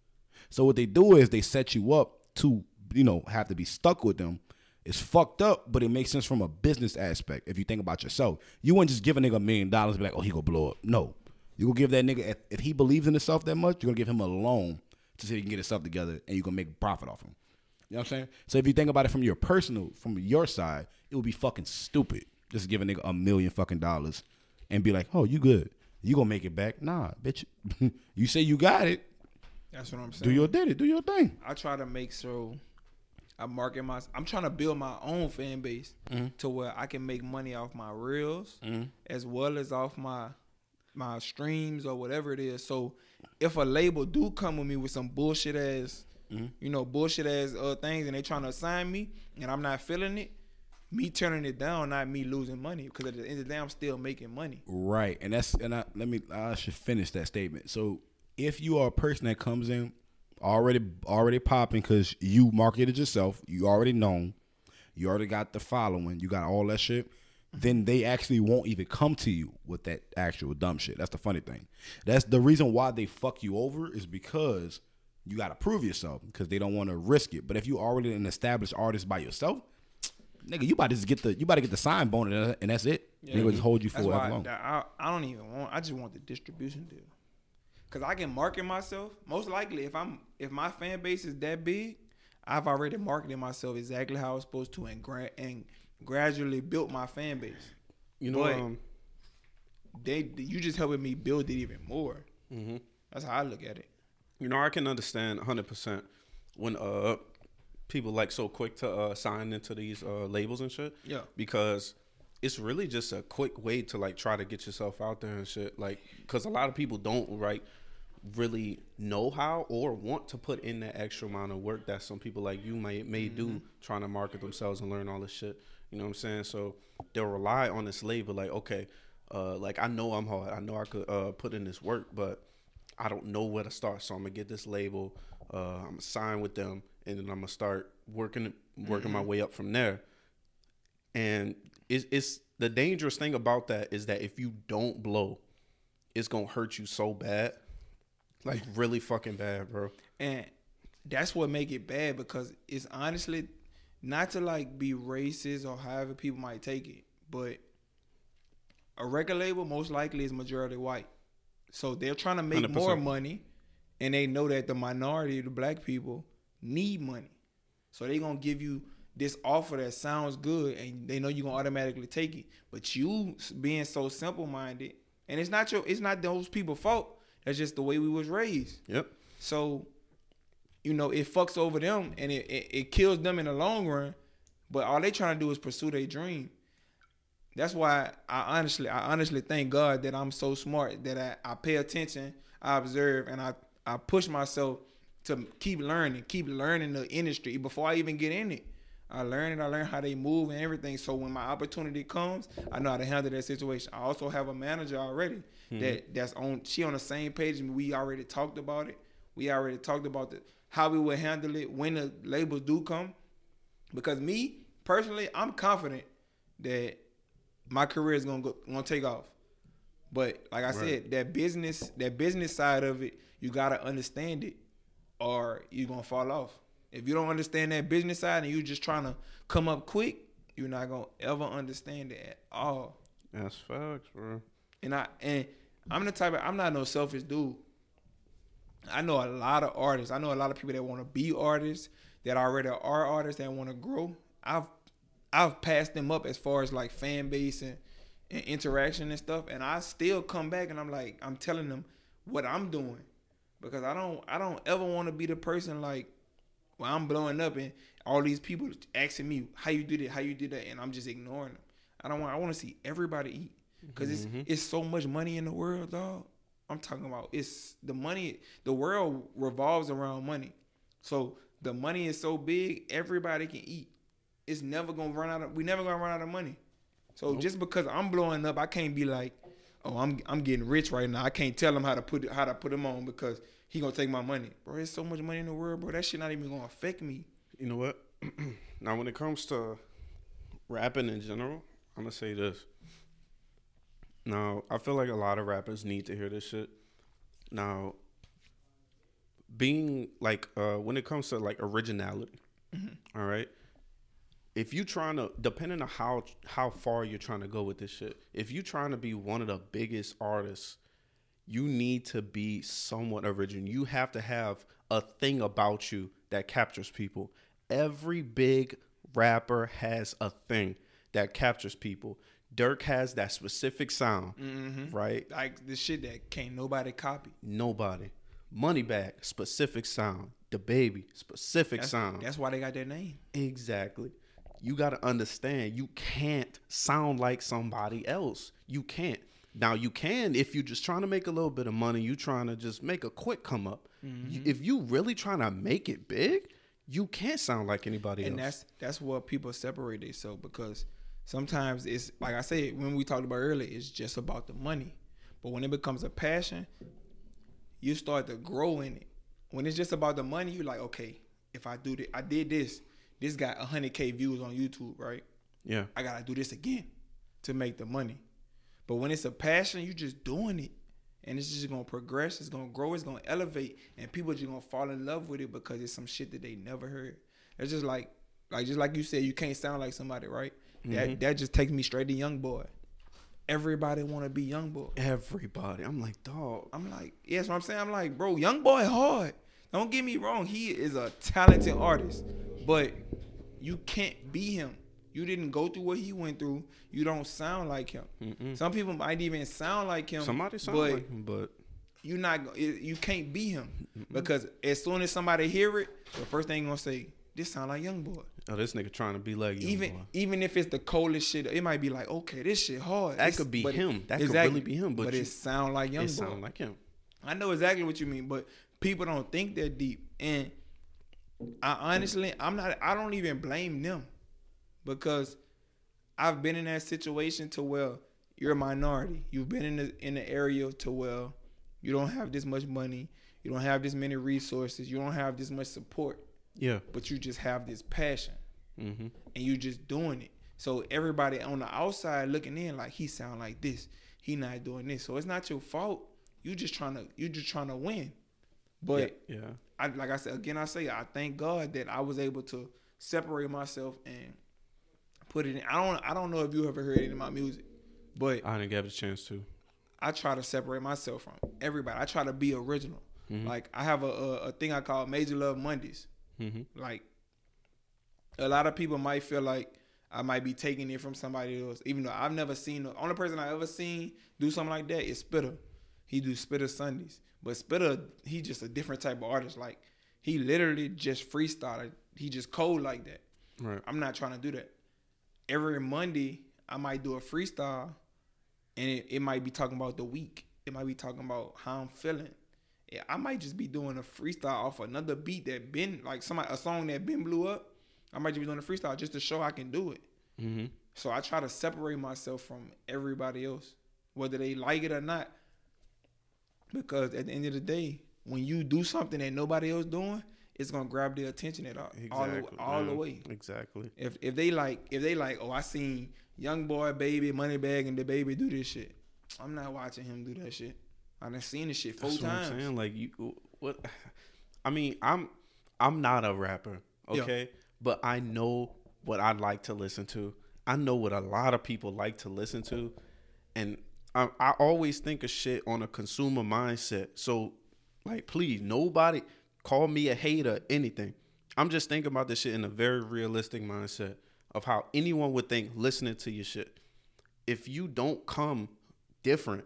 So what they do is they set you up to, you know, have to be stuck with them. It's fucked up, but it makes sense from a business aspect. If you think about yourself, you wouldn't just give a nigga a million dollars and be like, oh, he gonna blow up. No, you gonna give that nigga if, if he believes in himself that much, you're gonna give him a loan to see if he can get himself together, and you gonna make profit off him. You know what I'm saying? So if you think about it from your personal, from your side, it would be fucking stupid just to give a nigga a million fucking dollars and be like, oh, you good. You gonna make it back? Nah, bitch. (laughs) you say you got it. that's what I'm saying. Do your did it. Do your thing. I try to make sure I market my. I'm trying to build my own fan base Mm-hmm. to where I can make money off my reels as well as off my my streams or whatever it is. So if a label do come with me with some bullshit ass, Mm-hmm. you know, bullshit ass uh, things, and they trying to assign me, and I'm not feeling it, me turning it down, not me losing money, because at the end of the day, I'm still making money. Right, and that's and I let me I should finish that statement. So if you are a person that comes in already already popping because you marketed yourself, you already known, you already got the following, you got all that shit, then they actually won't even come to you with that actual dumb shit. That's the funny thing. That's the reason why they fuck you over is because you got to prove yourself because they don't want to risk it. But if you already an established artist by yourself, nigga, you about to just get the you about to get the sign bone and that's it. They gonna just hold you for however long. I, I don't even want. I just want the distribution deal. Cause I can market myself. Most likely, if I'm if my fan base is that big, I've already marketed myself exactly how I was supposed to, and grant and gradually built my fan base. You know, um, They you just helping me build it even more. Mm-hmm. That's how I look at it. you know, I can understand 100 percent when uh people like so quick to uh sign into these uh labels and shit. Yeah. because it's really just a quick way to like try to get yourself out there and shit. Like, because a lot of people don't right really know how or want to put in that extra amount of work that some people like you may may do trying to market themselves and learn all this shit. You know what I'm saying? So they'll rely on this label. Like, okay, uh, like I know I'm hard. I know I could uh, put in this work, but I don't know where to start. So I'm gonna get this label. Uh, I'm gonna sign with them, and then I'm gonna start working working my way up from there. And it's, it's the dangerous thing about that is that if you don't blow, it's gonna hurt you so bad, like really fucking bad, bro. and that's what make it bad because it's honestly not to like be racist or however people might take it, but a record label most likely is majority white, so they're trying to make more 100%. money, and they know that the minority, the black people, need money, so they're gonna give you this offer that sounds good, and they know you're gonna automatically take it. But you being so simple minded, and it's not your, it's not those people's fault. That's just the way we was raised. Yep. So, you know, it fucks over them and it, it, it kills them in the long run. But all they trying to do is pursue their dream. That's why I honestly, I honestly thank God that I'm so smart that I, I pay attention, I observe, and I, I push myself to keep learning, keep learning the industry before I even get in it. I learn it. I learn how they move and everything. So when my opportunity comes, I know how to handle that situation. I also have a manager already hmm. that that's on. She on the same page. We already talked about it. We already talked about the how we will handle it when the labels do come. Because me personally, I'm confident that my career is gonna go, gonna take off. But like I said, that business that business side of it, you gotta understand it, or you gonna fall off. If you don't understand that business side and you just trying to come up quick, you're not gonna ever understand it at all. That's facts, bro. And I and I'm the type of I'm not no selfish dude. I know a lot of artists. I know a lot of people that want to be artists that already are artists that want to grow. I've I've passed them up as far as like fan base and, and interaction and stuff, and I still come back and I'm like I'm telling them what I'm doing because I don't I don't ever want to be the person like when I'm blowing up and all these people asking me how you did it, how you did that, and I'm just ignoring them. I don't want I want to see everybody eat because Mhm. it's it's so much money in the world, dog. I'm talking about it's the money. The world revolves around money, so the money is so big, everybody can eat. It's never gonna run out of. We never gonna run out of money. So just because I'm blowing up, I can't be like, oh, I'm I'm getting rich right now. I can't tell him how to put it, how to put him on because he gonna take my money, bro. There's so much money in the world, bro. That shit not even gonna affect me. You know what? (clears throat) now, when it comes to rapping in general, I'm gonna say this. Now, I feel like a lot of rappers need to hear this shit. Now, being like, uh, when it comes to like originality, all right. If you trying to, depending on how how far you're trying to go with this shit, if you trying to be one of the biggest artists you need to be somewhat original. You have to have a thing about you that captures people. Every big rapper has a thing that captures people. Durk has that specific sound, right? Like the shit that can't nobody copy. Nobody. Moneybagg, specific sound. DaBaby, specific That's, sound. that's why they got their name. Exactly. You got to understand you can't sound like somebody else. You can't. Now you can if you're just trying to make a little bit of money. You trying to just make a quick come up. Mm-hmm. You- if you really trying to make it big, you can't sound like anybody and else. that's that's what people separate themselves because sometimes it's like I said when we talked about earlier, it's just about the money. But when it becomes a passion, you start to grow in it. When it's just about the money, you're like, okay, if I do this, I did this. This got 100k views on YouTube, right? yeah. I gotta do this again to make the money. But when it's a passion, you're just doing it. And it's just gonna progress, it's gonna grow, it's gonna elevate, and people just gonna fall in love with it because it's some shit that they never heard. It's just like like just like you said, you can't sound like somebody, right? That mm-hmm. that just takes me straight to young boy. Everybody wanna be young boy. Everybody. I'm like, dog. I'm like, yeah, that's what I'm saying. I'm like, bro, young boy hard. Don't get me wrong, he is a talented artist, but you can't be him. You didn't go through what he went through. You don't sound like him. Some people might even sound like him. Somebody sound but like him, but you not. You can't be him because as soon as somebody hear it, the first thing gonna say, "This sound like young boy." Oh, this nigga trying to be like you. even even if it's the coldest shit, it might be like, okay, this shit hard. That It's- could be him. That could really be him, but But, you- it sound like young it sound like him. I know exactly what you mean, but people don't think that deep. And I honestly, I'm not. I don't even blame them because I've been in that situation to where you're a minority. You've been in the in the area to where you don't have this much money, you don't have this many resources, you don't have this much support, Yeah. but you just have this passion Mm-hmm. and you just doing it. So everybody on the outside looking in like he sound like this. He not doing this. So it's not your fault. You just trying to you just trying to win. But yeah. I like I said again I say I thank God that I was able to separate myself and put it in. I don't I don't know if you ever heard any of my music, but I didn't get a chance to. I try to separate myself from everybody. I try to be original. Like I have a, a a thing I call Major Love Mondays. Mm-hmm. Like a lot of people might feel like I might be taking it from somebody else, even though I've never seen the only person I ever seen do something like that is Spitter. He do Spitter Sundays, but Spitter he just a different type of artist. Like he literally just freestyle. He just cold like that. Right. I'm not trying to do that. Every Monday I might do a freestyle, and it, it might be talking about the week. It might be talking about how I'm feeling. Yeah, I might just be doing a freestyle off another beat that been like somebody a song that been blew up. I might just be doing a freestyle just to show I can do it. Mm-hmm. So I try to separate myself from everybody else, whether they like it or not. Because at the end of the day, when you do something that nobody else doing, it's gonna grab their attention at all, all, the, Exactly. all the way. Exactly. If if they like if they like, oh, I seen Young Boy, Baby, Moneybagg, and DaBaby do this shit. I'm not watching him do that shit. I done seen this shit four That's what I'm times. saying. Like you, what? (sighs) I mean, I'm I'm not a rapper, Yeah. But I know what I like to listen to. I know what a lot of people like to listen to, and I, I always think of shit on a consumer mindset. So, like, please, nobody call me a hater, anything. I'm just thinking about this shit in a very realistic mindset of how anyone would think listening to your shit. If you don't come different,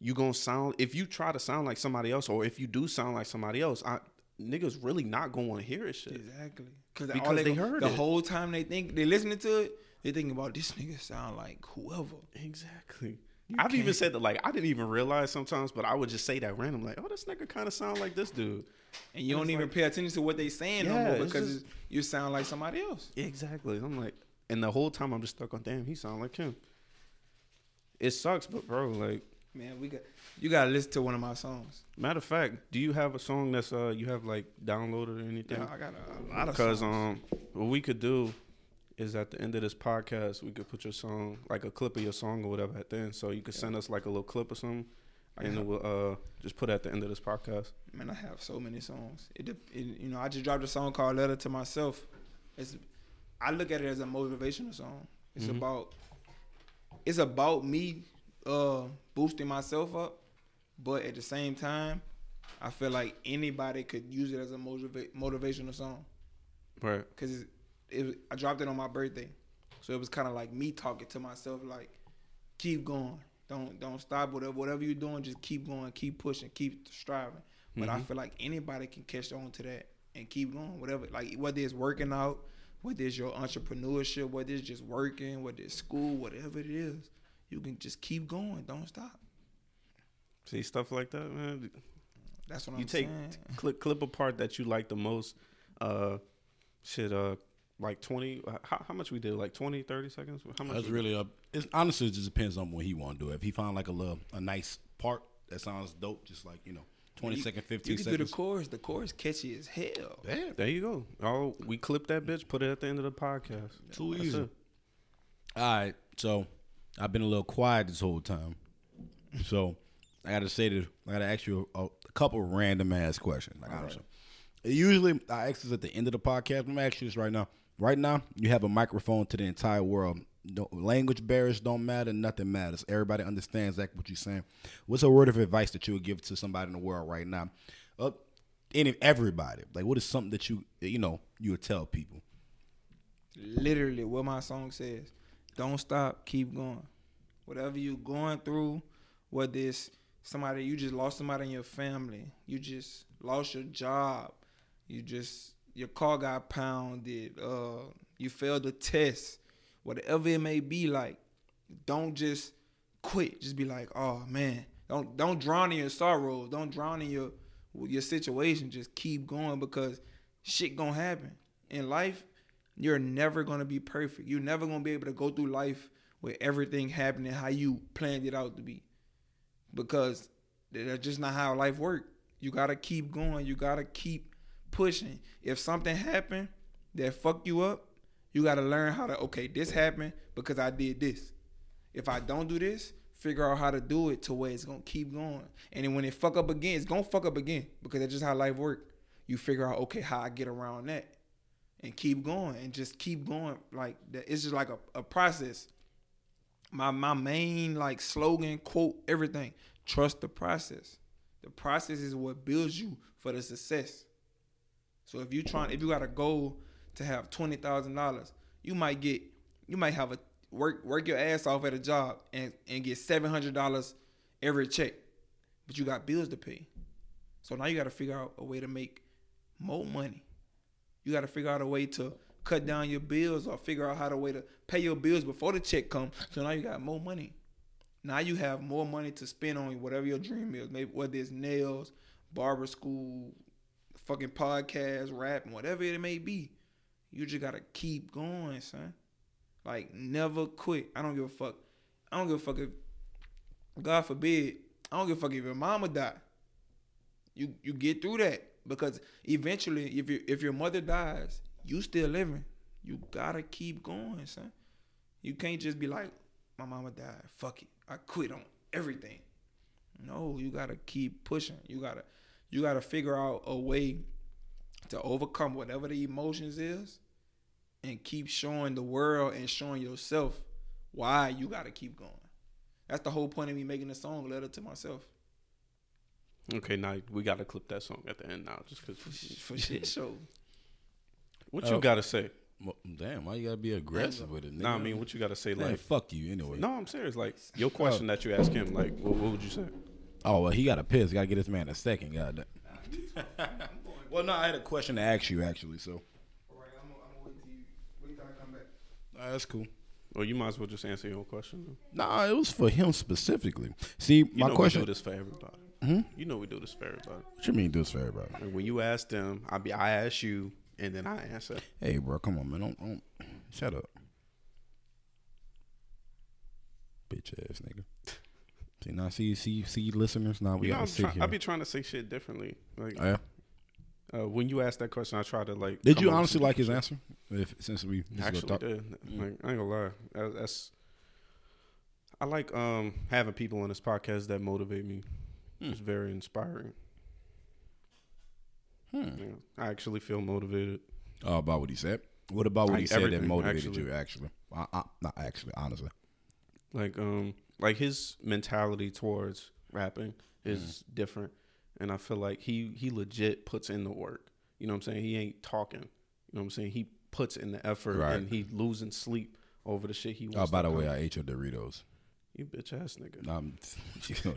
you gonna sound. If you try to sound like somebody else, or if you do sound like somebody else, I niggas really not gonna want to hear it shit. Exactly. Cause Because all they, they heard the it. whole time they think they listening to it, they thinking about this nigga sound like whoever. Exactly. I've even said that like I didn't even realize sometimes, but I would just say that random, like, oh, this nigga kind of sound like this dude. And you And don't even like- pay attention to what they saying no Yeah, more it's because just- you sound like somebody else. Exactly. I'm like, and the whole time I'm just stuck on, damn, he sound like him. It sucks, but bro, like, Man, we got you gotta listen to one of my songs. matter of fact, do you have a song that's uh you have like downloaded or anything? Yeah, I got a, a lot of Because songs. um, what we could do is at the end of this podcast, we could put your song, like a clip of your song or whatever, at the end. So you could send us like a little clip or something, I and we'll uh just put it at the end of this podcast. Man, I have so many songs. It, it you know, I just dropped a song called "Letter to Myself." It's, I look at it as a motivational song. It's Mhm. about, it's about me, uh, boosting myself up, but at the same time, I feel like anybody could use it as a motiva- motivational song. Right. Cause it, it, I dropped it on my birthday, so it was kind of like me talking to myself, like, keep going, don't don't stop. Whatever whatever you're doing, just keep going, keep pushing, keep striving. But I Mhm. feel like anybody can catch on to that and keep going. Whatever, like whether it's working out, whether it's your entrepreneurship, whether it's just working, whether it's school, whatever it is, you can just keep going. Don't stop. See stuff like that, man. That's what you I'm saying. You take saying. clip clip a part that you like the most. Uh, shit. Uh, like twenty. uh, How, how much we did? Like 20, 30 seconds. How much? That's really up It's honestly it just depends on what he want to do. If he found like a little a nice part that sounds dope, just like you know, twenty You- second, You fifteen can do the chorus. The chorus catchy as hell. Damn, There you go. Oh, we clip that bitch. Put it at the end of the podcast. too That's easy. it. All right, so I've been a little quiet this whole time, so I got to say that I got to ask you a, a couple random ass questions. Like, honestly, usually I ask this at the end of the podcast. I'm gonna ask you this right now. Right now, you have a microphone to the entire world. No, language barriers don't matter. Nothing matters. Everybody understands that what you're saying. What's a word of advice that you would give to somebody in the world right now? Uh, any everybody. Like, what is something that you you know you would tell people? literally what my song says. Don't stop, keep going. Whatever you're going through, whether it's somebody you just lost somebody in your family, you just lost your job, you just your car got pounded, uh, you failed a test, whatever it may be like, don't just quit. Just be like, oh man, don't don't drown in your sorrows, don't drown in your your situation. Just keep going because shit gonna happen. In life you're never gonna be perfect. You're never gonna be able to go through life with everything happening how you planned it out to be. Because that's just not how life works. You gotta keep going. You gotta keep pushing. If something happened that fuck you up, you gotta learn how to okay, this happened because I did this. If I don't do this, figure out how to do it to where it's gonna keep going. And then when it fuck up again, it's gonna fuck up again because that's just how life works. You figure out okay how I get around that and keep going and just keep going. Like it's just like a, a process. My my main like slogan quote everything trust the process. The process is what builds you for the success. So if you trying if you got a goal to have twenty thousand dollars you might get you might have a work work your ass off at a job and and get seven hundred dollars every check but you got bills to pay. So now you got to figure out a way to make more money you got to figure out a way to cut down your bills or figure out how to way to pay your bills before the check comes. So now you got more money. Now you have more money to spend on whatever your dream is. Maybe whether it's nails, barber school, fucking podcast, rapping, whatever it may be. You just gotta keep going, son. Like never quit. I don't give a fuck. I don't give a fuck if God forbid, I don't give a fuck if your mama die. You you get through that because eventually, if you if your mother dies, you still living. You gotta keep going, son. You can't just be like, my mama died. Fuck it, I quit on everything. No, you gotta keep pushing. You gotta you gotta figure out a way to overcome whatever the emotions is, and keep showing the world and showing yourself why you gotta keep going. That's the whole point of me making the song letter to myself. Okay, now we gotta clip that song at the end now, just For, because. sh- for shit (laughs) show. What Oh. you gotta say? Well, Damn, why you gotta be aggressive with it? Nigga? Nah, I mean, what you gotta say? Man, Like, fuck you anyway. no, I'm serious. Like your question oh. that you ask him, like, what, what would you say? Oh well, he got a piss. Got to get this man a second. Goddamn. (laughs) well, no, I had a question to ask you actually. So All right, I'm gonna wait till you wait till I come back. Nah, that's cool. Or you might as well just answer your own question. Nah, it was for him specifically. See, You my know question. we do this for everybody. Hmm? You know we do this for everybody. What you mean do this for everybody? Like when you ask them, I be I ask you, and then I answer. Hey, bro, come on, man. Don't, don't shut up. Bitch ass nigga. (laughs) See now, see, see, see, listeners. Now we You know, gotta sit here. I be trying to say shit differently. Like Oh, yeah? uh, when you ask that question, I try to like. Did you honestly like his answer? If since we Actually, did. Like I ain't gonna lie. That's. I like um having people on this podcast that motivate me. Hmm. It's very inspiring. Hmm. Yeah, I actually feel motivated. Oh, about what he said. What about what Like he said that motivated actually. you? Actually, I, I, not actually, honestly. like um like his mentality towards rapping is Mm-hmm. different and i feel like he he legit puts in the work you know what i'm saying he ain't talking you know what i'm saying he puts in the effort Right. and he losing sleep over the shit he wants Oh, by to the way, I ate your Doritos. you bitch ass nigga Um, (laughs) you know,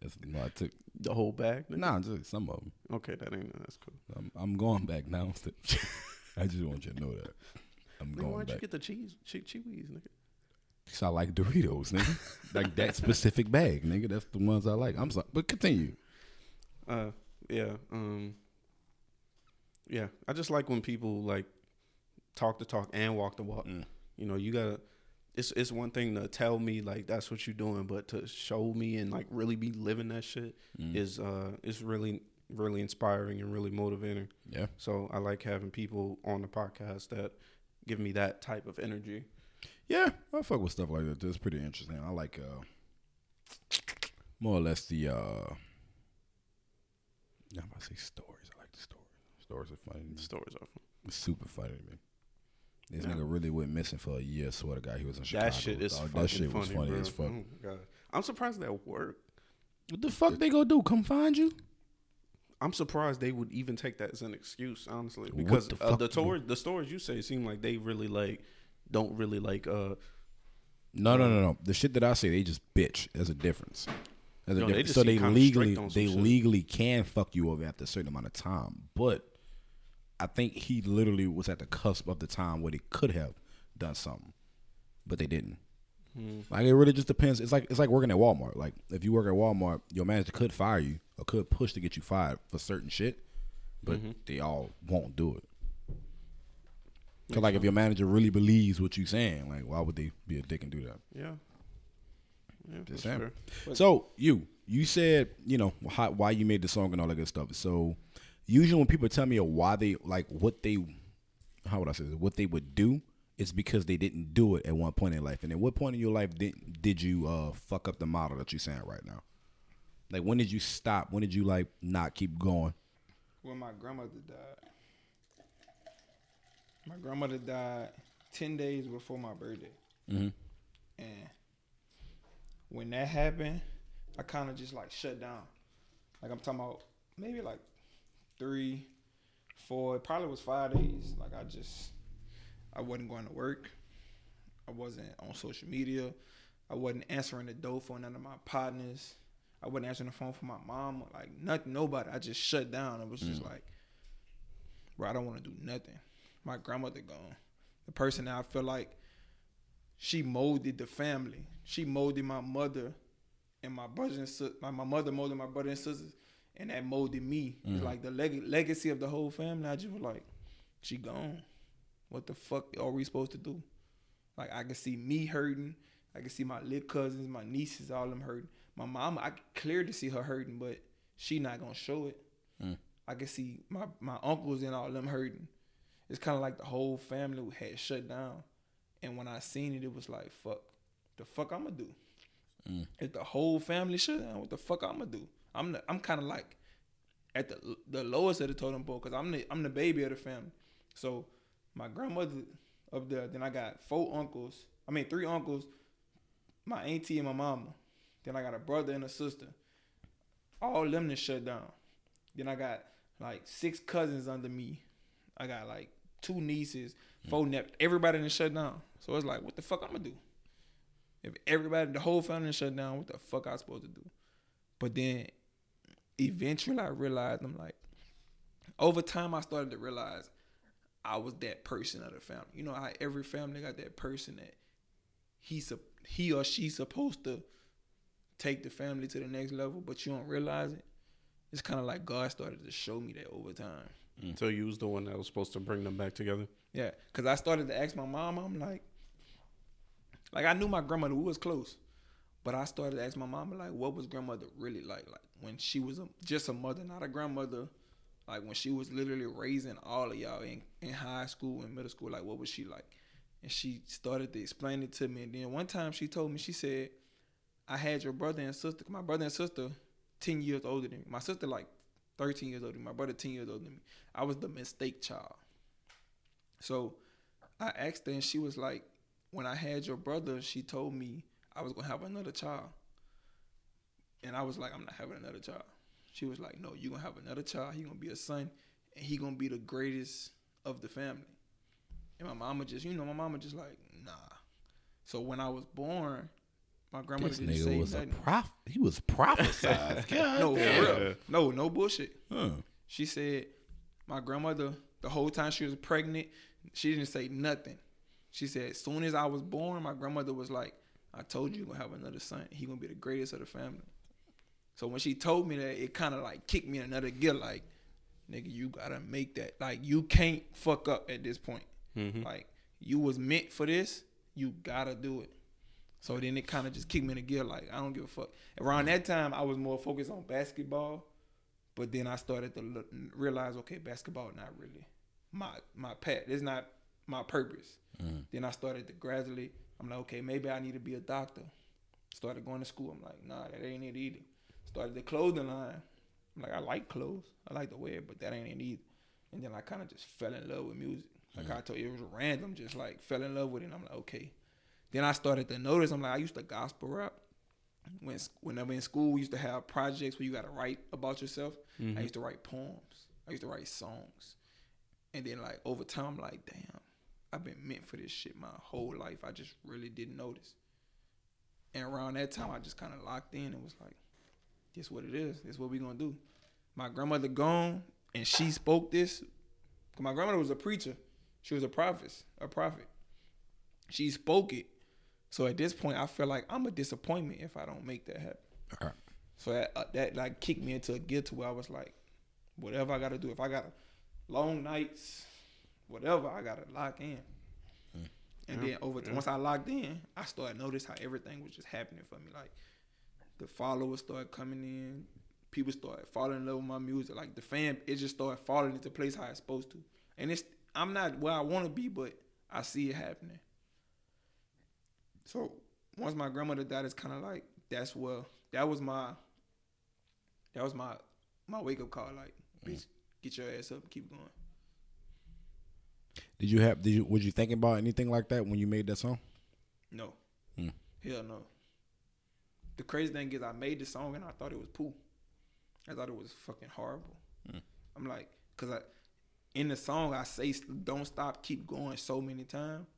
that's, no, I took the whole bag nigga? nah, just some of them. okay that ain't that's cool I'm, I'm going back now. (laughs) I just want you to know that I'm Nigga, going why'd you get the cheese che- chewies nigga Cause I like Doritos, nigga. (laughs) like that specific bag, nigga. That's the ones I like. I'm sorry, but continue. uh yeah um yeah i just like when people like talk the talk and walk the walk Mm. you know you gotta it's it's one thing to tell me like that's what you're doing but to show me and like really be living that shit Mm. is uh is really really inspiring and really motivating Yeah. so i like having people on the podcast that give me that type of energy Yeah, I fuck with stuff like that. That's pretty interesting. I like uh more or less the uh yeah, I'm about to say stories. I like the stories. Stories are funny. to me. stories are It's super funny to me. This Yeah. nigga really went missing for a year. I Swear to God, he was in Chicago. that shit is dog. fucking that shit was funny, funny bro. as fuck. Oh God. i'm surprised that worked What the fuck they gonna do? Come find you? I'm surprised they would even take that as an excuse, honestly, What because the uh, the you- stories the stories you say seem like they really like don't really like uh No, no, no, no. The shit that I say, they just bitch. There's a difference. There's a Yo, difference. just so they legally, strict on some they shit. legally can fuck you over after a certain amount of time. But I think he literally was at the cusp of the time where they could have done something, but they didn't. hmm, Like it really just depends. It's like it's like working at Walmart. Like if you work at Walmart, your manager could fire you or could push to get you fired for certain shit, but Mhm. they all won't do it. Cause like if your manager really believes what you're saying, like why would they be a dick and do that? yeah. Yeah, Just sure. So you you said you know how, why you made the song and all that good stuff. So usually when people tell me why they like what they how would I say this, what they would do, it's because they didn't do it at one point in life. And at what point in your life did did you uh fuck up the model that you're saying right now? Like when did you stop? When did you like not keep going? When my grandmother died. My grandmother died ten days before my birthday. Mm-hmm. And when that happened, I kind of just like shut down. Like I'm talking about maybe like three, four, it probably was five days. Like I just, I wasn't going to work. I wasn't on social media. I wasn't answering the door for none of my partners. I wasn't answering the phone for my mom. Like nothing, nobody. I just shut down. It was just mm. like, bro, I don't want to do nothing. My grandmother gone. The person that I feel like she molded the family. She molded my mother and my brothers and sisters. My, my mother molded my brother and sisters, and that molded me. It's like the leg- legacy of the whole family. I just was like, she gone. What the fuck are we supposed to do? Like I can see me hurting. I can see my little cousins, my nieces, all them hurting. My mama, I can clearly see her hurting, but she not gonna show it. Mm. I can see my my uncles and all them hurting. It's kind of like the whole family had shut down. And when I seen it, it was like, fuck, the fuck I'ma do? Mm. If the whole family shut down, what the fuck I'ma do? I'm the, I'm kind of like at the the lowest of the totem pole because I'm the I'm the baby of the family. So my grandmother up there, then I got four uncles. I mean three uncles, my auntie and my mama. Then I got a brother and a sister. All them to shut down. Then I got like six cousins under me. I got like two nieces, hmm. four nep. Everybody in shut down. So it's like, what the fuck I'm gonna do? If everybody, the whole family shut down, what the fuck I supposed to do? But then eventually I realized I'm like, over time I started to realize I was that person of the family. You know how every family got that person that he he or she supposed to take the family to the next level, but you don't realize it. It's kind of like God started to show me that over time. Mm, so you was the one that was supposed to bring them back together. Yeah, cause I started to ask my mom. I'm like, like I knew my grandmother. We was close, but I started asking my mom like, what was grandmother really like? Like when she was a, just a mother, not a grandmother. Like when she was literally raising all of y'all in, in high school and middle school. Like what was she like? And she started to explain it to me. And then one time she told me, she said, I had your brother and sister. My brother and sister, ten years older than me. My sister like thirteen years older than me. My brother ten years older than me. I was the mistake child. So I asked her, and she was like, "When I had your brother, she told me I was gonna have another child." And I was like, "I'm not having another child." She was like, "No, you're gonna have another child. He gonna be a son, and he gonna be the greatest of the family." And my mama just, you know, my mama just like, "Nah." So when I was born, my grandmother This didn't nigga say was a nothing. prof. He was prophesized. (laughs) No, for real. No, no bullshit. Huh. She said my grandmother the whole time she was pregnant, she didn't say nothing. She said as soon as I was born, my grandmother was like, "I told you you're gonna have another son. He gonna be the greatest of the family." So when she told me that, it kind of like kicked me in another gear. Like, nigga, you gotta make that. Like, you can't fuck up at this point. Mhm. Like, you was meant for this. You gotta do it. So then it kind of just kicked me in the gear. Like, I don't give a fuck. Around that time, I was more focused on basketball. But then I started to look, realize, okay, basketball not really my my path. It's not my purpose. Then I started to gradually. I'm like, okay, maybe I need to be a doctor. Started going to school. I'm like, nah, that ain't it either. Started the clothing line. I'm like, I like clothes. I like to wear it, but that ain't it either. And then I kind of just fell in love with music. Like mm-hmm. I told you, it was random. Just like fell in love with it. And I'm like, okay. Then I started to notice. I'm like, I used to gospel rap when whenever in school we used to have projects where you got to write about yourself. I mm-hmm. used to write poems. I used to write songs, and then like over time, I'm like, damn, I've been meant for this shit my whole life. I just really didn't notice. And around that time, I just kind of locked in and was like, this what it is. This what we gonna do. My grandmother gone, and she spoke this. my grandmother was a preacher. She was a prophet. A prophet. She spoke it. So at this point, I feel like I'm a disappointment if I don't make that happen. Right. So that uh, that like kicked me into a gear to where I was like, whatever I gotta do. If I got long nights, whatever I gotta lock in. Hmm. And then over once I locked in, I started notice how everything was just happening for me. Like the followers started coming in, people started falling in love with my music. Like the fan, it just started falling into place how it's supposed to. And it's I'm not where I want to be, but I see it happening. So once my grandmother died, it's kind of like that's where that was my that was my my wake up call. Like, hmm. bitch, get your ass up and keep going. Did you have? Did you? Was you thinking about anything like that when you made that song? No, Hmm. hell no. The crazy thing is, I made the song and I thought it was poo. I thought it was fucking horrible. I'm like, cause I in the song I say "Don't stop, keep going" so many times.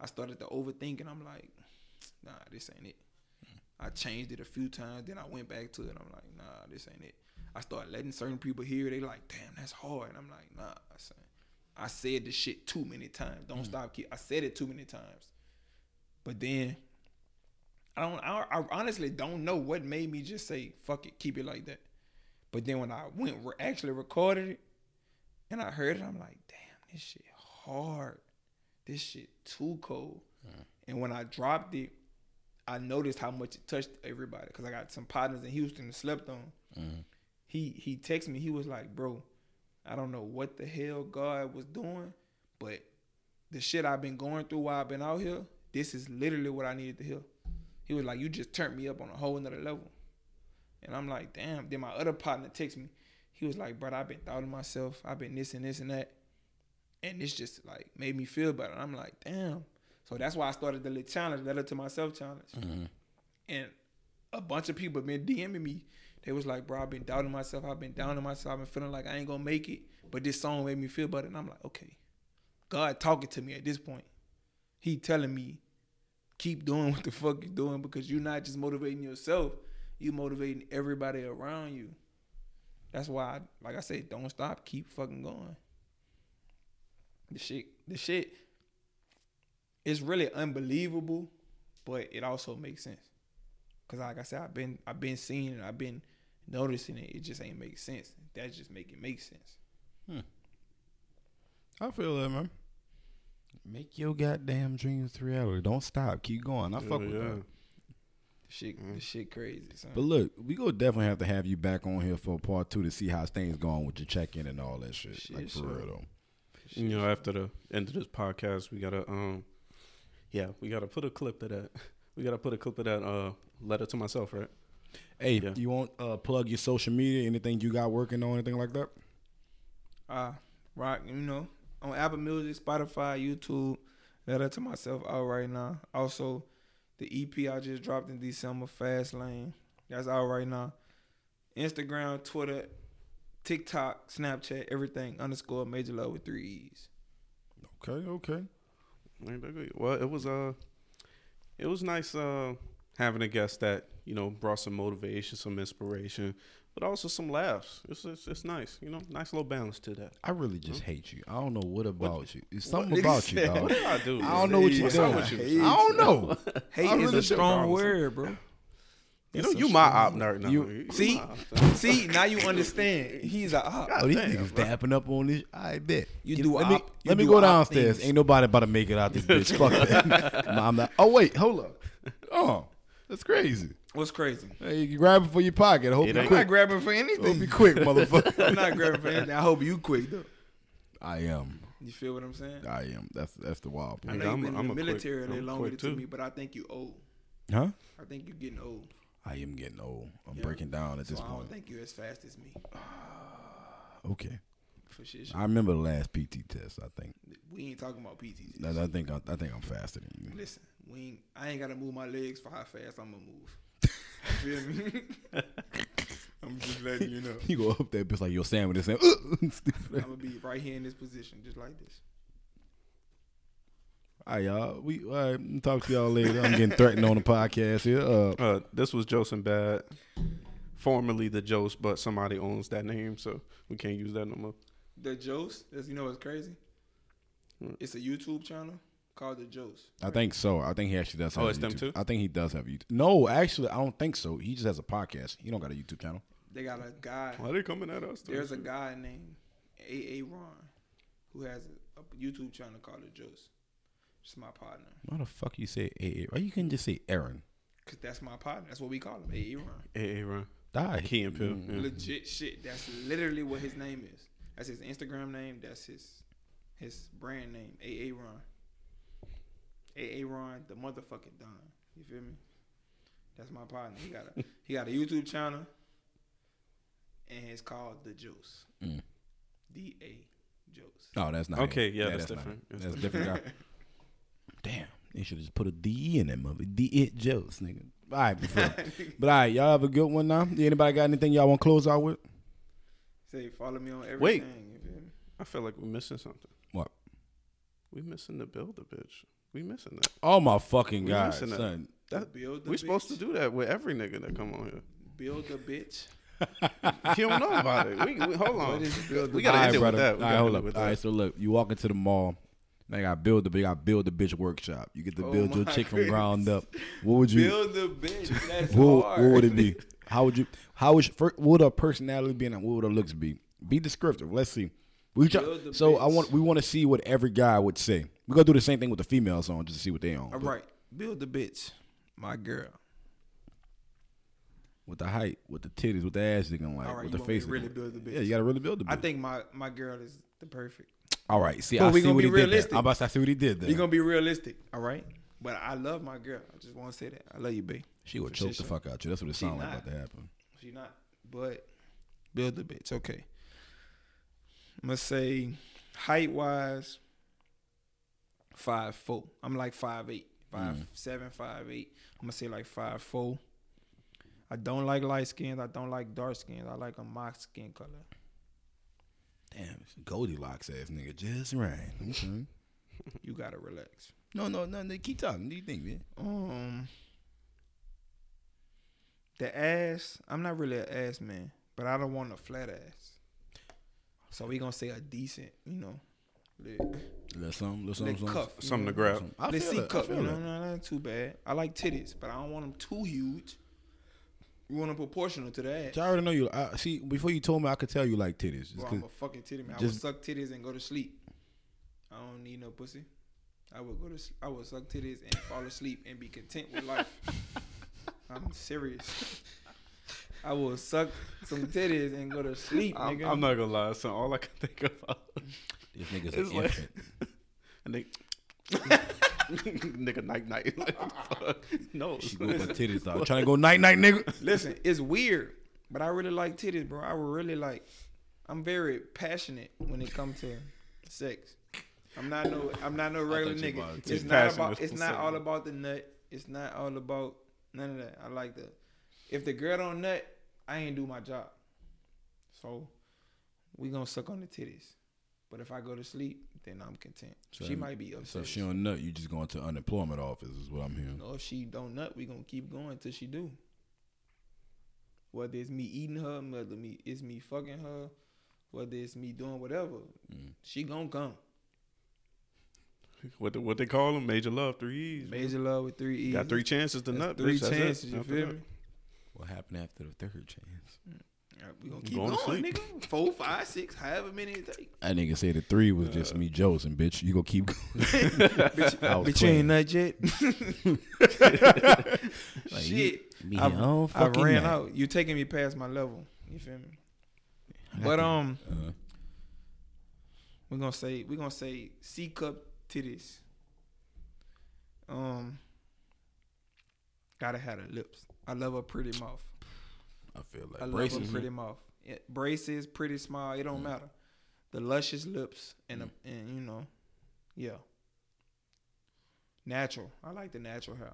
I started to overthink and I'm like, nah, this ain't it. I changed it a few times, then I went back to it. I'm like, nah, this ain't it. I started letting certain people hear. it. They like, damn, that's hard. And I'm like, nah. I said, I said this shit too many times. Don't mm. stop. Keep. I said it too many times. But then I don't. I, I honestly don't know what made me just say fuck it, keep it like that. But then when I went re- actually recorded it and I heard it, I'm like, damn, this shit hard. This shit too cold. And when I dropped it, I noticed how much it touched everybody because I got some partners in Houston that slept on. Mm-hmm. He he texted me. He was like, bro, I don't know what the hell God was doing, but the shit I've been going through while I've been out here, this is literally what I needed to hear. He was like, you just turned me up on a whole nother level. And I'm like, damn. Then my other partner texts me. He was like, bro, I've been doubting myself. I've been this and this and that. And this just like made me feel better. I'm like, damn. So that's why I started the little challenge, letter to myself challenge. Mm-hmm. And a bunch of people have been DMing me. They was like, bro, I've been doubting myself. I've been down myself. I've been feeling like I ain't gonna make it. But this song made me feel better. And I'm like, okay. God talking to me at this point. He telling me, keep doing what the fuck you're doing because you're not just motivating yourself, you motivating everybody around you. That's why, like I said, don't stop. Keep fucking going. The shit, the shit is really unbelievable, but it also makes sense. Cause like I said, I've been I've been seeing it, I've been noticing it. It just ain't make sense. That just make it make sense. I feel that, man. Make your goddamn dreams reality. Don't stop. Keep going. I fuck with that. The shit, the shit crazy. Son. But look, we gonna definitely have to have you back on here for part two to see how things going with your check in and all that shit. Shit, like for sure. real though. You know, after the end of this podcast, we gotta um, yeah, we gotta put a clip of that. (laughs) We gotta put a clip of that uh letter to myself, right? Hey, Yeah. you want uh plug your social media? Anything you got working on? Anything like that? uh rock, you know, on Apple Music, Spotify, YouTube. Letter to myself out right now. Also, the EP I just dropped in December, Fast Lane. That's out right now. Instagram, Twitter, TikTok, Snapchat, everything underscore major love with three E's. Okay, okay. Ain't that good? Well, it was uh, it was nice uh having a guest that you know brought some motivation, some inspiration, but also some laughs. It's it's, it's nice, you know, nice little balance to that. I really just hate you. I don't know what about you. It's something what about nigga you, said? dog. What did I do? I don't know what you're doing. up with you? Hate I don't know. Hate I is really a strong word, bro. You know, a you my strong op nerd now. You- You See? my op nerd. See, now you understand. He's a op. Oh, these Damn, niggas bro. dapping up on this. I bet. You Get- do let me, op- you let me go downstairs. things. Ain't nobody about to make it out this bitch. Fuck that. (laughs) Nah, I'm not. Oh wait, hold up. Oh, that's crazy. What's crazy? Hey, you grab it for your pocket. I hope It you ain't- I'm not quick. grabbing for anything. Hope you quick, (laughs) motherfucker. I'm not grabbing for anything. I hope you quick though. I am. You feel what I'm saying? I am. That's that's the wild I part. know I'm- you've been I'm in the a quick- military a I'm little longer quick, than too. me, but I think you old. Huh? I think you're getting old. I am getting old. I'm Yeah. breaking down at So this I don't point. think you're as fast as me. (sighs) Okay. For shit. I remember the last PT test. I think. We ain't talking about PTs. I, I think. I, I think I'm faster than you. Listen, we ain't, I ain't gotta move my legs for how fast I'm gonna move. Feel me? (laughs) I'm just letting you know. You go up there, bitch, like your sandwich. and say, (laughs) I'm gonna be right here in this position, just like this. All right, y'all. We all right, talk to y'all later. I'm getting threatened on the podcast here. Uh, (laughs) Uh, this was Jocin' Bad, formerly the Joes, but somebody owns that name, so we can't use that no more. The Joes, that's you know what's crazy? Hmm. It's a YouTube channel called the Joes. I think so. I think he actually does. Have Oh, a it's them too? I think he does have a YouTube. No, actually, I don't think so. He just has a podcast. He don't got a YouTube channel. They got a guy. Why they coming at us? though? There's a guy named AA Ron who has a, a YouTube channel called the Joes. Just my partner, Why the fuck you say AA? Why you can just say Aaron? cause that's my partner. That's what we call him, AA Ron. Hey, hey, Ron. Die. Key and Peele. Mm. Yeah. Legit shit. That's literally what his name is. That's his Instagram name. That's his his brand name. AA Ron. AA Ron, the motherfucking Don. You feel me? That's my partner. He got a (laughs) he got a YouTube channel, and it's called the Juice. Mm. D A Juice. Oh, that's not. Okay, him. yeah, that's not different. him. That's That's, a different guy. (laughs) Damn, they should just put a D in that mother. D it Joes, nigga. All right, before. (laughs) but all right, y'all have a good one now. Anybody got anything y'all want to close out with? Say follow me on everything. Wait. You feel me? I feel like we're missing something. What? We missing the build a bitch. We missing that. Oh my fucking We god, missing that. son. That build the we supposed to do that with every nigga that come on here. Build a bitch. (laughs) You don't know about it. We, we hold on. What is build We gotta All end right, it with that. We All right, hold up. All right, so look, you walk into the mall. They got build the, they got build the bitch workshop. You get to Oh build your my chick from ground up. What would you? Build the bitch. That's what, hard. what would it be? How would you? How would? First, what would her personality be and what would her looks be? Be descriptive. Let's see. We try, so I want we want to see what every guy would say. We're gonna do the same thing with the females on just to see what they on. All But right. Build the bitch. My girl. With the height, with the titties, with the ass looking like, All right, with you the face. really build the bitch? Yeah, you gotta really build the bitch. I think my my girl is the perfect. All right. See, But I we see gonna what be he did there. realistic. I'm about to I see what he did there. You're gonna be realistic, all right? But I love my girl. I just want to say that I love you, babe. she would choke the fuck out you. That's what it sounds like about to happen. She not, but build the bitch. Okay. I'm gonna say height wise. five four. I'm like five eight, five Mm. seven, five eight. I'm gonna say like five four. I don't like light skins. I don't like dark skins. I like a my skin color. Damn, it's a Goldilocks ass nigga, just right. Okay. (laughs) You gotta relax. No, no, no. no, Keep talking. What do you think, man? Um, the ass. I'm not really an ass man, but I don't want a flat ass. So we gonna say a decent, you know, little, Little something, little little something, cuff. you Something to grab. something. I Let's see it, I cup. You know, it. no, not too bad. I like titties, but I don't want them too huge. We want them proportional to that. I already know you. I, see, before you told me, I could tell you like titties. Just Bro, 'cause- I'm a fucking titty man. I just- would suck titties and go to sleep. I don't need no pussy. I would go to. s- I would suck titties and fall asleep and be content with life. (laughs) I'm serious. I will suck some titties and go to sleep, I'm, nigga. I'm not gonna lie, son. All I can think about, this nigga's It's an like- infant. and they, nigga, night night. (laughs) Like, fuck. no, She go her (laughs) titties out. Trying to go night night, nigga. (laughs) Listen, it's weird, but I really like titties, bro. I really like. I'm very passionate when it comes to sex. I'm not no. I'm not no regular nigga. It's not about. It's not all about the nut. It's not all about none of that. I like the. If the girl don't nut, I ain't do my job. So, we gonna suck on the titties. But if I go to sleep, then I'm content. So she might be So upset. if she don't nut, you just going to unemployment office is what I'm hearing. No, if she don't nut, we gonna keep going till she do. Whether it's me eating her, whether me it's me fucking her, whether it's me doing whatever, Mm. she gonna come. what the, what they call them? Major love, three E's. Major love with three E's. Got three chances to That's nut. three bitch. Chances. You After feel me? What happened after the third chance? Yeah, we gonna keep Going going, nigga. Four, five, six, however many it take. That nigga said the three was just me Joseph, bitch. You gonna keep going. (laughs) bitch, I was bitch, you ain't playing. nut yet. (laughs) Like, Shit, Me I've- I ran night. out. You taking me past my level. You feel me? But um, uh, we're gonna say we're gonna say C cup titties. Um, gotta have the lips. I love a pretty mouth. I feel like I love braces. a pretty mouth. Yeah, braces, pretty smile. It don't matter. The luscious lips and a, and you know, yeah. Natural. I like the natural hair.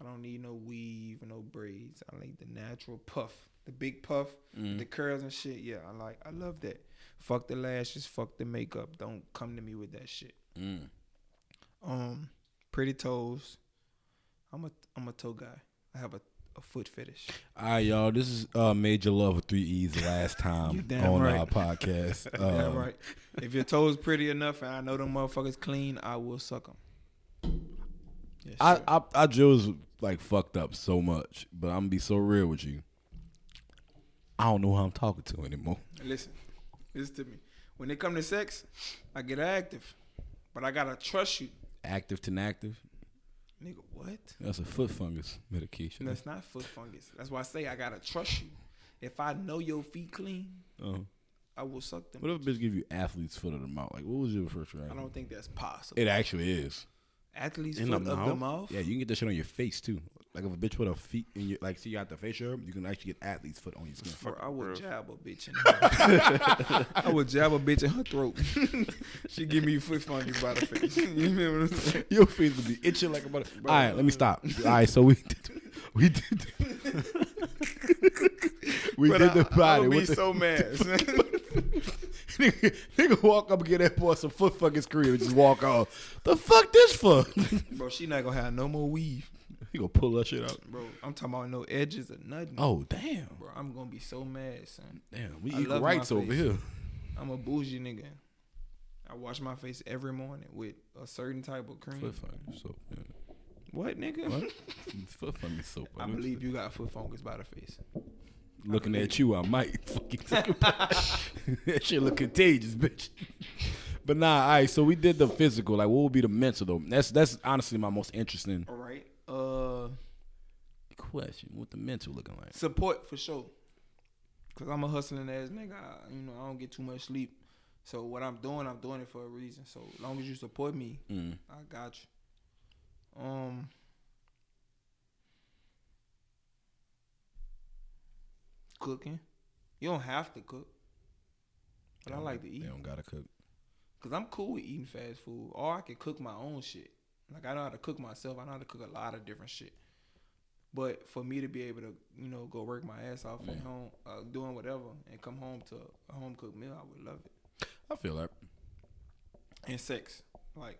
I don't need no weave no braids. I like the natural puff, the big puff, Mm. the curls and shit. Yeah, I like. I love that. Fuck the lashes. Fuck the makeup. Don't come to me with that shit. Mm. Um, pretty toes. I'm a I'm a toe guy. I have a, a foot fetish. All right, y'all. This is uh, Major Love with three E's. Last (laughs) time on right. our podcast. (laughs) Um, right. If your toes pretty enough and I know them motherfuckers clean, I will suck them. Yes, I. I I just like fucked up so much, but I'm gonna be so real with you. I don't know who I'm talking to anymore. listen, listen to me. When it come to sex, I get active, but I gotta trust you, Active to inactive. Nigga. What? That's a foot fungus medication. That's not foot fungus. That's why I say I gotta trust you. If I know your feet clean, Uh-huh. I will suck them. What if a bitch give you athlete's foot of the mouth? Like, what was your first reaction? I don't think that's possible. It actually is. Athlete's In the foot of the mouth? mouth. Yeah, you can get that shit on your face too. Like if a bitch put her feet in your, like, see, you got the facial, you can actually get athlete's foot on your skin. Bro, I would jab a bitch in her. (laughs) I would jab a bitch in her throat. (laughs) she give me foot fungus by the face. (laughs) you know what I'm saying? Your face would be itching like a butter. All right, let me stop. All right, so we did, we did we But did I, the I body. would be the- so mad. son. nigga, nigga walk up and get that boy some foot fucking scream and just walk off. The fuck this for? bro, she not gonna have no more weave. He gonna pull that shit out. Bro, I'm talking about no edges or nothing. Oh damn, Bro, I'm gonna be so mad, son. damn. We I equal rights over here. I'm a bougie nigga. I wash my face every morning with a certain type of cream. Foot fungus soap. Yeah. What, nigga? What? (laughs) foot fungus soap. I believe you got foot fungus by the face. Looking at you, I might (laughs) fucking think about (laughs) that shit look contagious, bitch. But nah, all right. So we did the physical. Like, what would be the mental though? That's that's honestly my most interesting All right. Uh, question. What the mental looking like? support for sure. Cause I'm a hustling ass nigga. I, you know, I don't get too much sleep. So what I'm doing, I'm doing it for a reason. So as long as you support me, Mm. I got you. Um. Cooking. You don't have to cook. But I like to eat. They don't gotta cook. Cause I'm cool with eating fast food, or I can cook my own shit. Like I know how to cook myself. I know how to cook a lot of different shit. But for me to be able to, you know, go work my ass off at home, uh, doing whatever, and come home to a home cooked meal, I would love it. I feel that And sex, like,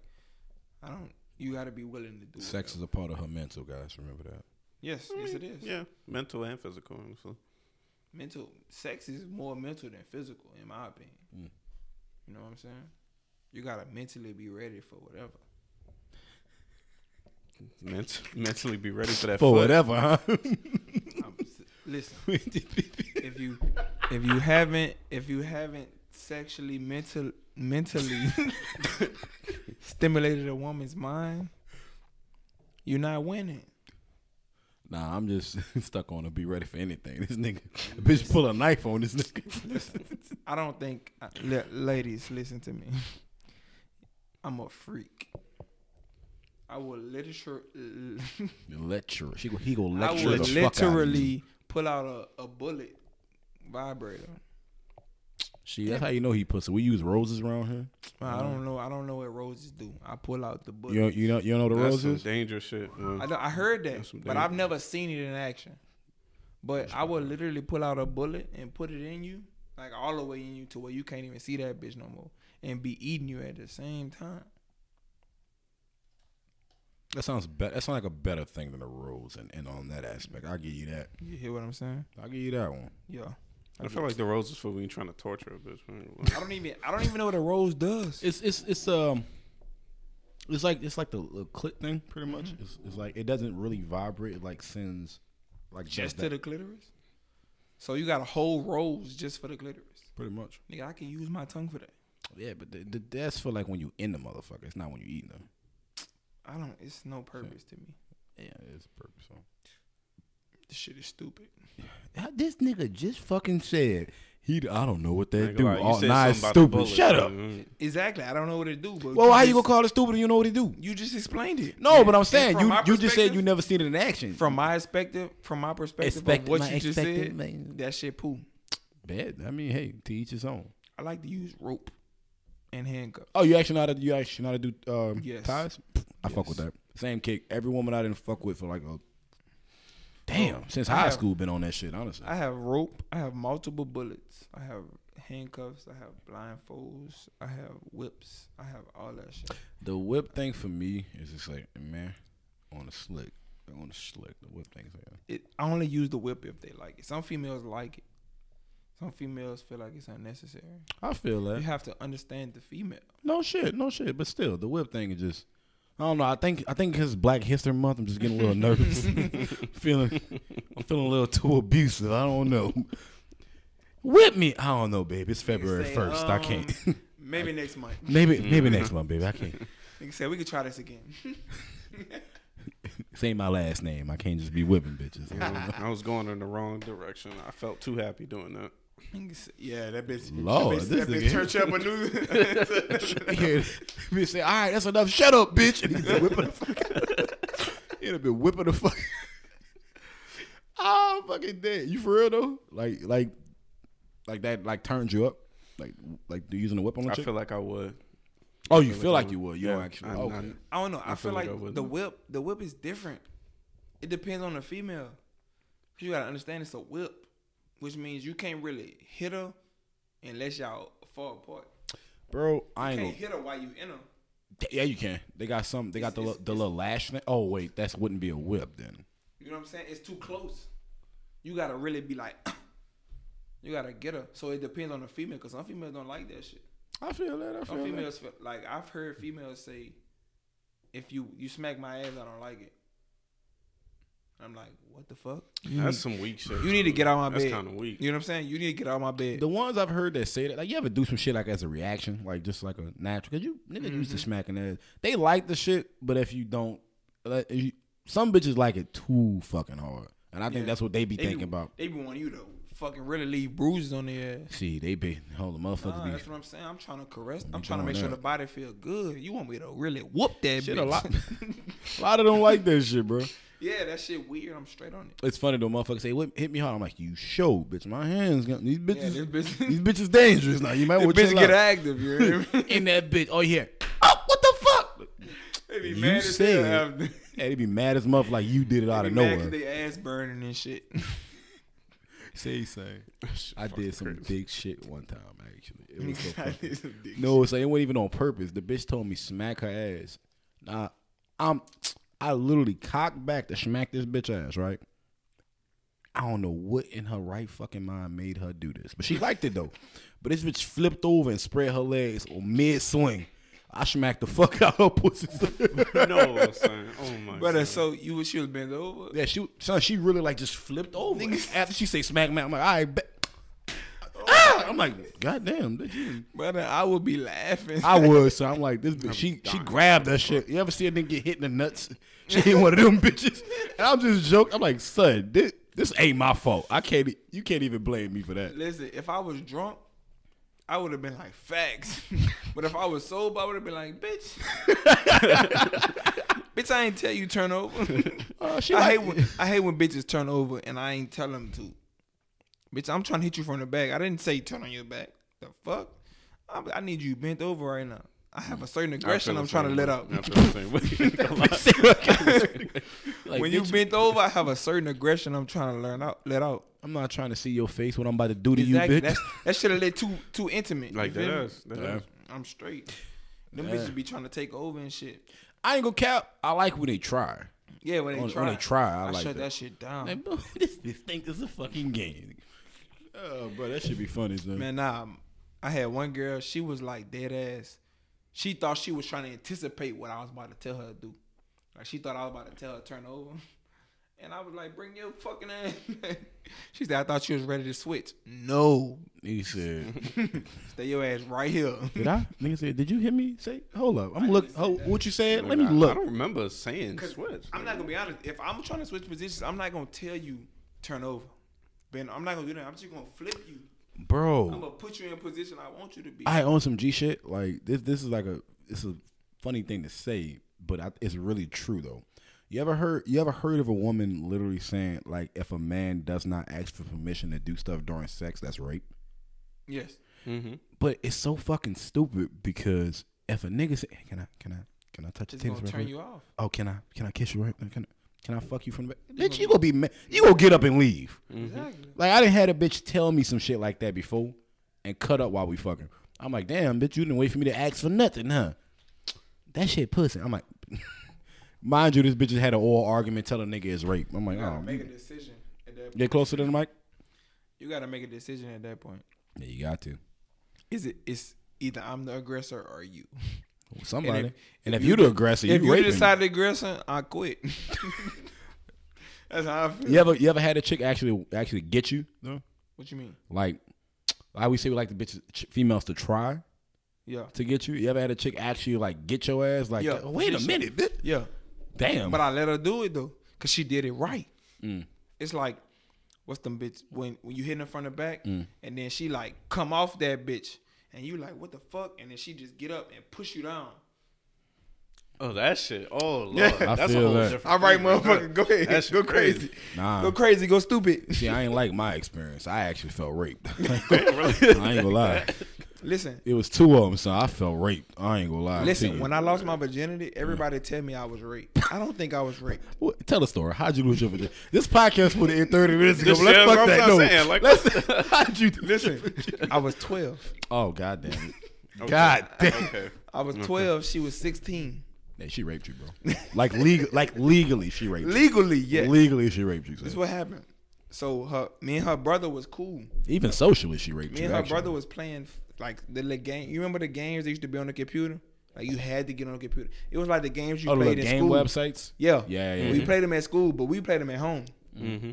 I don't. You got to be willing to do sex is a part of her mental, guys. Remember that. Yes, yes, it is. Yeah, mental and physical. Honestly. mental sex is more mental than physical in my opinion Mm. you know what i'm saying you gotta mentally be ready for whatever Ment- mentally be ready for that. For foot. whatever, huh? (laughs) I'm, listen (laughs) if you if you haven't if you haven't sexually mental mentally (laughs) stimulated a woman's mind you're not winning nah, I'm just stuck on to be ready for anything. This nigga, bitch, pull a knife on this nigga. i don't think uh, ladies listen to me i'm a freak i will literally lecture. She go, he go I lecture would the fuck out of you. literally pull out a, a bullet vibrator. She, that's how you know he pussy. We use roses around here. I don't know. I don't know what roses do. I pull out the bullet. You know, you know, you don't know the That's some roses. dangerous shit. man. I, I heard that, but. I've never seen it in action. But I would literally pull out a bullet and put it in you, like all the way in you, to where you can't even see that bitch no more, and be eating you at the same time. That sounds better. That sounds like a better thing than the rose, and, and on that aspect, I'll give you that. You hear what I'm saying? I'll give you that one. Yeah. I feel like the rose is for when you're trying to torture a bitch. (laughs) I don't even. I don't even know what a rose does. It's it's it's um, it's like it's like the, the clit thing, pretty much. It's, it's like it doesn't really vibrate. It like sends, like Just that, to the clitoris. So you got a whole rose just for the clitoris. pretty much. Nigga, I can use my tongue for that. Yeah, but the, the, that's for like when you in the motherfucker. It's not when you eating them. I don't. It's no purpose to me. Yeah, it's a purpose. This shit is stupid. This nigga just fucking said he. I don't know what I they do. gonna you Oh, said nah, something it's about the stupid. bullet, Shut up. man. Exactly. I don't know what it do. But Well, how you gonna call it stupid? and You know what he do? You just explained it. No, Yeah. but I'm And saying from you my you just said perspective- you never seen it in action. From my perspective, from my perspective Expect- of what my you just expected, said, man. that shit poo. bad. I mean, hey, to each his own. I like to use rope and handcuffs. Oh, you actually know how to you actually know how to do um, Yes. ties? I fuck with that. Same kick. Every woman I didn't fuck with for like a damn Oh, since I high have- school been on that shit. Honestly, I have rope. I have multiple bullets. I have handcuffs. I have blindfolds. I have whips. I have all that shit. the whip thing for me is just like man on the slick, on the slick. The whip thing is like It, I only use the whip if they like it. Some females like it. Some females feel like it's unnecessary. I feel that. You have to understand the female. No shit, no shit. But still, the whip thing is just. I don't know. I think I think it's Black History Month. I'm just getting a little nervous. (laughs) feeling, I'm feeling a little too abusive. I don't know. Whip me. I don't know, baby. It's February say, first. I um, can't. (laughs) Maybe next month. maybe maybe next month, baby. I can't. Nigga said we could try this again. Say my last name. I can't just be whipping bitches. Yeah, (laughs) I was going in the wrong direction. I felt too happy doing that. Nigga said- yeah, that bitch. Lord, that bitch, this that bitch nigga- church up a new. (laughs) yeah, bitch say, all right, that's enough. Shut up, bitch. And he's been whipping the fuck. He'd have been whipping the fuck. (laughs) oh, I'm fucking dead. You for real though? Like, like, like that? Like turns you up? Like, like using the whip on the I chick? feel like I would. oh, you feel feel like like you would. would. You Yeah, don't actually. I- okay. I- I don't know. I, I feel feel like like I the whip, the whip is different. It depends on the female. You gotta understand it's a whip, which means you can't really hit her unless y'all fall apart. Bro, I You ain't can't gonna. hit her while you in her. Yeah, you can. They got some. They got the It's- the little lash thing. Oh wait, that wouldn't be a whip then. You know what I'm saying? It's too close. You gotta really be like, (coughs) you gotta get her. So it depends on the female, cause some females don't like that shit. I feel that. I Some feel that. females feel, like I've heard females say, if you you smack my ass, I don't like it. I'm like, what the fuck? You That's need, some weak shit. you need to get out my That's bed. kind of weak. You know what I'm saying? You need to get out my bed. The ones I've heard that say that, like you ever do some shit like as a reaction, like just like a natural. Cause you niggas used to Mm-hmm. smacking ass. They like the shit, but if you don't, like, if you- some bitches like it too fucking hard, and I think Yeah. that's what they be They thinking be, about. They be wanting you to fucking really leave bruises on their ass. See, they be hold the motherfuckers Nah, be that's what I'm saying. I'm trying to caress. I'm trying to make doing sure the body feel good. You want me to really whoop that shit bitch? a lot. (laughs) a lot of them like that shit, bro. Yeah, that shit weird. I'm straight on it. It's funny though, motherfuckers say, "What hit me hard?" I'm like, "You show, bitch. My hands, got, these Yeah, bitches, this bitch, these bitches dangerous now. You might (laughs) want to bitch get active. You me? (laughs) in that bitch. Oh yeah. Oh, what the fuck? They be You mad as said- hell. Yeah, they be mad as muff like you did it out of nowhere. they ass burning and shit. (laughs) Say, say. I did some big shit one time. Actually, it was so I funny. did some dick No, it wasn't even on purpose. The bitch told me smack her ass. Nah, I'm I literally cocked back to smack this bitch ass, right? I don't know what in her right fucking mind made her do this. But she liked it though. But this bitch flipped over and spread her legs on mid swing. I smacked the fuck (laughs) out her pussy. (laughs) no, son. Oh my. Brother, son. so you wish you was bent over? yeah, she son, she really like just flipped over. After she say smack man, I'm like, all right, bet. Ah! I'm like, God damn, did you Brother, I would be laughing. I would. So I'm like, this (laughs) bitch, she she grabbed that shit. You ever see a nigga get hit in the nuts? (laughs) She ain't one of them (laughs) bitches. And I'm just joking. I'm like, son, this this ain't my fault. I can't. You can't even blame me for that. Listen, if I was drunk, I would have been like facts. but if I was sober, I would have been like, bitch. bitch, I ain't tell you turn over. Uh, I like- hate when I hate when bitches turn over and I ain't tell them to. Bitch, I'm trying to hit you from the back. I didn't say turn on your back. The fuck? I, I need you bent over right now. I have a mm. certain aggression I'm the trying to same let out. I the same. (laughs) (laughs) Like, when you bitch, bent over, I have a certain aggression I'm trying to learn out, let out. I'm not trying to see your face. What I'm about to do to Exactly. you, bitch. That's, that should have lit too too intimate. like you that feel me? ass. That Yeah. ass. I'm straight. Them Yeah. bitches be trying to take over and shit. I ain't gonna cap. I like when they try. Yeah, when they When- try. when they try, I I, like shut that. that. shit down. Like, bro, (laughs) this this thing is a fucking game. Oh, bro, that should be funny, son. Man, nah. Um, I had one girl. She was like dead ass. She thought she was trying to anticipate what I was about to tell her to do. Like she thought I was about to tell her to turn over. (laughs) And I was like, "Bring your fucking ass." (laughs) she said, "I thought you was ready to switch." No, He said, (laughs) stay your ass right here. "Did I?" Nigga said, "Did you hear me say? Hold up, I'm look. didn't say Oh, that. what you said? Let me I- look." I don't remember saying switch. I'm not gonna be honest. If I'm trying to switch positions, I'm not gonna tell you turn over. Ben, I'm not gonna do that. I'm just gonna flip you. Bro. I'm gonna put you in a position I want you to be. I own some G shit. Like this, this is like a it's a funny thing to say, but I, it's really true though. You ever heard? You ever heard of a woman literally saying like, if a man does not ask for permission to do stuff during sex, that's rape. yes. Mm-hmm. But it's so fucking stupid because if a nigga say, hey, "Can I, can I, can I touch It's your titties?" gonna right turn quick?" you off. Oh, can I, can I kiss you right? Can I, can I fuck you from the back? Bitch, you gonna be mad. You gonna get up and leave. Exactly. Like I didn't had a bitch tell me some shit like that before and cut up while we fucking. I'm like, damn, bitch, you didn't wait for me to ask for nothing, huh? That shit pussy. I'm like, (laughs) mind you, this bitch just had an oral argument telling a nigga it's rape. I'm like, You gotta oh, make a decision at that point. get closer to the mic. You gotta make a decision at that point. Yeah, you got to. Is it? It's either I'm the aggressor or you. Somebody. And if- if, if you you the aggressor, if you you decide the aggressor, I quit. (laughs) That's how I feel. you ever you ever had a chick actually actually get you? No. What you mean? Like, I always say we like the bitches ch- females to try Yeah. to get you. You ever had a chick actually like get your ass? Like, Yeah, "Oh, wait a minute, bitch. Yeah. Damn. But I let her do it though, cause she did it right. Mm. It's like, what's them bitch when when you hit her from the back, Mm. and then she like come off that bitch, and you like what the fuck, and then she just get up and push you down. Oh, that shit. Oh, (laughs) Lord. Yeah. I That's feel a whole that. different All right, thing right motherfucker, go ahead, That shit go crazy, nah. go crazy, go stupid. See, I ain't like my experience. I actually felt raped. (laughs) (laughs) I ain't gonna lie. Listen, It was two of them, so I felt raped. I ain't gonna lie. listen. you. When I lost my virginity, everybody tell me I was raped. I don't think I was raped. (laughs) What- tell the story. How'd you lose your virginity? This podcast would have ended 30 minutes ago. This Let's shit, fuck bro, that. I'm No. saying, like- Let's, (laughs) how'd you Listen, I was twelve. Oh, god damn it. (laughs) Okay. God damn. Okay. I was twelve. She was sixteen. Yeah, she raped you, bro. Like legal, like legally, she raped you. Legally, yes. Legally, she raped you. This is what happened. So her, me and her brother was cool. Even socially, she raped Me you. and her actually. brother was playing like the little game. You remember the games that used to be on the computer? Like you had to get on the computer. It was like the games you Oh, the played in game school. websites. Yeah, Yeah, yeah, We yeah. played them at school, but we played them at home. Mm-hmm.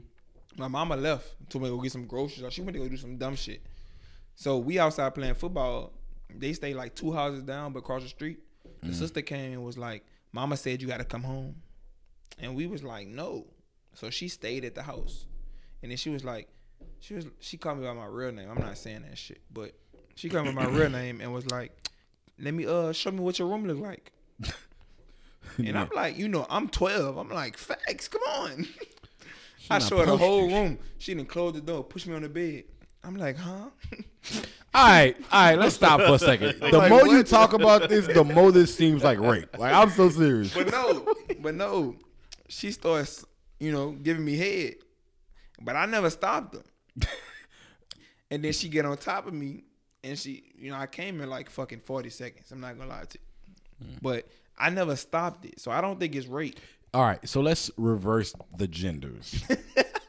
My mama left. Told me to go get some groceries. Or she went to go do some dumb shit. So we outside playing football. They stayed like two houses down, but across the street. The sister came and was like, "Mama said you got to come home," and we was like, "No." So she stayed at the house, and then she was like, she was she called me by my real name. I'm not saying that shit, but she called me by my real name and was like, "Let me uh show me what your room look like." (laughs) And I'm like, you know, I'm 12. I'm like, facts, come on. I show her the whole room. She didn't close the door, push me on the bed. I'm like, huh? All right, all right. Let's stop for a second. (laughs) The Like, more you talk about this, the more this seems like rape. Like I'm so serious. But no, but no. She starts, you know, giving me head. But I never stopped her. (laughs) and then she get on top of me and she, you know, I came in like fucking 40 seconds. I'm not gonna lie to you. But I never stopped it. So I don't think it's rape. All right, so let's reverse the genders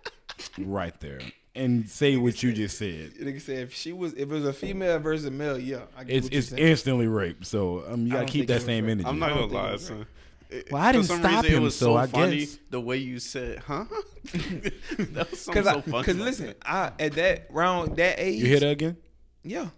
(laughs) right there and say what you just said. (laughs) Like I said, if she was if it was a female versus a male, yeah. I get It's it's saying. instantly rape. So um, you I gotta keep that same rape. energy. I'm not gonna lie, was son. It- Well, I didn't stop reason, him, it was so so I funny guess- the way you said, "Huh?" (laughs) that was something Cause, so I, funny. cause about listen, that. I at that round that age, You hear that again? yeah.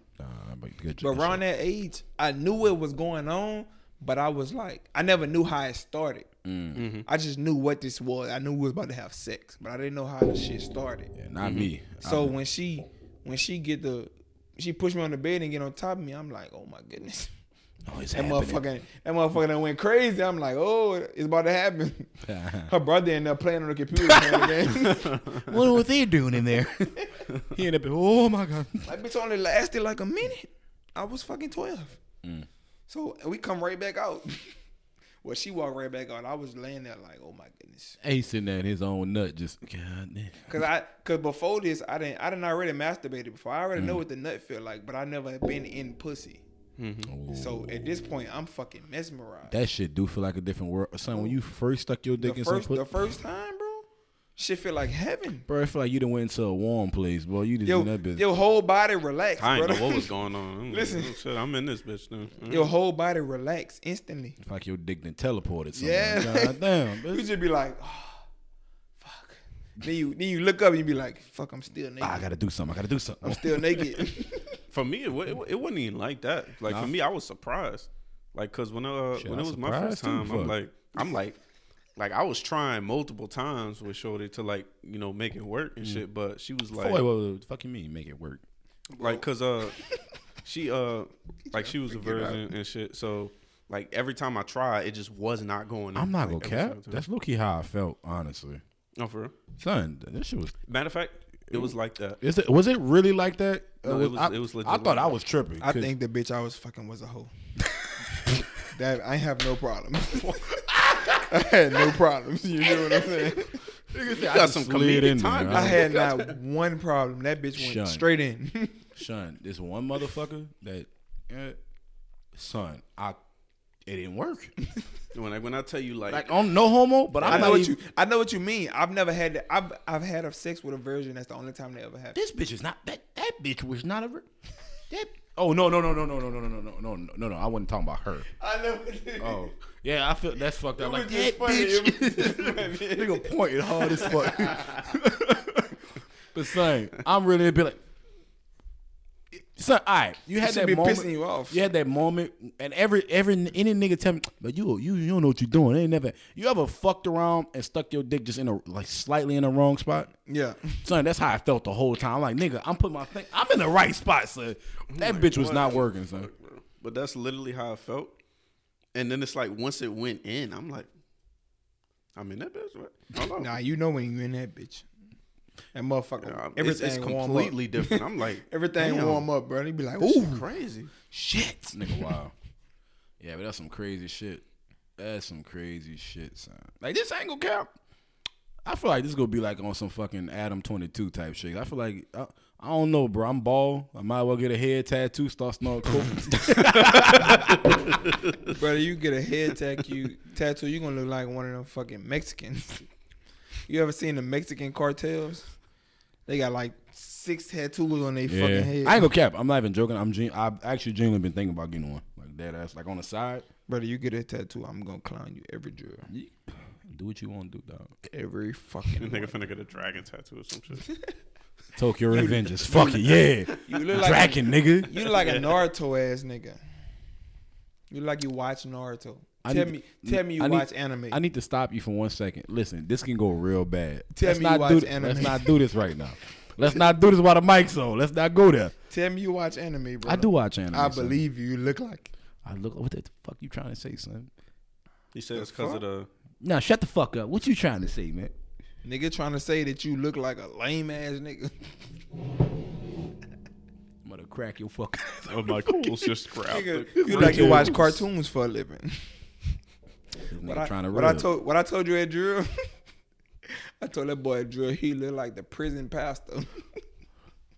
But good But around that age, I knew it was going on, but I was like, I never knew how it started. Mm. I just knew what this was. I knew we was about to have sex, but I didn't know how the shit started. Yeah, not me. So when she when she get the she pushed me on the bed and get on top of me, I'm like, oh my goodness. Oh, it's That happening. motherfucker, that motherfucker done went crazy. I'm like, oh, it's about to happen. (laughs) Her brother ended up playing on the computer. the. (laughs) What was they doing in there? (laughs) he ended up. Oh my god. That bitch only lasted like a minute. I was fucking 12. Mm. So we come right back out. well, she walked right back out. I was laying there like, oh my goodness. There in his own nut, just God damn. Cause I, cause before this, I didn't, I didn't already masturbated before. I already know Mm. what the nut feel like, but I never had been in pussy. So at this point, I'm fucking mesmerized. That shit do feel like a different world. Son, when you first stuck your dick the in some first, pussy, the first time, bro, shit feel like heaven. bro, I feel like you done went into a warm place, bro. You just Yo, in that bitch. your whole body relax, I didn't bro. know what was (laughs) going on. I'm Listen. like, oh, shit, I'm in this bitch now. Mm. Your whole body relax instantly. It's like your dick done teleported somewhere. Yeah. God damn, (laughs) You bitch. just be like, oh, fuck. Then you then you look up and you be like, fuck, I'm still naked. Ah, I gotta do something. I gotta do something. I'm still naked. (laughs) For me, it, it, it wasn't even like that. Like Nah. for me, I was surprised. Like, cause when uh Shit, when I'm it was my first surprised too, time, I'm fuck. like, I'm like, like I was trying multiple times with Shorty to like you know make it work and shit, but she was like, wait, wait, wait, what the fuck you mean? Make it work? like cause uh she uh (laughs) like she was a virgin and shit, so. Like every time I tried, it just was not going. I'm not like, gonna cap. That's low key how I felt, honestly. Oh for real. Son, this shit was. Matter of fact, it was like that. Is it? Was it really like that? No, Uh, it was- I, it was legit I thought like I was tripping. I 'cause- think the bitch I was fucking was a hoe. (laughs) that I have no problem. (laughs) I had no problems. You know what I'm saying? Nigga said, You I got just some slid comedic in there. timing. I had not (laughs) one problem. That bitch went Shun. straight in. son, this one motherfucker that, eh, son, I, it didn't work. When I when I tell you like, Like on no homo, but I'm I know not what even, you. I know what you mean. I've never had. That. I've I've had a sex with a virgin. That's the only time they ever happened. This bitch is not that. That bitch was not a. That. Oh no no no no no no no no no no no no no! I wasn't talking about her. I know. Oh yeah, I feel that's fucked up. Like that funny. Bitch. was just funny. Nigga pointed hard as fuck. but son, I'm really be like, son. All right, you had that be moment. pissing you off. You had that moment, and every every any nigga tell me, but you you you don't know what you're doing. They ain't never. You ever fucked around and stuck your dick just in a like slightly in the wrong spot? Yeah. Son, that's how I felt the whole time. I'm like, nigga, I'm putting my thing. I'm in the right spot, son. That bitch was what not working, son. But that's literally how I felt. And then it's like once it went in, I'm like, I'm in that bitch. Right? Hold on. Nah, you know when you in that bitch. That motherfucker. It's, everything it's warm completely different. I'm like, (laughs) Everything damn, warm up, bro. They be like, ooh, crazy. shit. Nigga, wow. Yeah, but that's some crazy shit. That's some crazy shit, son. Like this ain't gonna count. I feel like this is gonna be like on some fucking Adam twenty two type shit. I feel like I, I don't know, bro. I'm bald. I might as well get a head tattoo. Start snorting coke. (laughs) Brother, you get a head tattoo, tattoo, you gonna look like one of them fucking Mexicans. You ever seen the Mexican cartels? They got like six tattoos on their yeah. fucking head. I ain't gonna cap. I'm not even joking. I'm gen- I've actually genuinely been thinking about getting one like that ass, like on the side. Brother, you get a tattoo, I'm gonna clown you every drill. Do what you want to do, dog. Every fucking Nigga one. finna get a dragon tattoo or some shit. (laughs) Tokyo Revengers. Fuck it, yeah. (laughs) You look like Dragon, nigga. You look like a Naruto ass nigga. You look like you watch Naruto. I tell need- me, tell me you I need- watch anime. I need to stop you for one second. Listen, this can go real bad. Tell let's me you not watch do th- anime. Let's not do this right now. Let's not do this while the mic's on. Let's not go there. Tell me you watch anime, bro. I do watch anime. I son. believe you. You look like. I look. What the fuck you trying to say, son? He said it's because of the. Now shut the fuck up. What you trying to say, man? Nigga trying to say that you look like a lame ass nigga. I'm gonna crack your fuck. (laughs) Oh my cool's just grabbed. Nigga, you like you watch cartoons for a living. (laughs) What I, trying to what I told what I told you at drill. (laughs) I told that boy at drill he looked like the prison pastor. (laughs)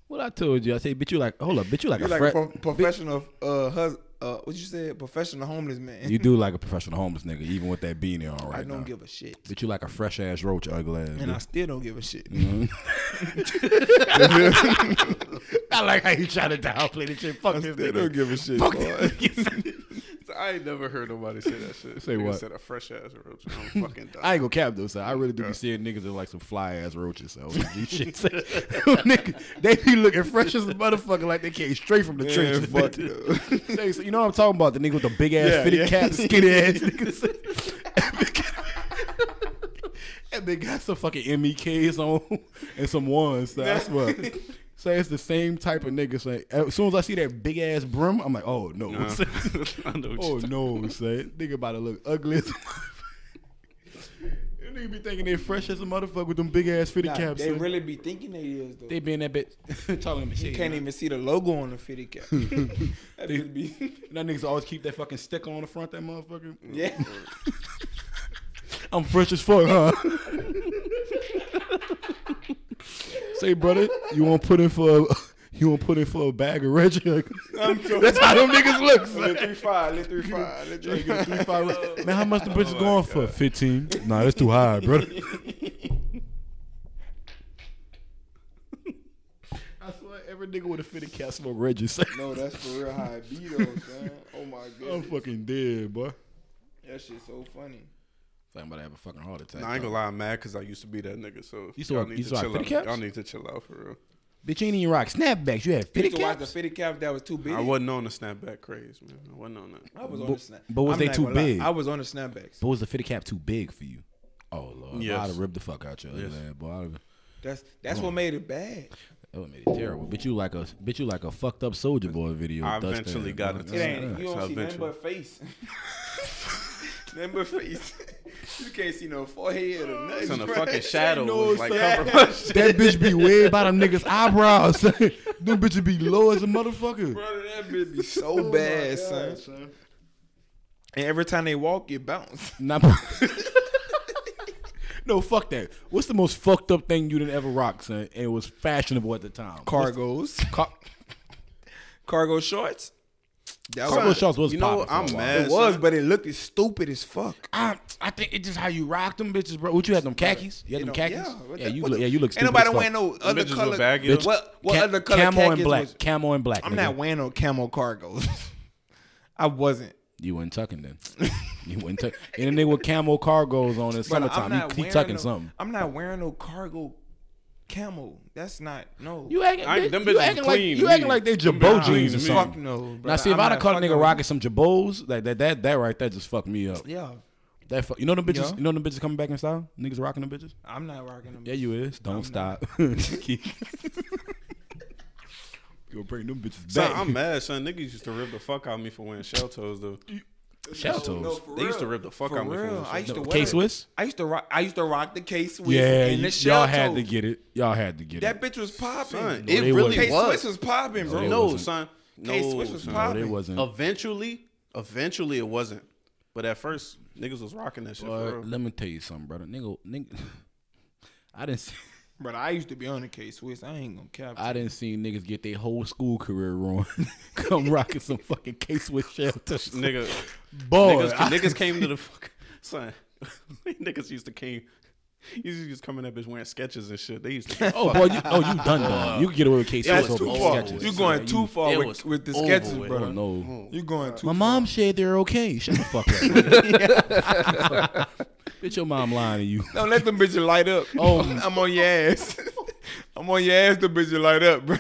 What I told you, I say, bitch, you like, hold up, bitch, you like you a like frat. a pro- professional uh hus- uh what you said professional homeless man. you do like a (laughs) professional homeless nigga, even with that beanie on I don't now. give a shit, But you like a fresh ass roach, ugly ass. and I still don't give a shit. Mhm. I like how you trying to downplay the shit. Fuck this Still nigga. don't give a shit. Fuck boy. I ain't never heard nobody say that shit. Say Nigga what? Said a fresh ass roach. I'm fucking (laughs) done. I ain't gonna cap though, son. I really do be seeing niggas that like some fly ass roaches. So (laughs) shit. So, (laughs) nigga, they be looking fresh as a motherfucker, like they came straight from the Man, trenches. fuck. So you know what I'm talking about? The nigga with the big ass Yeah, fitted yeah. cap, skinny ass niggas. and they got some fucking MEKs on and some ones. So I swear. Say it's the same type of nigga. Say as soon as I see that big ass brim, I'm like, oh no. Nah. (laughs) (laughs) I know what Oh you no, say Nigga about to look ugly as a motherfucker. That (laughs) nigga be thinking they fresh as a motherfucker with them big ass fitted Nah, caps. they son. really be thinking they is though. They be in that bitch talking to me. you can't even see the logo on the fitty cap. that They- be That niggas always keep that fucking sticker on the front. That motherfucker. yeah. I'm fresh as fuck, huh? Say, brother, you want to put in for a, (laughs) you want to put in for a bag of Reggie? (laughs) That's how them niggas look. Lit three five, lit three five, lit three get five. three, five- Man, how much the (laughs) oh bitch is going for? Fifteen. Nah, that's too high, brother. I swear, every nigga with a fitted cap smoke Reggie. son. No, that's for real high B though, son. Oh my god, I'm fucking dead, boy. That shit's so funny. I'm about to have a fucking heart attack. Nah, I ain't gonna lie, I'm mad because I used to be that nigga. So You used to y'all need you to to chill out. caps? Y'all need to chill out for real. Bitch, you ain't even rock snapbacks. You had You fitted used to watch the caps. fitty cap that was too big. I wasn't on the snapback craze, man. I wasn't on that. I was on But- the snap. but was I'm they too gonna lie. big? I was on the snapbacks. But was the fitted cap too big for you? Oh lord, Yes. I'd have ripped the fuck out your Yes. ass, boy. I'd've- That's that's what made it bad. That would made it terrible. Bitch, you like a bitch, you like a fucked up Soulja Boy video. I eventually ass, got boy. into It ain't. You So don't see nothing but face. (laughs) (laughs) nothing but face. (laughs) you can't see no forehead or nothing. It's in the bro. fucking (laughs) shadows, no like sense. cover (laughs) my shit. That bitch be way by them niggas' eyebrows. son. them bitches be low as a motherfucker. Brother, that bitch be so Oh bad, God, son. And every time they walk, you bounce. Not- no, fuck that. What's the most fucked up thing you didn't ever rock, son? And it was fashionable at the time. Cargos, Car- cargo shorts. That cargo was, shorts was You know, popping for a I'm while. mad. it was, son. but it looked as stupid as fuck. I, I think it's just how you rock them bitches, bro. What you had them khakis? You had You them know, khakis? yeah, what Yeah, the- you what look. the- Yeah, you look. Ain't Stupid nobody as wearing no other bitches was color. baggy, Bitch, What what Ca- other color Camo khakis and black. was- Camo and black. I'm nigga. not wearing no camo cargos. (laughs) I wasn't. You wasn't tucking then. (laughs) you wasn't tucking. And a nigga with camo cargos on in But summertime, I'm not he, he wearing tucking no, something. I'm not wearing no cargo camo. That's not no. You acting, I- bitch, them you bitches acting like clean you acting like they Them Jabot jeans to or me. something. Fuck no. Now see, if I'm I'd not have caught a fucking nigga rocking some Jabos, like that, that, that right there just fucked me up. Yeah, That fu- you know them bitches, Yeah. you know them bitches coming back in style. Niggas rocking them bitches. I'm not rocking them. Yeah, you is. Don't I'm stop. Keep- you gonna bring them bitches Son, back. I'm mad, son. Niggas used to rip the fuck out of me for wearing shell toes, though. Shell toes. No, for They used to rip the fuck For out of me for real. I shell used to wear K. Swiss. I used to rock. I used to rock the K Swiss. Yeah, and the y'all had to get it. Y'all had to get That it. That bitch was popping. No, it they really wasn't. K was. Swiss was popping, bro. they no, son. No, K-Swiss was son. No, they popping. wasn't. Eventually, eventually it wasn't. But at first, niggas was rocking that shit Boy, for real. let me tell you something, brother. Nigga, nigga. (laughs) I didn't. See, But I used to be on the K Swiss. I ain't gonna cap. I didn't see niggas get their whole school career ruined. (laughs) Come rocking some fucking K Swiss shelters. Nigga, Boy, niggas, I- niggas came to the fuck, son. (laughs) niggas used to came. (laughs) Used to just coming up that bitch wearing Skechers and shit. They used to. (laughs) Oh boy, you, oh you done done. You can get away with K That's Swiss too over far. Skechers. You're going too far it with, with the Skechers, with. bro. Oh no. you're going too My far. mom said they're okay. Shut the fuck up. (laughs) Bitch, your mom lying to you. Don't let them bitches light up. Oh. I'm on your ass. I'm on your ass. The bitches light up, bro.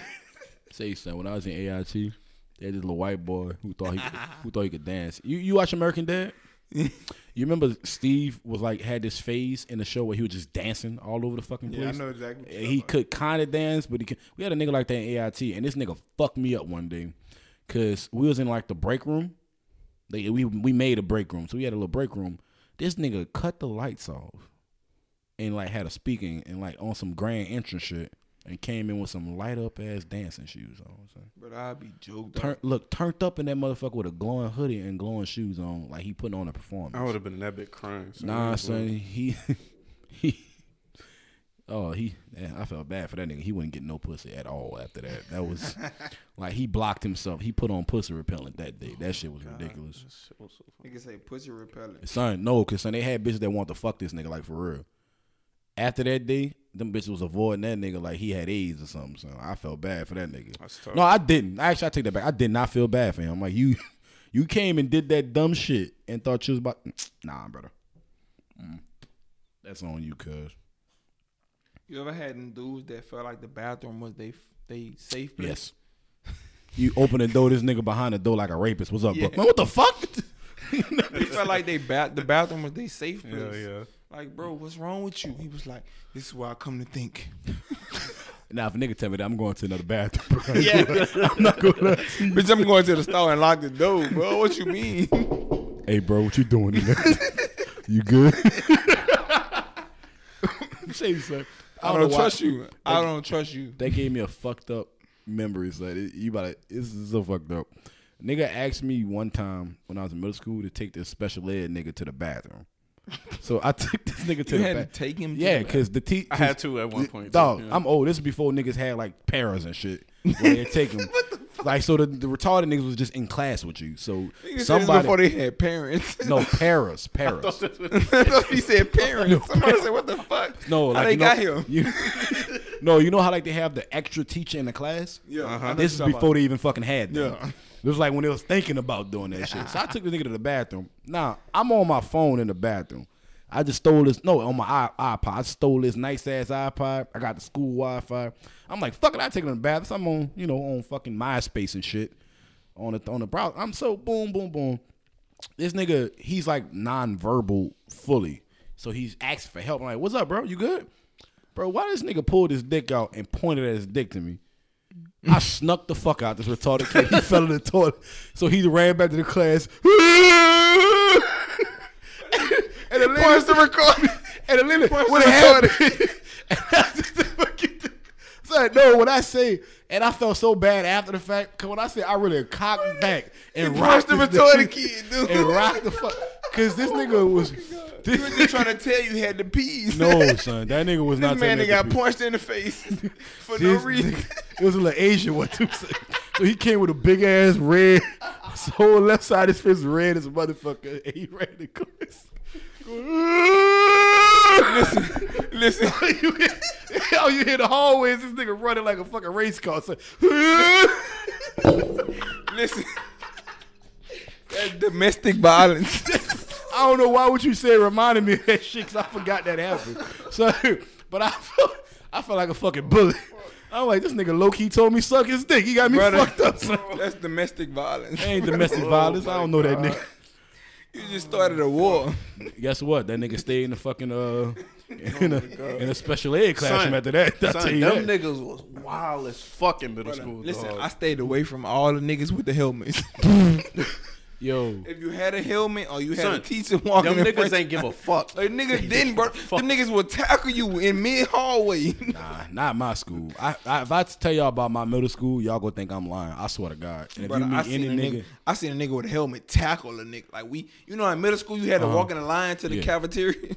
Say son, when I was in AIT, they had this little white boy who thought he who thought he could dance. You you watch American Dad? (laughs) You remember Steve was like had this phase in the show where he was just dancing all over the fucking place. Yeah, I know exactly. he could kind of dance, but he could, we had a nigga like that in AIT, and this nigga fucked me up one day, cause we was in like the break room. They, we we made a break room, so we had a little break room. This nigga cut the lights off, and like had a speaking and like on some grand entrance shit, and came in with some light up ass dancing shoes on. So. But I'd be joked Turn, up. look, turned up in that motherfucker with a glowing hoodie and glowing shoes on, like he putting on a performance. I would have been in that bit crying. So Nah, yeah, son, he (laughs) he. Oh, he. Yeah, I felt bad for that nigga. He wouldn't get no pussy at all after that. That was (laughs) like he blocked himself. He put on pussy repellent that day. That shit was oh, ridiculous. that shit was so funny. Nigga say pussy repellent. Son, no, cause son, they had bitches that want to fuck this nigga like for real. After that day, them bitches was avoiding that nigga like he had AIDS or something. So I felt bad for that nigga. That's tough. No, I didn't. Actually, I take that back. I did not feel bad for him. I'm like you, (laughs) you came and did that dumb shit and thought you was about. (tsk) Nah, brother. Mm. That's on you, cuz. You ever had them dudes that felt like the bathroom was they they safe place? Yes. You open the door, this nigga behind the door like a rapist. What's up, Yeah. bro? Man, what the fuck? (laughs) (laughs) They felt like they ba- the bathroom was they safe place. Yeah, yeah. Like, bro, what's wrong with you? He was like, this is what I come to think. (laughs) now, if a nigga tell me that, I'm going to another bathroom. Bro. (laughs) Yeah. (laughs) I'm not going to. Bitch, I'm going to the store and lock the door, bro. What you mean? Hey, bro, what you doing in there? you good? Say, son. I know don't why- trust you. I don't trust you. That gave me a fucked up memory. Like it, you about to, this is so fucked up. Nigga asked me one time when I was in middle school to take this special ed nigga to the bathroom. (laughs) So I took this nigga to You the had to take him. Yeah, because the te- I had to at one point. Dog, yeah. I'm old. This is before niggas had like paras and shit. (laughs) Where they take (laughs) them. like so, the, the retarded niggas was just in class with you. So Nigga said this somebody, before they had parents. no paras, paras. he said parents. Somebody said, what the fuck? No, How they you know, got him? You, no, you know how like they have the extra teacher in the class. Yeah, Uh-huh. This is before they even fucking had them. Yeah. It was like when they was thinking about doing that shit. So I took the nigga to the bathroom. Now I'm on my phone in the bathroom. I just stole this. No, on my iPod. I stole this nice ass iPod. I got the school Wi-Fi. I'm like, fuck it. I take it to the bathroom. I'm on, you know, on fucking MySpace and shit on the on the browser. I'm so boom, boom, boom. This nigga, he's like non-verbal fully. So he's asking for help. I'm like, what's up, bro? You good? Bro, why this nigga pulled his dick out and pointed at his dick to me? I snuck the fuck out this retarded kid. He (laughs) fell in the toilet. So he ran back to the class. (laughs) and the lady the record. and the lady what the happened? (laughs) And I just fucking- so no, when I say, and I felt so bad after the fact, cause when I say I really cocked back and rocked the retarded kid, dude. and rocked the fuck, cause this oh nigga was. He was just trying to tell you he had the peas. no, son, that nigga was (laughs) This not. man that got punched in the face (laughs) for no reason. It was a little Asian one too. So, so he came with a big ass red. His whole left side of his face was red as a motherfucker. And he ran the course. (laughs) listen, listen. (laughs) you hear, oh, you hear the hallways. This nigga running like a fucking race car. So, (laughs) Listen. That's domestic violence. (laughs) I don't know why what you said reminded me of that shit because I forgot that happened. So, but I felt, I felt like a fucking bully. I'm like, this nigga low key told me suck his dick. He got me Brother. fucked up. Son. That's domestic violence. Ain't domestic violence. I don't know that oh nigga. You just started a war. Guess what? That nigga stayed in the fucking uh (laughs) in a in a special ed classroom Son, after that. I'll Son, them that. niggas was wild as fuck in middle school. Listen, dog. I stayed away from all the niggas with the helmets. (laughs) (laughs) Yo, if you had a helmet or you had a Son, teacher walking them in front, niggas ain't give a fuck. (laughs) like niggas (laughs) didn't, bro. Them niggas would tackle you in mid hallway. (laughs) nah, not my school. I, I if I tell y'all about my middle school, y'all gonna think I'm lying. I swear to God. And if Brother, you I meet seen any a nigga, nigga. I seen a nigga with a helmet tackle a nigga. Like we, you know, in middle school you had to Uh-huh. walk in a line to the Yeah. cafeteria.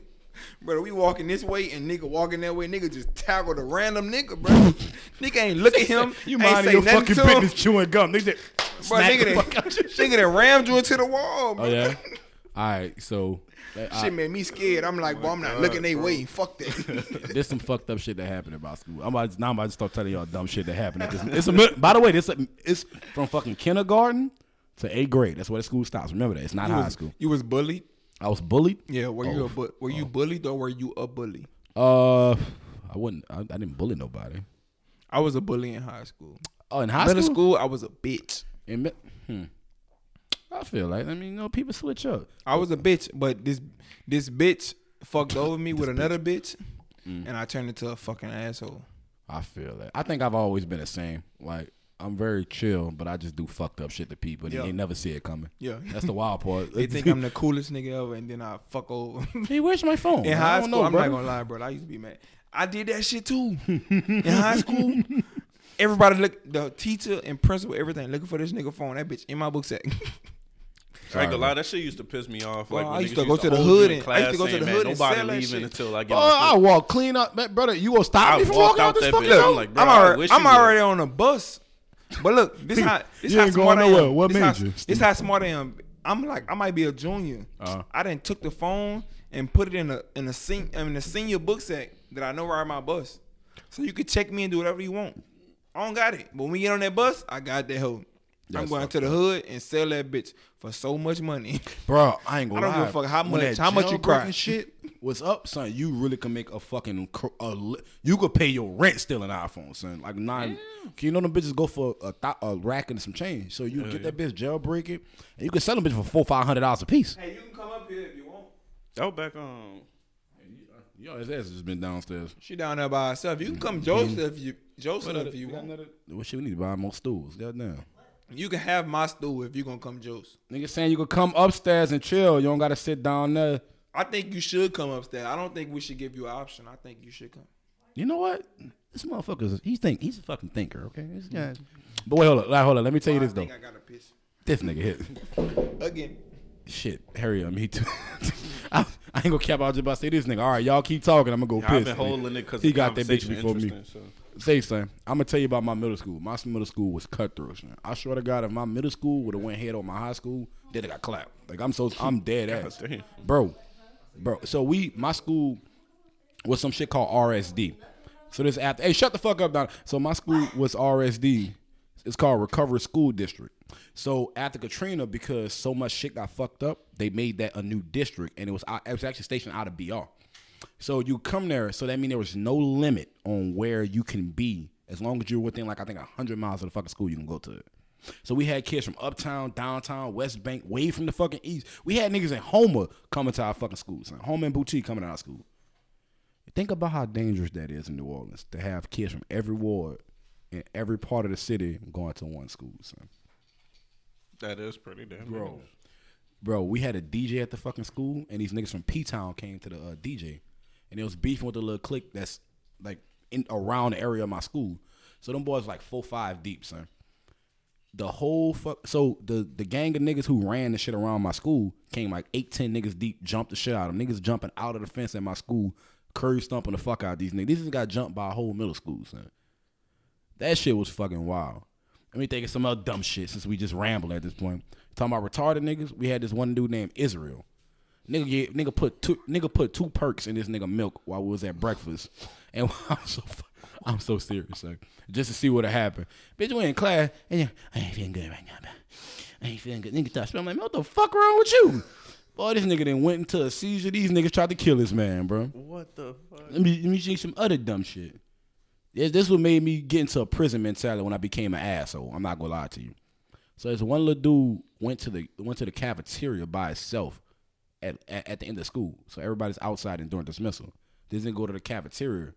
Brother, we walking this way and nigga walking that way. Nigga just tackled a random nigga, bro. (laughs) nigga ain't look at him. you ain't mind say your fucking to him. business chewing gum. Nigga, just Bro, smack nigga, the that, fuck your (laughs) shit. nigga that rammed you into the wall, bro. Oh yeah. (laughs) All right, so I- Shit made me scared. I'm like, bro, I'm not looking their way. Fuck that. there's some fucked up shit that happened about school. I'm about now I'm about to start telling y'all dumb shit that happened. At this, it's a by the way, this it's from fucking kindergarten to eighth grade. That's where the school stops. Remember that it's not you, high was, school. you was bullied. I was bullied. Yeah, were you Oh, a bu- were you bullied or were you a bully? Uh, I wouldn't. I, I didn't bully nobody. I was a bully in high school. Oh, in high Middle school. school, I was a bitch. In mi- hmm. I feel like I mean, you know, people switch up. I was a bitch, but this this bitch fucked over me with another bitch, Mm. and I turned into a fucking asshole. I feel that. I think I've always been the same. Like I'm very chill, but I just do fucked up shit to people, and Yeah. they never see it coming. Yeah. That's the wild part. (laughs) They think I'm the coolest nigga ever, and then I fuck over. (laughs) Hey, where's my phone? In I high don't school, know, I'm brother. not gonna lie, bro. I used to be mad. I did that shit too. (laughs) In high school, everybody look the teacher and principal, everything looking for this nigga phone. That bitch in my book sack. I ain't gonna lie, that shit used to piss me off. Well, Like I when used niggas to go to the hood you in and- I used to go to the hood and Nobody leaving until I get Oh, I walk clean up, man, brother. You gonna stop I me from walking out out this fucking bitch. I'm like, bro, I'm I already, I'm already on the bus. But look, this (laughs) how this You how ain't smart I going am. nowhere. What this made how. This how smart I am. I'm like I might be a junior. Uh-huh. I didn't took the phone and put it in a in a sen- I mean, a senior book sack that I know ride my bus, so you could check me and do whatever you want. I don't got it, but when we get on that bus, I got that hoe. I'm That's going to the hood and sell that bitch for so much money. Bro, I ain't (laughs) I gonna don't give lie. a fuck how much- how much you cry. Shit was up, son. You really can make a fucking. A, you could pay your rent still an iPhone, son. Like nine. Can you know them bitches go for a, th- a rack and some change? So you get that bitch jailbreak it, and you can sell them bitch for four five hundred dollars a piece. hey, you can come up here if you want. That was back on. Yo, his ass has just been downstairs. She down there by herself. You can come mm-hmm. Joseph if you Joseph if you We want. another- Well, shit, we need to buy more stools. Goddamn. You can have my stool if you gonna come Joseph. Nigga saying you can come upstairs and chill. You don't gotta sit down there. I think you should come upstairs. I don't think we should give you an option. I think you should come. You know what? This motherfucker, he think he's a fucking thinker. Okay, this guy. Mm-hmm. But wait, hold up, like, hold up. Let me tell you this though. think I gotta piss This nigga hit. (laughs) again. Shit, hurry up, me too. (laughs) I, I ain't gonna cap out just about to say this nigga. All right, y'all keep talking. I'm gonna go Yeah, I've piss. been holding it because He got that bitch before me. So. Say, son, I'm gonna tell you about my middle school. My middle school was cutthroat. Son. I swear to God, if my middle school would have went head on my high school, then it got clapped. Like I'm so I'm (laughs) dead ass, damn. bro, bro. So we, my school was some shit called RSD. So this after, hey, shut the fuck up, Don. So my school was RSD. It's called Recovery School District. So after Katrina, because so much shit got fucked up, they made that a new district, and it was it was actually stationed out of BR. So you come there, so that means there was no limit on where you can be as long as you're within like I think hundred miles of the fucking school you can go to it. So we had kids from uptown, downtown, West Bank, way from the fucking east. We had niggas in Homer coming to our fucking schools. Son. Homer and Boutique coming to our school. Think about how dangerous that is in New Orleans to have kids from every ward in every part of the city going to one school, son. That is pretty damn Bro. dangerous. Bro, we had a DJ at the fucking school, and these niggas from P Town came to the uh, DJ, and it was beefing with the little clique that's like in around the area of my school. So them boys like four five deep, son. The whole fuck. So the the gang of niggas who ran the shit around my school came like eight ten niggas deep, jumped the shit out of. Niggas jumping out of the fence at my school, curry stomping the fuck out of these niggas. These got jumped by a whole middle school, son. That shit was fucking wild. Let me think of some other dumb shit since we just ramble at this point. Talking about retarded niggas, we had this one dude named Israel. Nigga, get, nigga put two nigga put two perks in this nigga milk while we was at breakfast, and (laughs) I'm so fu- (laughs) I'm so serious, like just to see what happened. Bitch, we in class, and yeah, I ain't feeling good right now, man. I ain't feeling good. Nigga start smelling like, man, what the fuck wrong with you? Boy, this nigga then went into a seizure. These niggas tried to kill this man, bro. What the fuck? Let me let me see some other dumb shit. This, this what made me get into a prison mentality when I became an asshole. I'm not gonna lie to you. So this one little dude went to the went to the cafeteria by himself at, at at the end of school. So everybody's outside and during dismissal. This nigga go to the cafeteria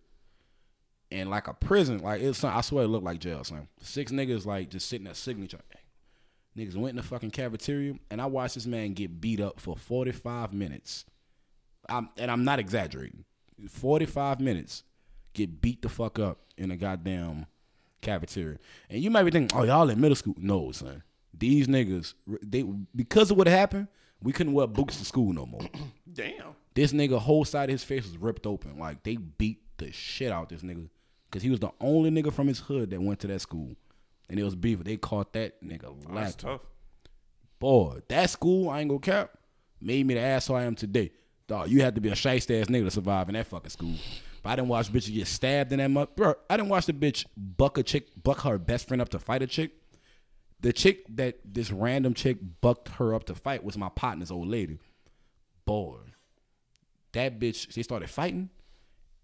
and like a prison, like it's I swear it looked like jail, son. Six niggas like just sitting at signature. Niggas went in the fucking cafeteria and I watched this man get beat up for 45 minutes. I'm, and I'm not exaggerating. 45 minutes get beat the fuck up in a goddamn cafeteria. And you might be thinking, oh, y'all in middle school. No, son. These niggas, they because of what happened, we couldn't wear boots to school no more. (coughs) Damn. this nigga whole side of his face was ripped open. Like they beat the shit out this nigga. Cause he was the only nigga from his hood that went to that school. And it was beef. They caught that nigga oh, That's tough. Boy, that school, I ain't gonna cap, made me the asshole I am today. Dog, you had to be a shiest ass nigga to survive in that fucking school. But I didn't watch bitches get stabbed in that mud. Bro, I didn't watch the bitch buck a chick, buck her best friend up to fight a chick. The chick that this random chick bucked her up to fight was my partner's old lady. Boy, that bitch, they started fighting,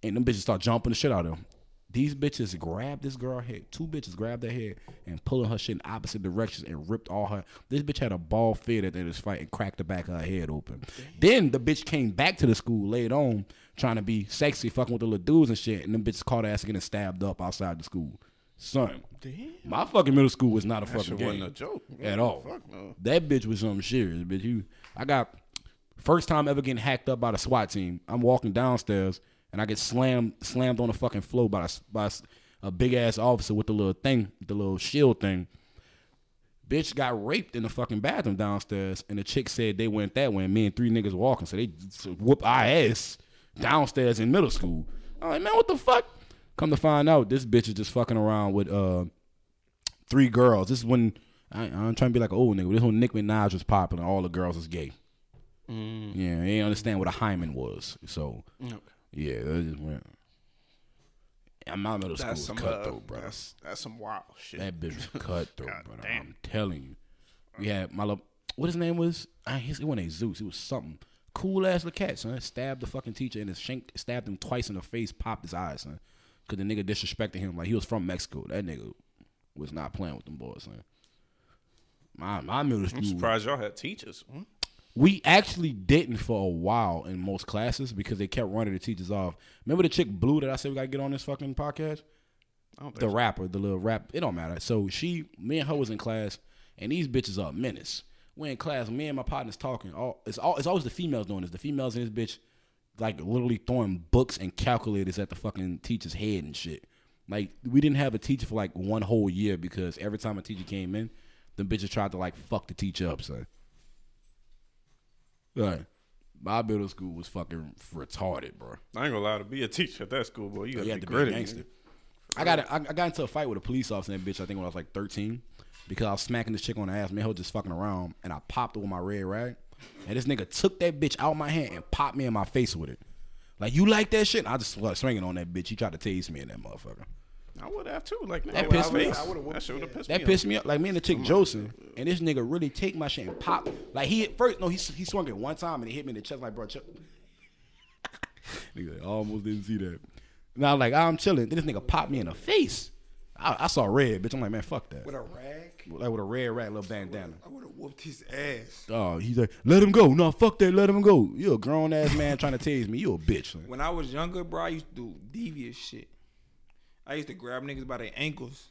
and them bitches start jumping the shit out of him. These bitches grabbed this girl head. Two bitches grabbed her head and pulling her shit in opposite directions and ripped all her. This bitch had a ball fit at the end of this fight and cracked the back of her head open. Then the bitch came back to the school later on trying to be sexy, fucking with the little dudes and shit. And them bitches caught her ass getting stabbed up outside the school. Son, my fucking middle school was not a That fucking game wasn't a joke at all. Fuck no. That bitch was something serious, bitch. You, I got first time ever getting hacked up by the SWAT team. I'm walking downstairs and I get slammed slammed on the fucking floor by a, by a big ass officer with the little thing, the little shield thing. Bitch got raped in the fucking bathroom downstairs, and the chick said they went that way, and me and three niggas walking, so they whoop our ass downstairs in middle school. I'm like, man, what the fuck? Come to find out, this bitch is just fucking around with uh three girls. This is when I, I'm trying to be like an old nigga. This is when Nicki Minaj was popping and all the girls was gay. Mm. Yeah, they didn't understand what a hymen was. So yeah, that just went. Yeah, my middle school was some cutthroat, uh, bro. That's that's some wild shit. That bitch was (laughs) cutthroat, bro. I'm telling you. We had my little, what his name was? I his it wasn't a Zeus. It was something cool ass little cat, son. Stabbed the fucking teacher and his shank, stabbed him twice in the face, popped his eyes, son. Cause the nigga disrespected him like he was from Mexico. That nigga was not playing with them boys, son. My my middle I'm school. surprised y'all had teachers. Hmm? We actually didn't for a while in most classes because they kept running the teachers off. Remember the chick Blue that I said we gotta get on this fucking podcast? I don't think the so. rapper, the little rap. It don't matter. So she, me and her was in class, and these bitches are a menace. We in class, me and my partners talking. All it's all it's always the females doing this. The females in this bitch, like literally throwing books and calculators at the fucking teacher's head and shit. Like we didn't have a teacher for like one whole year because every time a teacher came in, the bitches tried to like fuck the teacher up, son. Right. My middle school was fucking retarded, bro. I ain't gonna lie to be a teacher at that school, boy. You, You gotta had be to be a gangster. I got I, I got into a fight with a police officer and that bitch. I think when I was like thirteen, because I was smacking this chick on the ass. Man, her just fucking around, and I popped her with my red rag, and this nigga took that bitch out my hand and popped me in my face with it. Like you like that shit? I just was swinging on that bitch. He tried to tase me in that motherfucker. I would have too. Like That that pissed me face. off. That should have pissed That me pissed me up. Like me and the chick Joseph, and this nigga really take my shit and pop. Like he at first, no, he he swung it one time and he hit me in the chest. Like bro, chill. (laughs) nigga, I almost didn't see that. Now like I'm chilling. Then this nigga popped me in the face. I, I saw red, bitch. I'm like, man, fuck that. With a rag, Like with a red rag, little bandana. I would have whooped his ass. Oh, he's like, let him go. No, fuck that. Let him go. You a grown ass man trying to tase me. You a bitch. son. When I was younger, bro, I used to do devious shit. I used to grab niggas by their ankles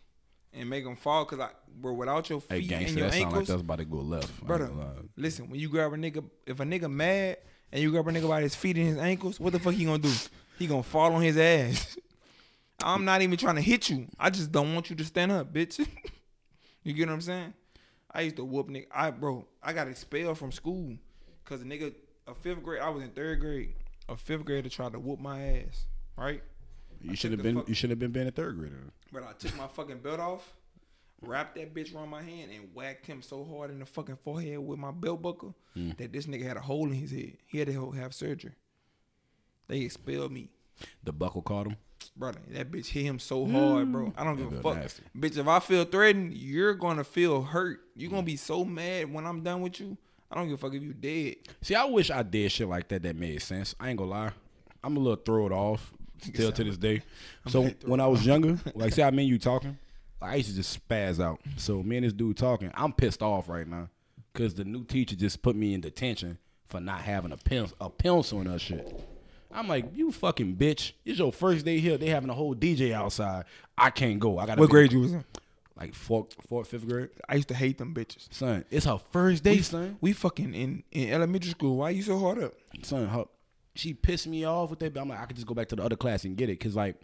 and make them fall, cause I, bro, without your Hey, feet and gangster, your that sound like that's about to go left. Brother. Listen, when you grab a nigga, if a nigga mad and you grab a nigga by his feet and his ankles, what the fuck he gonna do? He gonna fall on his ass. (laughs) I'm not even trying to hit you. I just don't want you to stand up, bitch. (laughs) you get what I'm saying? I used to whoop nigga. I bro, I got expelled from school because a nigga, a fifth grade. I was in third grade. A fifth grader tried to whoop my ass. Right? You should have been. fuck- You should have been being a third grader. But I took my fucking belt off, wrapped that bitch around my hand, and whacked him so hard in the fucking forehead with my belt buckle hmm. that this nigga had a hole in his head. He had to have surgery. They expelled me. The buckle caught him. Brother, that bitch hit him so hard, bro. I don't give a fuck. nasty. Bitch, if I feel threatened, you're gonna feel hurt. You're gonna be so mad when I'm done with you. I don't give a fuck if you dead. See, I wish I did shit like that that made sense. I ain't gonna lie. I'm a little throw it off still to this day. So when I was younger, (laughs) like say I mean you talking, I used to just spaz out. So me and this dude talking, I'm pissed off right now because the new teacher just put me in detention for not having a pencil, a pencil and that shit. I'm like, you fucking bitch! It's your first day here. They having a whole DJ outside. I can't go. I got What grade you was in? Like fourth, fourth, fifth grade. I used to hate them bitches. Son, it's her first day, son. We fucking in, in elementary school. Why you so hard up? son, her, she pissed me off with that. but I'm like, I could just go back to the other class and get it, cause like,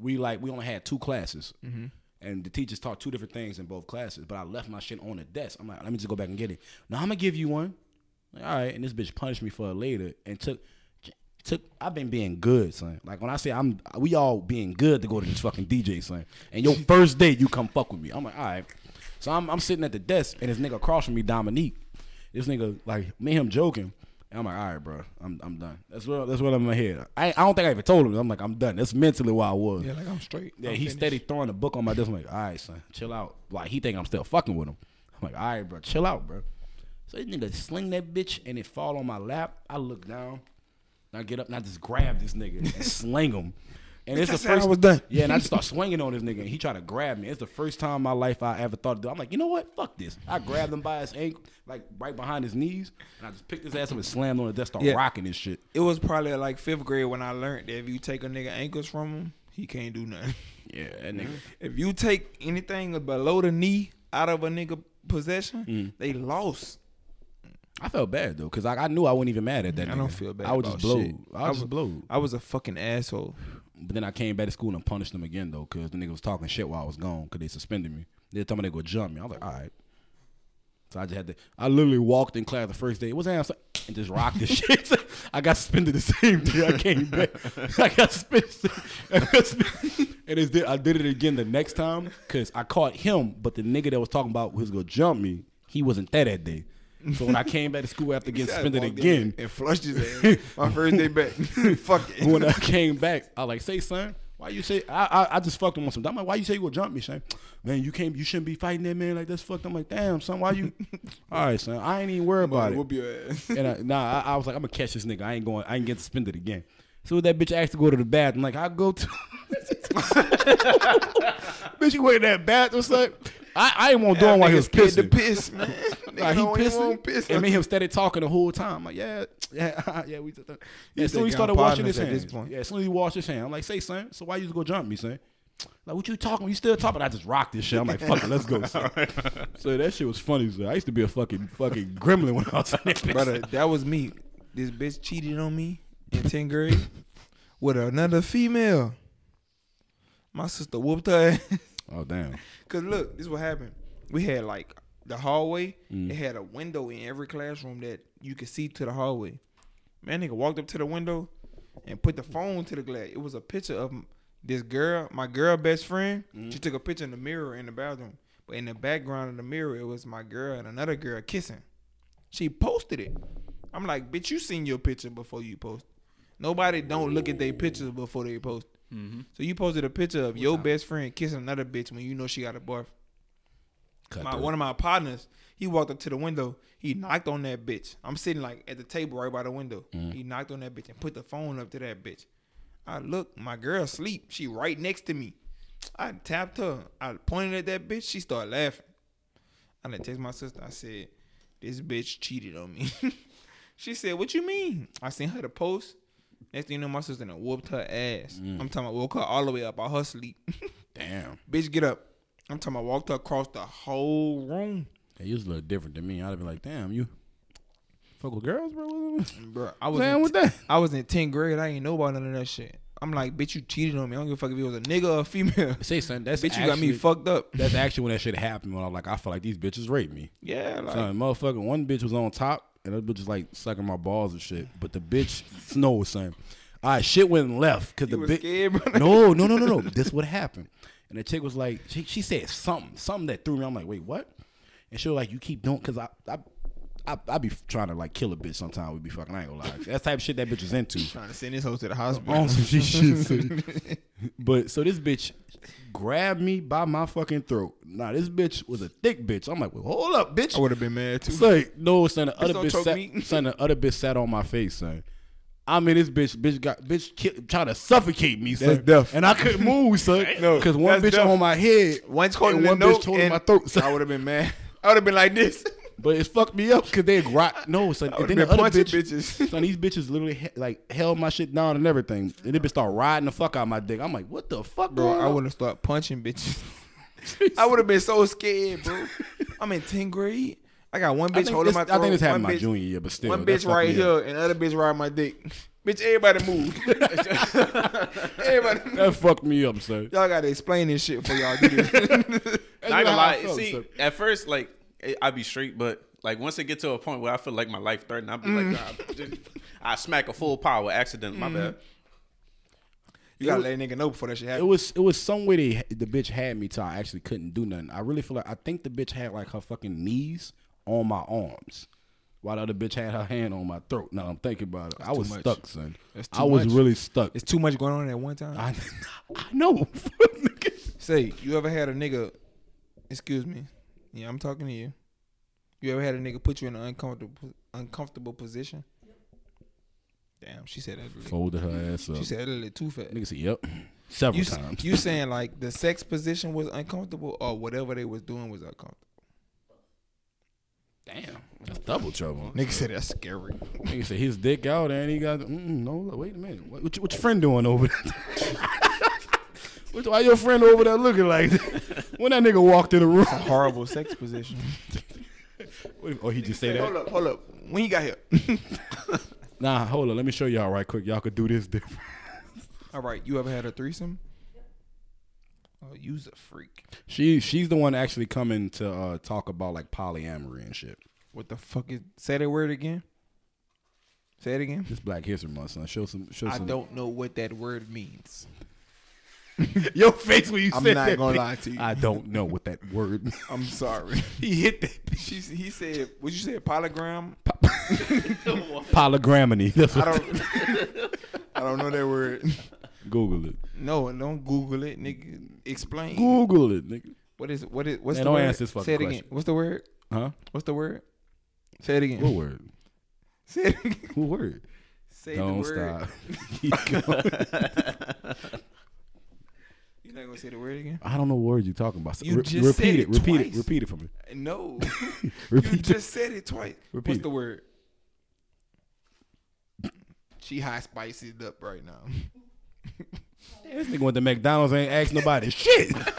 we like we only had two classes, mm-hmm. and the teachers taught two different things in both classes. But I left my shit on the desk. I'm like, let me just go back and get it. Now I'm gonna give you one. Like, all right, and this bitch punished me for it later and took. Took, I've been being good, son. Like when I say I'm, we all being good to go to this fucking DJ, son. And your (laughs) first day, you come fuck with me. I'm like, all right. So I'm, I'm sitting at the desk, and this nigga across from me, Dominique. This nigga, like me and him joking. And I'm like, all right, bro, I'm I'm done. That's what that's what I'm in my head. I I don't think I even told him. I'm like, I'm done. That's mentally where I was. Yeah, like I'm straight. Yeah, I'm he finished. steady throwing the book on my desk. I'm like, all right, son, chill out. Like he think I'm still fucking with him. I'm like, all right, bro, chill out, bro. So this nigga sling that bitch and it fall on my lap. I look down. I get up and I just grab this nigga and (laughs) sling him. And it's the how I was done. (laughs) Yeah, and I just start swinging on this nigga, and he tried to grab me. It's the first time in my life I ever thought do. I'm like, you know what? Fuck this. I grabbed him by his ankle, like right behind his knees, and I just picked his ass up and slammed on the desk, start Yeah. rocking this shit. It was probably like fifth grade when I learned that if you take a nigga ankles from him, he can't do nothing. (laughs) Yeah, that nigga. (laughs) If you take anything below the knee out of a nigga possession, Mm. they lost. I felt bad though, cause I, I knew I wasn't even mad at that. I nigga. don't feel bad I was just blowed. shit. I I was was- just blowed. I was a fucking asshole. But then I came back to school and punished them again though, cause the nigga was talking shit while I was gone, cause they suspended me. They told me they go jump me. I was like, all right. So I just had to. I literally walked in class the first day. What's that? And just rocked the (laughs) shit. I got suspended the same day I came back. I got suspended. And it's, I did it again the next time because I caught him, but the nigga that was talking about who was gonna jump me, he wasn't there that day. So when I came back to school after getting suspended again, and flushed his ass. My first day back. (laughs) Fuck it. when I came back, I like say, son, why you say I I, I just fucked him on some. I'm like, why you say you gonna jump me, son? Man, you can't, you shouldn't be fighting that man like that's fucked. I'm like, damn, son, why you? (laughs) All right, son, I ain't even worried about it. Whoop your ass. And I, nah, I, I was like, I'm gonna catch this nigga. I ain't going. I ain't getting suspended again. So that bitch asked to go to the bathroom. Like I go to. (laughs) bitch, you went in that bathroom, son. I, I ain't want to do him while he was Nigga scared pissing. to piss, man. Nah, (laughs) Nigga he don't pissing. piss. And me and him steady talking the whole time. Like, yeah, (laughs) yeah, yeah. We just, yeah. As soon as he started washing his partners at hands, yeah. As soon as he washed his hands, I'm like, say, son. So why you just go jump me, son? Like, what you talking? You still talking? I just rocked this shit. I'm like, fuck it, let's go. Son. (laughs) so that shit was funny. son. I used to be a fucking fucking gremlin when I was in that bitch. Brother, that was me. This bitch cheated on me in 10th grade with another female. My sister whooped her ass. Oh damn. Cause look, this is what happened. We had like the hallway. Mm. It had a window in every classroom that you could see to the hallway. Man, nigga walked up to the window and put the phone to the glass. It was a picture of this girl, my girl best friend. Mm. She took a picture in the mirror in the bathroom. But in the background of the mirror, it was my girl and another girl kissing. She posted it. I'm like, bitch, you seen your picture before you post. Nobody don't look at their pictures before they post. Mm-hmm. So you posted a picture of your best friend kissing another bitch when you know she got a boyfriend. Cut My, through. one of my partners, he walked up to the window. He knocked on that bitch. I'm sitting like at the table right by the window. Mm-hmm. He knocked on that bitch and put the phone up to that bitch. I look, my girl sleep. She right next to me. I tapped her. I pointed at that bitch. She started laughing. I done text my sister. I said, "This bitch cheated on me." (laughs) she said, "What you mean?" I seen her the post. Next thing you know, my sister done whooped her ass. Mm. I'm talking about woke her all the way up out her sleep. (laughs) Damn. bitch, get up. I'm talking about walked her across the whole room. Yeah, you was a little different than me. I'd have been like, damn, you fuck with girls, bro. (laughs) Bro, I was Damn in with that. I was in 10th grade. I ain't know about none of that shit. I'm like, bitch, you cheated on me. I don't give a fuck if it was a nigga or a female. (laughs) Say something. That's bitch, you got me fucked up. That's actually when that shit happened. When I was like, I feel like these bitches raped me. Yeah, like Son, motherfucker, one bitch was on top, and bitch was like sucking my balls and shit. But the bitch, Snow was saying, all right, shit went left because the bitch. No, no, no, no, no. this what happened. And the chick was like, she, she said something, something that threw me. I'm like, wait, what? And she was like, you keep doing, cause I, I, I, I be trying to like kill a bitch. Sometimes we be fucking. I ain't gonna lie. That's type of shit that bitch was into. (laughs) Trying to send this hoe to the hospital. On some shit, shit. (laughs) But so this bitch grabbed me by my fucking throat. Nah, this bitch was a thick bitch. I'm like, well, hold up, bitch. I would have been mad too. It's like, no, son, the other bitch sat, (laughs) son, the other bitch sat on my face, son. I mean, this bitch, bitch got, bitch ki- trying to suffocate me, son. That's death. And I couldn't move, son. No, because one bitch death. on my head, One's holding one bitch holding my throat. Son. I would have been mad. I would have been like this. But it fucked me up because they rock. No, son. I And then the other bitch, bitches. (laughs) son, these bitches literally he- like held my shit down and everything. And they bitch start riding the fuck out of my dick. I'm like, what the fuck, Bro, going I would have started punching bitches. (laughs) I would have been so scared, bro. I'm in 10th grade. I got one bitch holding this, my I throat. think this happened one my bitch, junior year, but still, one that bitch right here, up. and other bitch riding my dick. (laughs) bitch, everybody move. everybody. That fucked me up, sir. Y'all gotta explain this shit for y'all do Not really gonna lie. See, son. at first, like it- I'd be straight, but like once it get to a point where I feel like my life threatened, I'd be like, mm. nah, I smack a full power accident. My mm. bad. you gotta let a nigga know before that shit happened. It was it was some way they the bitch had me till I actually couldn't do nothing. I really feel like I think the bitch had like her fucking knees on my arms, while the other bitch had her hand on my throat. Now I'm thinking about it. I was much. stuck, son. That's I was much. really stuck. It's too much going on at one time. I, (laughs) I know. (laughs) Say, you ever had a nigga? Excuse me. Yeah, I'm talking to you. You ever had a nigga put you in an uncomfortable uncomfortable position? Damn, she said ugly. Folded her ass up. She said ugly too fat. Nigga said, "Yep." Several You, times. you saying like the sex position was uncomfortable or whatever they was doing was uncomfortable? Damn, that's double trouble. Nigga said that's scary. Nigga said his dick out and he got. Mm, no, wait a minute. What, what, your- what your friend doing over there? (laughs) What- Why your friend over there looking like that? (laughs) When that nigga walked in the room, Horrible sex position. (laughs) or oh, he just say that. hold up, hold up. When you got here? (laughs) Nah, hold on. Let me show y'all right quick. Y'all could do this different. All right, you ever had a threesome? Oh, you's a freak. She she's the one actually coming to uh, talk about like polyamory and shit. What the fuck is? Say that word again. Say it again. This Black History Month, son. Show some. Show I some. don't know what that word means. (laughs) Your face when you I'm said not gonna bitch. lie to you. I don't know what that word. (laughs) means. I'm sorry. (laughs) he hit that. she, he said, "What you say? Polygram? Polygraminy. That's I don't. I don't know that word. Google it. No, don't Google it, nigga. Explain. Google it, nigga. What is what is what's Man, the don't word? answer this fucking Say it again. question. What's the word? Huh? What's the word? Say it again. What word? Say it again. What word? Say don't the word. stop. Keep going. You're not gonna say the word again? I don't know what word you talking about. You Re- just repeat said it. it Repeat twice. it. Repeat it for me. No. (laughs) you Repeat it. just said it twice. Repeat What's it. the word? She high spiced up right now. (laughs) This nigga went to McDonald's ain't asked nobody shit. (laughs)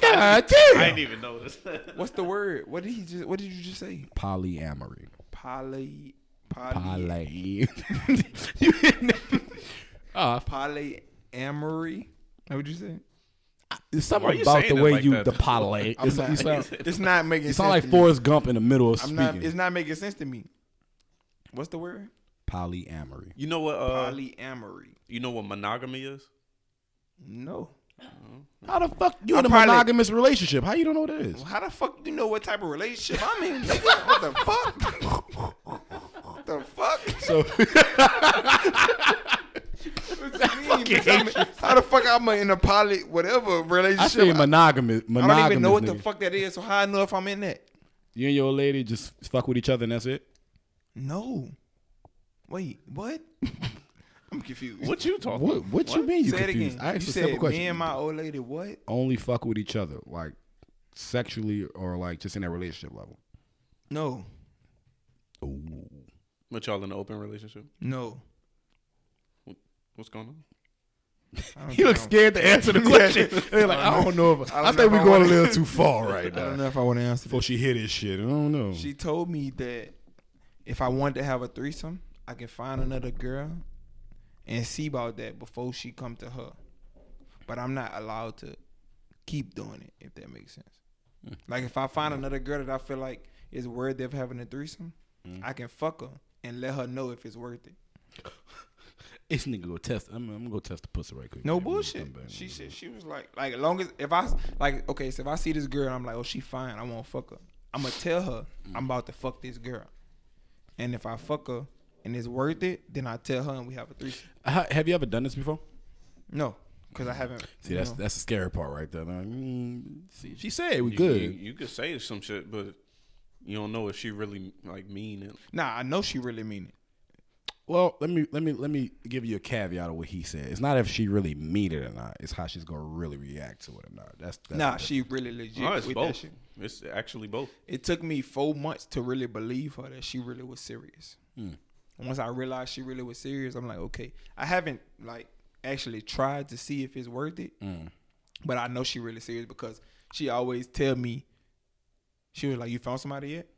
God damn. I didn't even notice. What's the word? What did he just? What did you just say? Polyamory. Poly. Poly. Poly. you hitting? Uh, Polyamory. What would you say? It's Why something you about saying the it way like you that? the poly. I'm It's, not- you sound, It's not making you sense. sound like to me. Forrest Gump in the middle of I'm speaking. not. It's not making sense to me. What's the word? Polyamory. You know what? Uh, Polyamory. you know what monogamy is? No. How the fuck you I in a probably- monogamous relationship? How you don't know what that is? How the fuck you know what type of relationship I'm in? nigga? What the fuck? (laughs) what the fuck? So (laughs) What you (laughs) mean, How the fuck I'm in a poly whatever relationship? I say monogamous. I Monogamous. don't even know what the nigga. fuck that is. So how I know if I'm in that? You and your old lady just fuck with each other and that's it. No. Wait, what? (laughs) I'm confused. What you talking? What? What, you mean? You Say it confused? again. I You asked a simple said question. me and my old lady what? Only fuck with each other, like sexually or like just in that relationship level. No. Ooh. But y'all in an open relationship? No. What's going on? (laughs) He think looks scared to answer the (laughs) question. They're like, I don't know if I I, don't think we're going a little (laughs) too far right now. I don't know if I want to answer Before she hit his shit, I don't know. She told me that if I wanted to have a threesome, I can find another girl and see about that before she come to her. But I'm not allowed to keep doing it, if that makes sense. Hmm. Like if I find another girl that I feel like is worthy of having a threesome, Hmm. I can fuck her and let her know if it's worth it. This nigga go test. I'm, I'm gonna go test the pussy right quick. No man. Bullshit. She said she was like, like as long as if I like okay, so if I see this girl, I'm like, oh, she fine. I won't fuck her. I'm gonna tell her I'm about to fuck this girl, and if I fuck her and it's worth it, then I tell her and we have a threesome. Ha- Have you ever done this before? No, because I haven't. See, that's know. that's the scary part right there. man. Mm, see, she said we You- good. You, you could say some shit, but you don't know if she really like mean it. nah. I know she really mean it. Well, let me let me let me give you a caveat of what he said. It's not if she really mean it or not. It's how she's gonna really react to it or not. That's, that's Nah, she really legit No, it's with that both. shit. It's actually both. It took me four months to really believe her that she really was serious. Hmm. Once I realized she really was serious, I'm like, okay. I haven't like actually tried to see if it's worth it, Mm. but I know she really serious because she always tell me. She was like, "You found somebody yet?"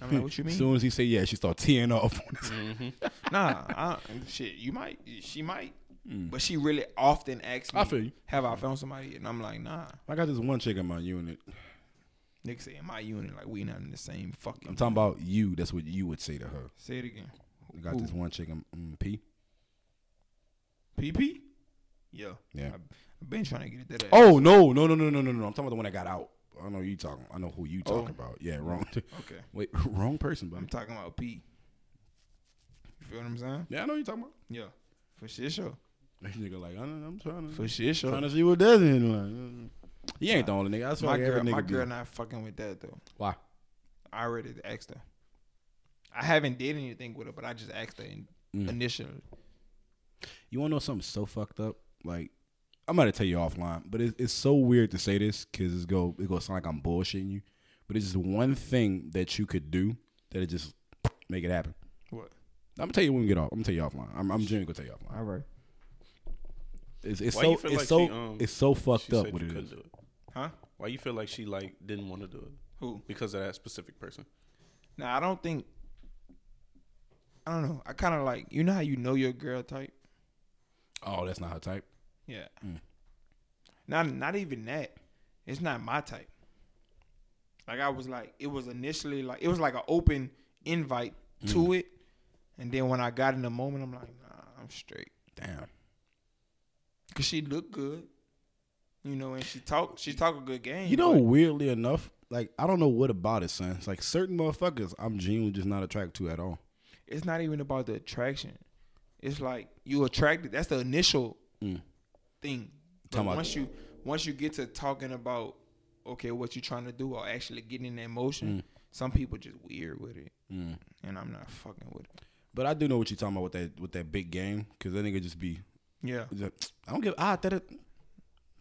I'm like, "What you mean? As soon as he said yeah, she start tearing off. (laughs) nah, I, shit. You might, she might, but she really often asks me. I feel you. "Have I found somebody? And I'm like, "Nah." I got this one chick in my unit. Nigga say in my unit, like we not in the same fucking. I'm talking about you. That's what you would say to her. Say it again. I got this one chick in mm, P. PP? Yeah. Yeah. I've, I've been trying to get it that. Oh no no no no no no no! I'm talking about the one that got out. I know you talking. I know who you talking Oh. about. Yeah, wrong. Okay. (laughs) Wait, wrong person, but I'm talking about P. You feel what I'm saying? yeah, I know you talking about. Yeah. For shit sure. This nigga like I'm, I'm trying to For shit sure. trying to see what that's in like. He ain't the only nigga. That's my why girl, every my nigga girl do. not fucking with that though. Why? I already asked her. I haven't did anything with her, but I just asked her and Mm. initially. You want to know something so fucked up? Like, I'm gonna tell you offline, but it's, it's so weird to say this because it's go it goes sound like I'm bullshitting you. But it's just one thing that you could do that it just make it happen. What? I'm gonna tell you when we get off. I'm gonna tell you offline. I'm, I'm genuinely gonna tell you offline. All right. It's, it's Why so you feel it's like so she, um, it's so fucked She up said what you it couldn't is. do it. Huh? Why you feel like she like didn't want to do it Who? because of that specific person? Now I don't think. I don't know. I kind of like you know how you know your girl type. Oh, that's not her type. Yeah. Mm. Not not even that. It's not my type. Like I was like, it was initially like it was like an open invite Mm. to it, and then when I got in the moment, I'm like, nah, I'm straight. Damn. Cause she looked good, you know, and she talk she talk a good game. You know, but weirdly enough, like I don't know what about it, son. It's like certain motherfuckers I'm genuinely just not attracted to at all. it's not even about the attraction. It's like you attracted. That's the initial Mm. Thing. But Talking about- once you once you get to talking about okay, what you're trying to do or actually getting in that motion, Mm. some people just weird with it, Mm. and I'm not fucking with it. But I do know what you're talking about with that with that big game because that nigga just be. Yeah, I don't give. Ah, that. It,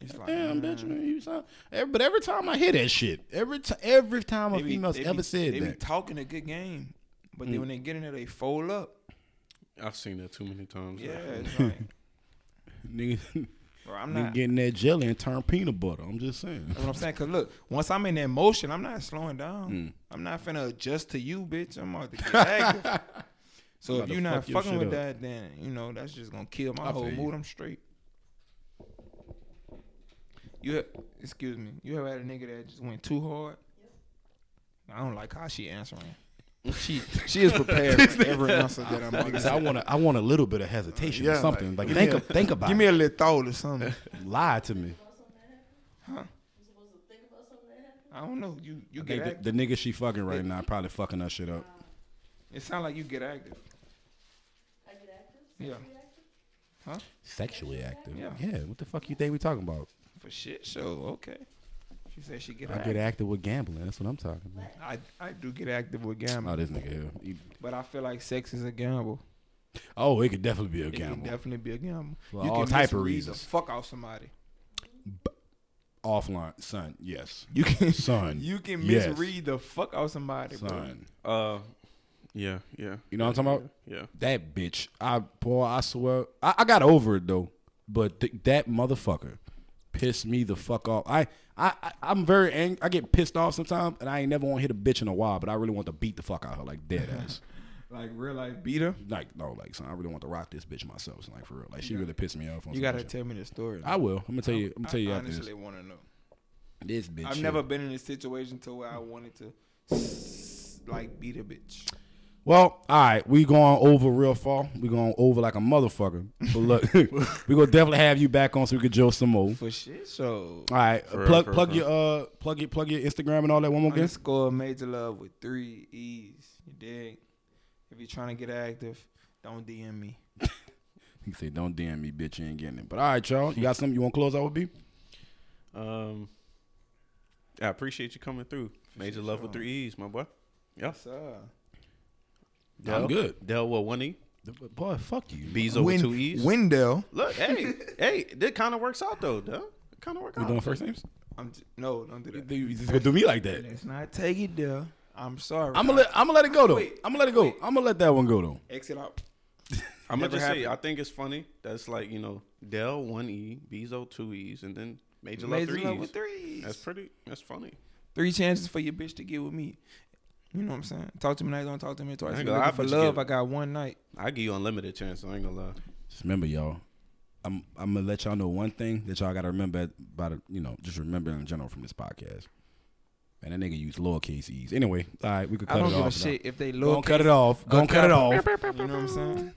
it's like Damn, man, bitch, man, you sound. Every, but every time I hear that shit, every time, every time a they be- female's they ever be- said they be that, talking a good game, but Mm. then when they get in there, they fold up. I've seen that too many times. Yeah, it's like, (laughs) nigga, bro, I'm nigga not. getting that jelly and turn peanut butter. I'm just saying. That's what I'm saying. Cause look, once I'm in that motion, I'm not slowing down. Mm. I'm not finna adjust to you, bitch. I'm about to get active. (laughs) so About if you're not fuck fucking with up. that, then you know that's just gonna kill my I whole feel you. mood. I'm straight. You, ha- excuse me. You ever had a nigga that just went too hard? I don't like how she answering. She (laughs) she is prepared (laughs) for every answer that I'm gonna I want to. I want a little bit of hesitation or Yeah, something. Like, give think, me a- think about it. Give me it. a little thought or something. (laughs) Lie to me. Huh? I don't know. You you I get think active. the, the nigga she fucking right now probably fucking that shit up. It sounds like you get active. I get active? Yeah, Huh? Sexually active. Yeah. Yeah. What the fuck you think we talking about? for shit show. Okay. She said she get I active. get active with gambling. That's what I'm talking about. I I do get active with gambling, Oh, this nigga here. He- but I feel like sex is a gamble. oh, it could definitely be a It can gamble. definitely be a gamble. For all type of misread reasons. The fuck out somebody. Offline, son. Yes, You can (laughs) son. you can Yes. misread the fuck out somebody, bro. son. Uh, yeah, yeah. You know what I'm talking about? Yeah. That bitch. I boy, I swear. I, I got over it though, but th- that motherfucker pissed me the fuck off. I I, I I'm very angry. I get pissed off sometimes, and I ain't never want to hit a bitch in a while, but I really want to beat the fuck out of her, like dead (laughs) ass. Like real life beat her? like no, like son, I really want to rock this bitch myself. son, like for real. Like she really pissed me off. On You gotta shit. tell me the story. I will. I'm gonna tell you. I'm gonna tell you I honestly want to know. This bitch. I've shit. never been in a situation to where I wanted to s- like beat a bitch. Well, all right, we going over real far. We going over like a motherfucker. But look, (laughs) we gonna definitely have you back on so we could joke some more. For shit, so All right, For plug for plug real. your uh plug your plug your Instagram and all that one more again. underscore major love with three E's. You dig? If you're trying to get active, don't DM me. (laughs) He said, "Don't DM me, bitch. You ain't getting it." But all right, y'all, you got something you want to close out with? B? Um, I appreciate you coming through. Major sure, love with three E's, my boy. Yeah. Sir. I'm good. Dell with one E. Boy, fuck you. Bezo with two E's. Wendell. Look, hey, (laughs) hey, that kind of works out though, Dell. It kind of works out. We out. doing first names? I'm j- no, don't do that. You just gonna do me like that? Let's not take it there. I'm sorry. I'm gonna let I'm gonna let it go though. Wait, I'm gonna let it go. wait. I'm gonna let that one go though. exit out. I'm gonna Never just say, happened. I think it's funny. That's like you know, Dell one E, Bezo two E's, and then Major Love Major three love E's. with three. That's pretty. That's funny. Three chances for your bitch to get with me. You know what I'm saying? Talk to me now, don't talk to me twice. I ain't gonna you're lie, for I bet you love, get- I got one night. I give you unlimited chance. I ain't gonna lie. Just remember, y'all. I'm I'm gonna let y'all know one thing that y'all gotta remember about it. You know, just remember in general from this podcast. And that nigga use lowercase e's. Anyway, all right, we could cut it. I don't give a off. now. shit if they Go low. and cut it off. Go and cut it off. You know what I'm saying?